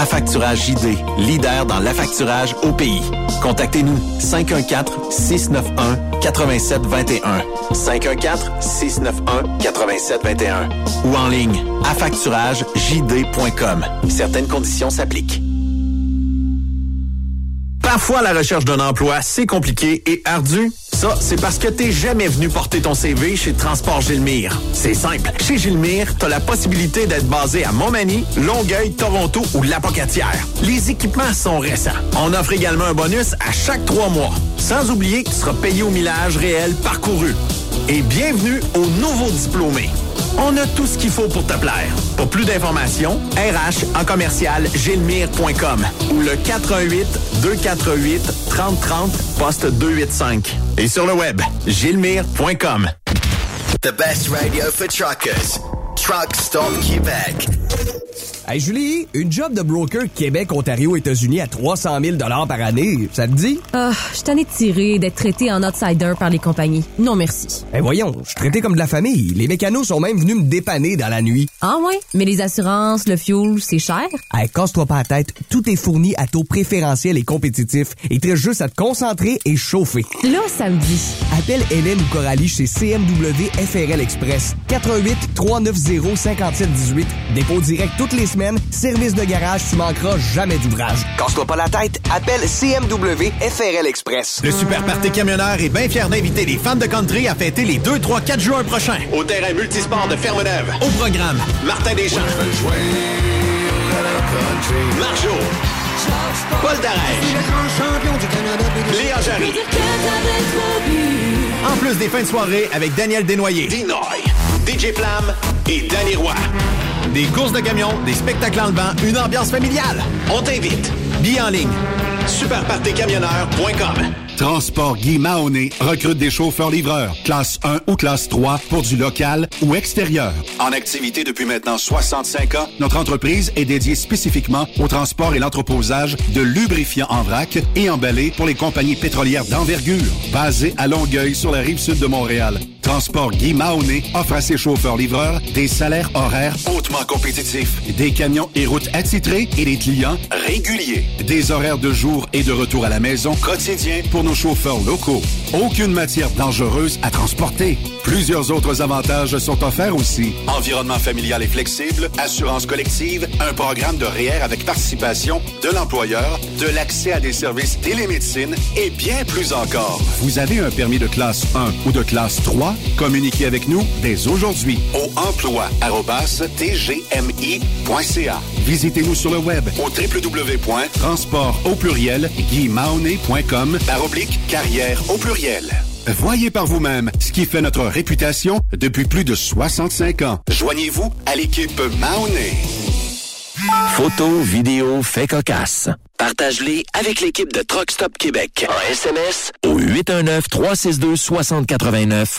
Affacturage JD, leader dans l'affacturage au pays. Contactez-nous 514-691-8721. 514-691-8721. Ou en ligne, affacturagejd.com. Certaines conditions s'appliquent. Parfois, la recherche d'un emploi, c'est compliqué et ardu. Ça, c'est parce que t'es jamais venu porter ton CV chez Transport Gilmire. C'est simple. Chez Gilmire, t'as la possibilité d'être basé à Montmagny, Longueuil, Toronto ou Lapocatière. Les équipements sont récents. On offre également un bonus à chaque trois mois. Sans oublier que tu seras payé au millage réel parcouru. Et bienvenue aux nouveaux diplômés. On a tout ce qu'il faut pour te plaire. Pour plus d'informations, RH en commercial gilmire.com ou le 418 248 3030 poste 285. Et sur le web, gilmire.com. The best radio for truckers. Truck Stop Québec. Hey Julie, une job de broker Québec, Ontario, États-Unis à 300 000 par année, ça te dit? Ah, je t'en ai tiré d'être traité en outsider par les compagnies. Non merci. Eh voyons, je suis traité comme de la famille. Les mécanos sont même venus me dépanner dans la nuit. Ah ouais? Mais les assurances, le fuel, c'est cher? Hey, casse-toi pas la tête, tout est fourni à taux préférentiel et compétitif. Il te reste juste à te concentrer et chauffer. Là, ça me dit. Appelle Hélène ou Coralie chez CMW FRL Express. 88 390 5718. Dépôt direct toutes les semaines. Service de garage, tu manqueras jamais d'ouvrage. Casse-toi pas la tête, appelle CMW FRL Express. Le Super Party Camionneur est bien fier d'inviter les fans de country à fêter les 2, 3, 4 juin prochains. Au terrain multisport de Fermeneuve. Au programme, Martin Deschamps. Marjo. Paul Darèche. Léa Jarry. en plus des fins de soirée avec Daniel Desnoyers. Dinoy. DJ Plam et Danny Roy. Des courses de camions, des spectacles en levant, une ambiance familiale. On t'invite. Billets en ligne. Superpartycamionneur.com Transport Guy Mahoney recrute des chauffeurs-livreurs, classe 1 ou classe 3 pour du local ou extérieur. En activité depuis maintenant 65 ans, notre entreprise est dédiée spécifiquement au transport et l'entreposage de lubrifiants en vrac et emballés pour les compagnies pétrolières d'envergure, basées à Longueuil sur la rive sud de Montréal. Transport Guy Mahoney offre à ses chauffeurs-livreurs des salaires horaires hautement compétitifs, des camions et routes attitrés et des clients réguliers, des horaires de jour et de retour à la maison quotidiens pour nos chauffeurs locaux. Aucune matière dangereuse à transporter. Plusieurs autres avantages sont offerts aussi. Environnement familial et flexible, assurance collective, un programme de REER avec participation de l'employeur, de l'accès à des services télémédecine et bien plus encore. Vous avez un permis de classe 1 ou de classe 3? Communiquez avec nous dès aujourd'hui au emploi@tgmi.ca. Visitez-nous sur le web au www.transport au pluriel guimauné.com par oblique carrière au pluriel. Voyez par vous-même ce qui fait notre réputation depuis plus de 65 ans. Joignez-vous à l'équipe Mahoney. Photos, vidéos, faits cocasse. Partage-les avec l'équipe de Truck Stop Québec. En SMS au 819-362-6089.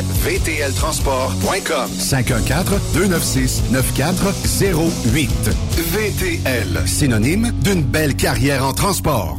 vtltransport.com 514-296-9408. VTL, synonyme d'une belle carrière en transport.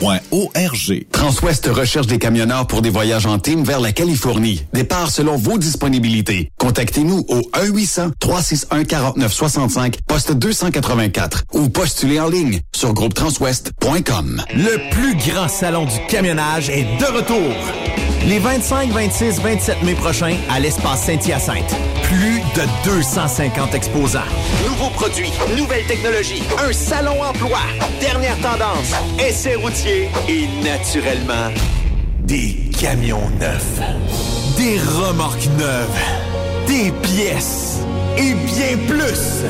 arpq.org. Transwest recherche des camionneurs pour des voyages en team vers la Californie. Départ selon vos disponibilités. Contactez-nous au 1-800-361-4965, poste 284 ou postulez en ligne sur groupetranswest.com. Le plus grand salon du camionnage est de retour. Les 25, 26, 27 mai prochains à l'espace Saint-Hyacinthe. Plus de 250 exposants. Nouveaux produits, nouvelles technologies, un salon emploi, dernière tendance, essais routiers et naturellement, des camions neufs. Des remorques neuves. Des pièces. Et bien plus.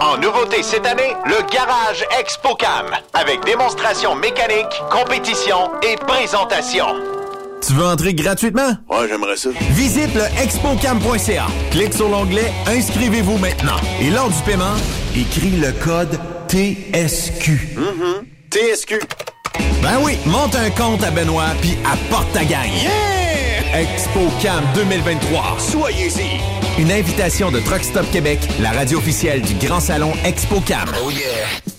En nouveauté cette année, le Garage ExpoCam, avec démonstration mécanique, compétition et présentation. Tu veux entrer gratuitement? Ouais, j'aimerais ça. Visite le expocam.ca. Clique sur l'onglet Inscrivez-vous maintenant. Et lors du paiement, écris le code TSQ. Mm-hmm. TSQ. Ben oui, monte un compte à Benoît puis apporte ta gagne. ExpoCam 2023. Soyez-y. Une invitation de Truck Stop Québec, la radio officielle du Grand Salon ExpoCam. Oh yeah.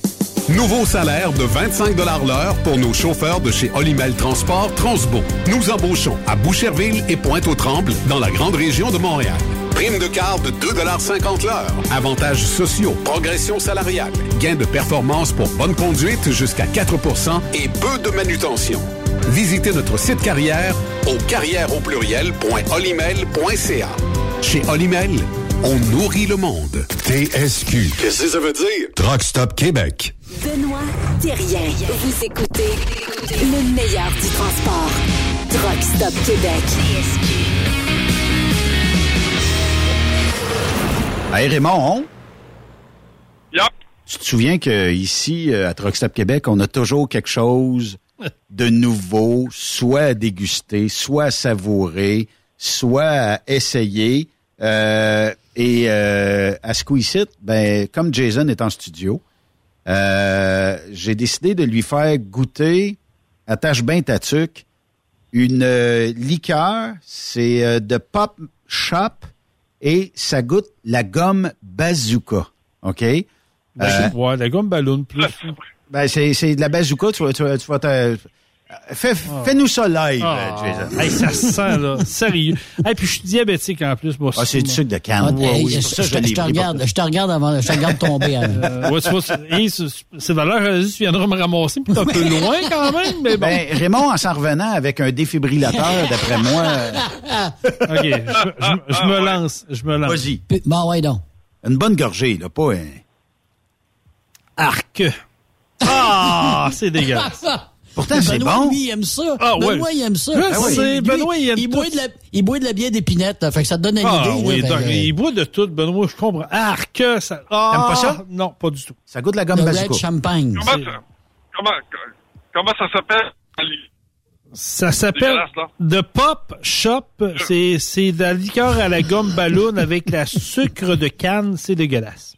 Nouveau salaire de 25 l'heure pour nos chauffeurs de chez Olimel Transport Transbo. Nous embauchons à Boucherville et Pointe-aux-Trembles dans la grande région de Montréal. Prime de carte de 2,50 l'heure. Avantages sociaux, progression salariale, gains de performance pour bonne conduite jusqu'à 4% et peu de manutention. Visitez notre site carrière au carrière au pluriel.olimel.ca. Chez Olimel, on nourrit le monde. TSQ. Qu'est-ce que ça veut dire? Truck Stop Québec. Benoît Thérien. Vous écoutez le meilleur du transport. Truck Stop Québec. Hey Raymond, Yup. tu te souviens qu'ici, à Truck Stop Québec, on a toujours quelque chose de nouveau, soit à déguster, soit à savourer, soit à essayer. Euh, et euh, à Squeeze ben, comme Jason est en studio, euh, j'ai décidé de lui faire goûter, attache bien ta tuque, une euh, liqueur, c'est euh, de Pop Shop et ça goûte la gomme bazooka. OK? Euh, ouais, la gomme ballon plus. ben, c'est, c'est de la bazooka, tu vas, tu tu vas Fais, Fais-nous ça live, Ah. euh, Jason. Hey, ça se sent, là. Sérieux. Et puis, je suis diabétique en plus, moi. Ah, c'est du sucre de canne. Ah, hey, oui, je, ça te- je regarde, je te regarde avant, je te regarde tomber. avant. Euh, ouais, tu vois, tu- hey, c'est valeur, euh, tu viendras me ramasser, puis t'es un peu loin quand même, mais bon. Ben, Raymond, en s'en revenant avec un défibrillateur, d'après moi. euh, [LAUGHS] OK, je me lance, je me lance. Vas-y. Bon, ouais, donc. Une bonne gorgée, là, pas un. Arc. Ah, c'est dégueulasse. [LAUGHS] Pourtant, c'est Benoît, bon. lui, il aime ça. Ah, ouais. Benoît, il aime ça. Ah oui. sais, Lui, Benoît, il aime il boit de la, il boit de la bière d'épinette, là, fait que ça te donne une Ah idée. oui, là, donc, fait que- il boit de tout, Benoît, je comprends. Arc, ça... Ah, T'aimes pas ça? Non, pas du tout. Ça goûte la gomme le. Red Champagne. Comment ça, comment, comment ça s'appelle? Ça s'appelle. The Pop Shop. C'est, c'est de la liqueur à la gomme [LAUGHS] ballon avec la sucre de canne. C'est dégueulasse.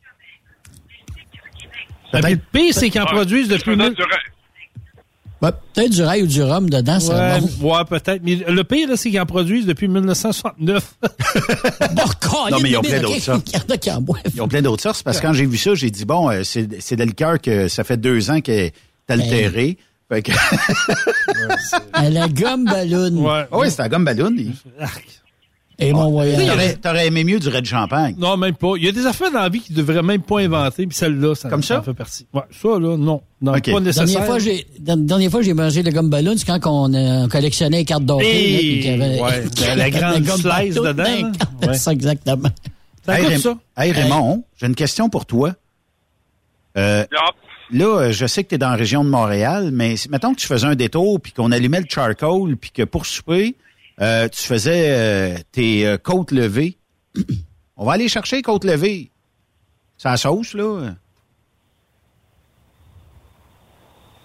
Le pire, c'est qu'ils en produisent depuis... mille-. Ouais, Peut-être du rail ou du rhum dedans, ça Ouais, bon. ouais, peut-être. Mais le pire, là, c'est qu'ils en produisent depuis 1969. [LAUGHS] Non, mais ils ont plein d'autres sortes. [LAUGHS] Il y en a qui en boivent. Ils ont plein d'autres sortes. Parce que quand j'ai vu ça, j'ai dit, bon, euh, c'est, c'est de la liqueur que ça fait deux ans qu'elle est altérée. Fait que... [LAUGHS] À la gomme ballon. ouais. Ah oui, c'est la gomme ballon. Et mon voyage. T'aurais, t'aurais aimé mieux du Red Champagne. Non, même pas. Il y a des affaires dans la vie qu'ils devraient même pas inventer, puis celle-là, ça, Comme ça? en fait partie. Ouais, ça, là, non. Non, Ok. pas nécessaire. Dernière fois, j'ai, la dernière fois, j'ai mangé le gomme ballon, c'est quand on, euh, on collectionnait les cartes d'hockey. Hey, là, puis qu'il y avait- ouais, [LAUGHS] la grande gomme slice dedans. Ouais. Ça, exactement. Ça Hey, coûte Ray- ça? hey, Raymond, j'ai une question pour toi. Euh, là, euh, je sais que tu es dans la région de Montréal, mais mettons que tu faisais un détour puis qu'on allumait le charcoal puis que pour souper, euh, tu faisais euh, tes euh, côtes levées. [CLEARS THROAT] On va aller chercher les côtes levées. C'est la sauce, là.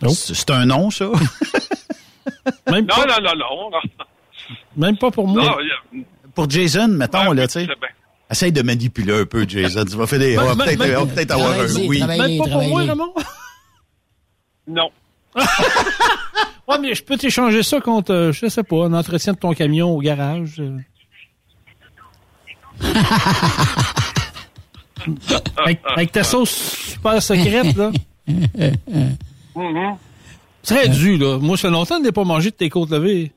C'est c'est un nom, ça? [LAUGHS] Même Non, pas, non, non, non. non. même pas pour moi. Non, a- Pour Jason, mettons, Ouais, là, tu sais. Essaye de manipuler un peu, Jason. Tu vas faire des... Ben, on va ben, peut-être ben, avoir un oui. Même pas pour moi. Ramon. Non. [LAUGHS] Ouais, mais je peux t'échanger ça contre, euh, je sais pas, un entretien de ton camion au garage. euh. [LAUGHS] avec, avec ta sauce super secrète, là. Mhm. Serait dû, là. Moi, ça fait longtemps que je n'ai pas mangé de tes côtes levées.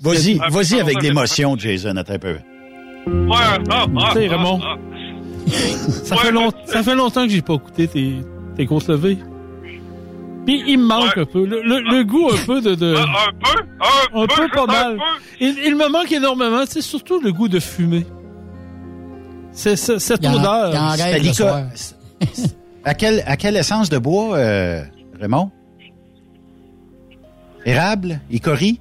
Vas-y, vas-y avec l'émotion, Jason, attends un peu. Ouais, ah, ah, Tu sais, ah, Raymond. ah. Ça, Ouais, fait long- ça fait longtemps que j'ai pas goûté tes, tes côtes levées. Puis il me manque Ouais. un peu. Le, le- le goût un peu de... de Ah, Un peu, un, un peu, pas un mal. peu. Il, il me manque énormément. C'est surtout le goût de fumée. C'est c'est- cette Il en- odeur. il en C'est rêve le lico- soir. À quelle, à quelle essence de bois, euh, Raymond? Érable? Icori?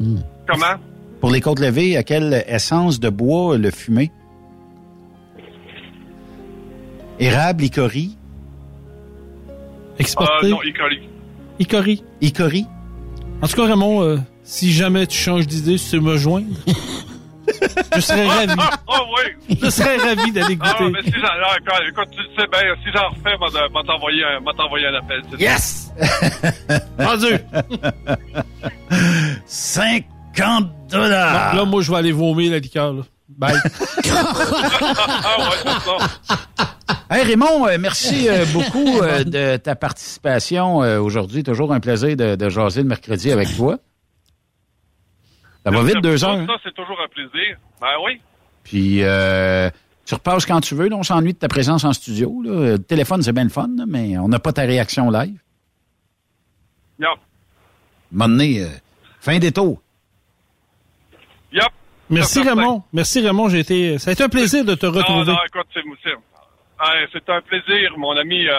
Comment? Pour les côtes levées, à quelle essence de bois le fumer? Érable, icori? Exporté? Euh, non, Icori. Icori. Icori? En tout cas, Raymond, euh, si jamais tu changes d'idée, tu sais me joindre. je serais [LAUGHS] ravi. Ah, ah, oui. Je serais ravi d'aller Ah, goûter. mais si j'en, ah, écoute, tu le sais bien, si j'en refais, moi t'envoyer un, moi t'envoyer un appel. Yes! Rendu! 50 [LAUGHS] Bon, dollars! là, moi, je vais aller vomir la liqueur. Là. Bye. [LAUGHS] ah. Hey Raymond, euh, merci euh, [LAUGHS] beaucoup euh, de ta participation aujourd'hui. Toujours un plaisir de, de jaser le mercredi avec toi. Ça va vite, deux heures. hein? Ça, c'est toujours un plaisir. Ben oui. Puis, euh, tu repasses quand tu veux. là, on s'ennuie de ta présence en studio. Là. Le téléphone, c'est bien le fun, là, mais on n'a pas ta réaction live. Yep. À un moment donné, euh, fin des tours. Yep. Merci Raymond. Merci Raymond. J'ai été. Ça a été un plaisir de te retrouver. Non, non, écoute, c'est un plaisir, mon ami. Euh,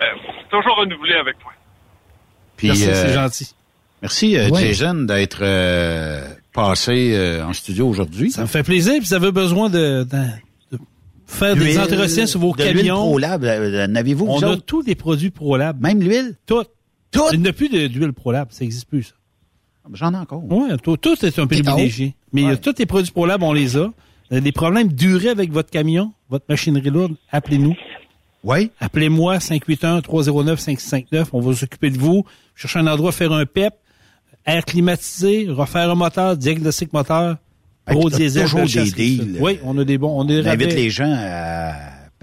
euh, toujours renouvelé avec toi. Puis, Merci, euh, c'est gentil. Merci, euh, Ouais. Jason, d'être euh, passé euh, en studio aujourd'hui. Ça me fait plaisir. Puis vous avez besoin de, de- de faire des entretiens sur vos de camions. ProLab, n'avez-vous, On vous a tous les produits ProLab. Même l'huile? Tout. Tout. Il n'y a plus de- d'huile ProLab. Ça n'existe plus, ça. J'en ai encore. Oui, tout, tout est un privilégié. Mais euh, tous les produits ProLab, on les a. Avez des problèmes durés avec votre camion, votre machinerie lourde, appelez-nous. Oui. Appelez-moi 581-309-5659. On va s'occuper de vous. Cherchez un endroit, faire un PEP, air climatisé, refaire un moteur, diagnostic moteur, que gros diesel. toujours des deals. Oui, on a des bons. On, On invite les gens à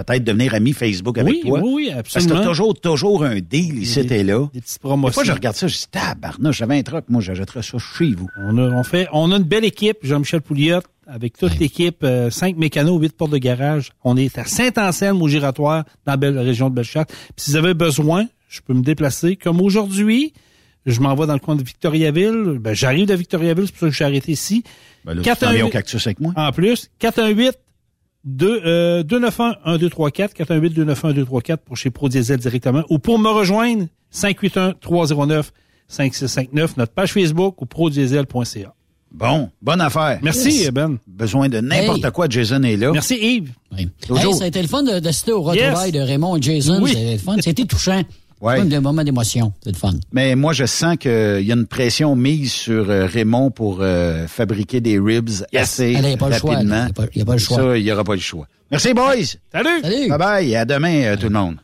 peut-être devenir amis Facebook avec Oui, toi. oui, oui, Parce que absolument. toujours, toujours un deal ici Des- et là. Des petites Des promotions. fois, je regarde ça, je dis, tabarnouche, j'avais un truc, moi, j'achèterais ça chez vous. On a, on fait, on a une belle équipe, Jean-Michel Pouliot, avec toute l'équipe, euh, cinq mécanos, huit portes de garage. On est à Saint-Anselme au Giratoire, dans la belle région de Bellechasse. Puis si vous avez besoin, je peux me déplacer. Comme aujourd'hui, je m'envoie dans le coin de Victoriaville. Ben, j'arrive de Victoriaville, c'est pour ça que je suis arrêté ici. Ben là, tu t'en viens au cactus avec moi. En plus, 418 2, euh, 291 1234 418 291 1234 pour chez Pro Diesel directement ou pour me rejoindre 581 309 5659 notre page Facebook ou prodiesel.ca. Bon, bonne affaire. Merci, Yes. Ben. Besoin de n'importe Hey. quoi, Jason est là. Merci Yves. Toujours. Hey, ça a été le fun de- d'assister au retrouvailles Yes. de Raymond et Jason. Oui. C'était le fun. C'était [LAUGHS] touchant. Ouais. Comme des moments d'émotion. C'est le fun. Mais moi, je sens qu'il y a une pression mise sur euh, Raymond pour euh, fabriquer des ribs assez là, il y a pas le choix, là. rapidement. Il y a pas- a le choix. Ça, il n'y aura pas le choix. Merci, boys. Salut. Salut. Bye bye. À demain, euh, tout le monde.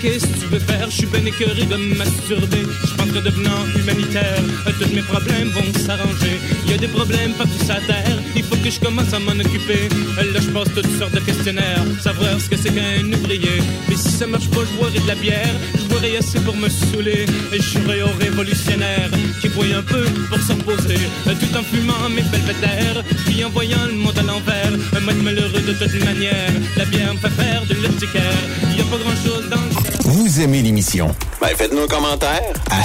Qu'est-ce que tu veux faire? Je suis ben écœuré de masturber. Pense que devenant humanitaire, tous mes problèmes vont s'arranger. Il y a des problèmes pas tous à terre, il faut que je commence à m'en occuper. Là, je passe toutes sortes de questionnaires, savoir ce que c'est qu'un ouvrier. Mais si ça marche pas, je boirai de la bière, je boirai assez pour me saouler. Et je serai au révolutionnaire qui voyait un peu pour se reposer, tout en fumant mes belvédères, puis en voyant le monde à l'envers. Moi, être malheureux de toute manière, la bière me fait faire de l'urticaire. Il y a pas grand chose dans le Vous aimez l'émission? Ben, faites-nous un commentaire. À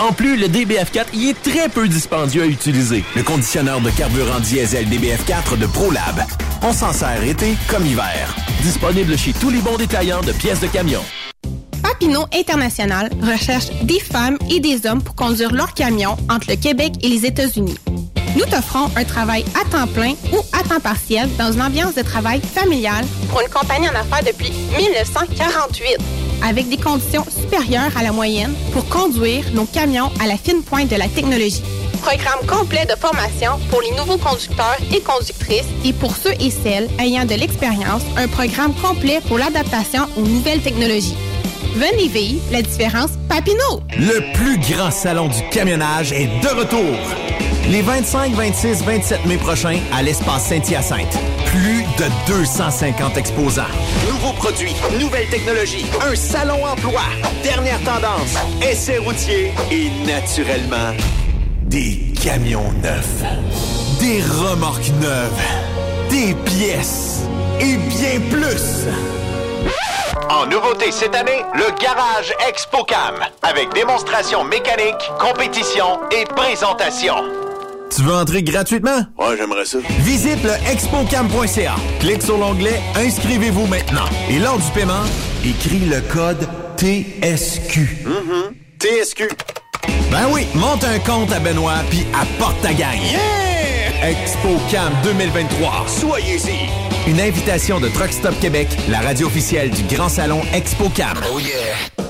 En plus, le DBF4 y est très peu dispendieux à utiliser. Le conditionneur de carburant diesel DBF4 de ProLab. On s'en sert été comme hiver. Disponible chez tous les bons détaillants de pièces de camion. Papineau International recherche des femmes et des hommes pour conduire leur camion entre le Québec et les États-Unis. Nous t'offrons un travail à temps plein ou à temps partiel dans une ambiance de travail familiale pour une compagnie en affaires depuis 1948, avec des conditions supérieures à la moyenne pour conduire nos camions à la fine pointe de la technologie. Programme complet de formation pour les nouveaux conducteurs et conductrices et pour ceux et celles ayant de l'expérience, un programme complet pour l'adaptation aux nouvelles technologies. Venez vivre la différence Papineau. Le plus grand salon du camionnage est de retour. Les 25, 26, 27 mai prochains à l'espace Saint-Hyacinthe. Plus de 250 exposants. Nouveaux produits, nouvelles technologies, un salon emploi, dernière tendance, essais routiers et naturellement, des camions neufs. Des remorques neuves. Des pièces. Et bien plus. En nouveauté cette année, le Garage ExpoCam, avec démonstration mécanique, compétition et présentation. Tu veux entrer gratuitement? Ouais, j'aimerais ça. Visite le expocam.ca. Clique sur l'onglet Inscrivez-vous maintenant. Et lors du paiement, écris le code TSQ. TSQ. Ben oui, monte un compte à Benoît puis apporte ta gang. Yeah! Expo Cam 2023. Soyez-y. Une invitation de Truck Stop Québec, la radio officielle du Grand Salon Expo Cam. Oh yeah.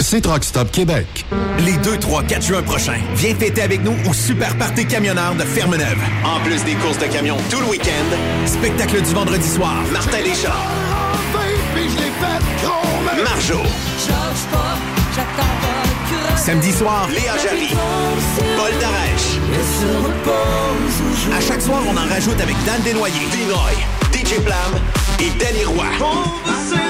C'est Truck Stop Québec. Les 2, 3, 4 juin prochains, viens fêter avec nous au Super Party Camionneur de Fermeneuve. En plus des courses de camions tout le week-end, spectacle du vendredi soir, Martin Léchard, Marjo, Samedi soir, Léa Jarry, Paul Darèche. À chaque soir, on en rajoute avec Dan Desnoyers, Dinoy, DJ Plam et Danny Roy.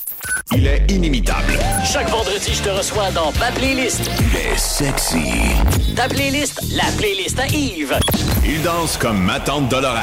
Il est inimitable. Chaque vendredi, je te reçois dans ma playlist. Il est sexy. Ta playlist, la playlist à Yves. Il danse comme ma tante Dolores.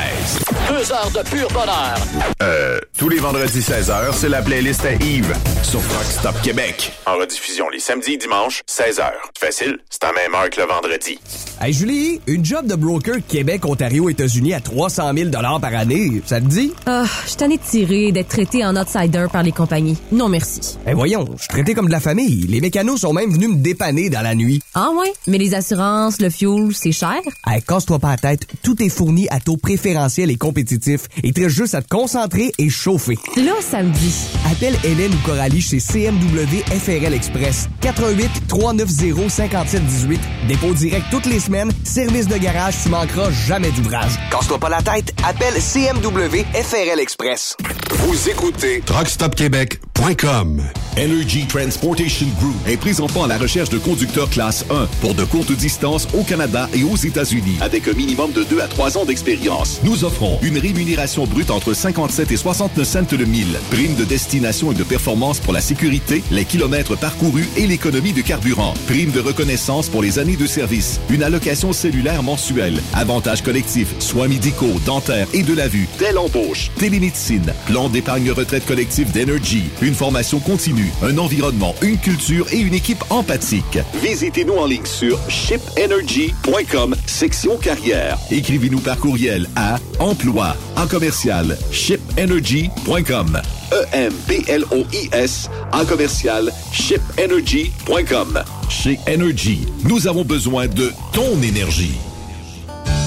Deux heures de pur bonheur. Euh, tous les vendredis 16h, c'est la playlist à Yves sur Rock Stop Québec. En rediffusion les samedis et dimanches, 16h. Facile, c'est à même heure que le vendredi. Hey Julie, une job de broker Québec, Ontario, États-Unis à 300 000 par année, ça te dit? Ah, je t'en ai tiré d'être traité en outsider par les compagnies. Non merci. Eh voyons, je suis traité comme de la famille. Les mécanos sont même venus me dépanner dans la nuit. Ah ouais? Mais les assurances, le fuel, c'est cher? Hey, casse-toi pas la tête, tout est fourni à taux préférentiel et compétitif. Il te reste juste à te concentrer et chauffer. Là, ça me dit. Appelle Hélène ou Coralie chez CMW FRL Express. 88 390 5718. Dépôt direct toutes les semaines. Service de garage, tu manqueras jamais d'ouvrage. Casse-toi pas la tête, appelle CMW FRL Express. Vous écoutez TruckStopQuébec.com Energy Transportation Group est présentement à la recherche de conducteurs classe 1 pour de courtes distances au Canada et aux États-Unis. Avec un minimum de 2 à 3 ans d'expérience. Nous offrons une rémunération brute entre 57 et 69 cents le mille, prime de destination et de performance pour la sécurité, les kilomètres parcourus et l'économie de carburant, prime de reconnaissance pour les années de service, une allocation cellulaire mensuelle, avantages collectifs, soins médicaux, dentaires et de la vue, dès l'embauche, télémédecine, plan d'épargne retraite collective d'Energy, une formation continue, un environnement, une culture et une équipe empathique. Visitez-nous en ligne sur shipenergy.com, section carrière. Écrivez-nous par courriel à emploi en commercial shipenergy.com. E-M-P-L-O-I-S en commercial shipenergy.com. Chez Energy, nous avons besoin de ton énergie.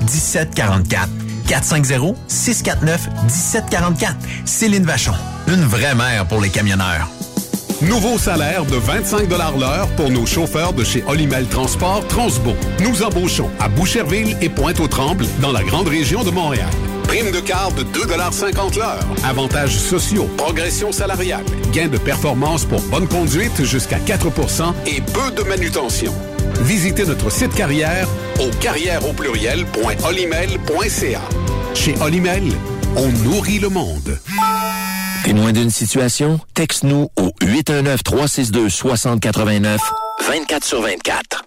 1744. 450-649-1744. Céline Vachon, une vraie mère pour les camionneurs. Nouveau salaire de 25 l'heure pour nos chauffeurs de chez Olimel Transport Transbo. Nous embauchons à Boucherville et Pointe-aux-Trembles dans la grande région de Montréal. Prime de carte de 2,50 l'heure. Avantages sociaux, progression salariale, gains de performance pour bonne conduite jusqu'à 4% et peu de manutention. Visitez notre site carrière au carrière au pluriel.olimel.ca. Chez Olimel, on nourrit le monde. Témoin d'une situation? Texte-nous au 819-362-6089, 24 sur 24.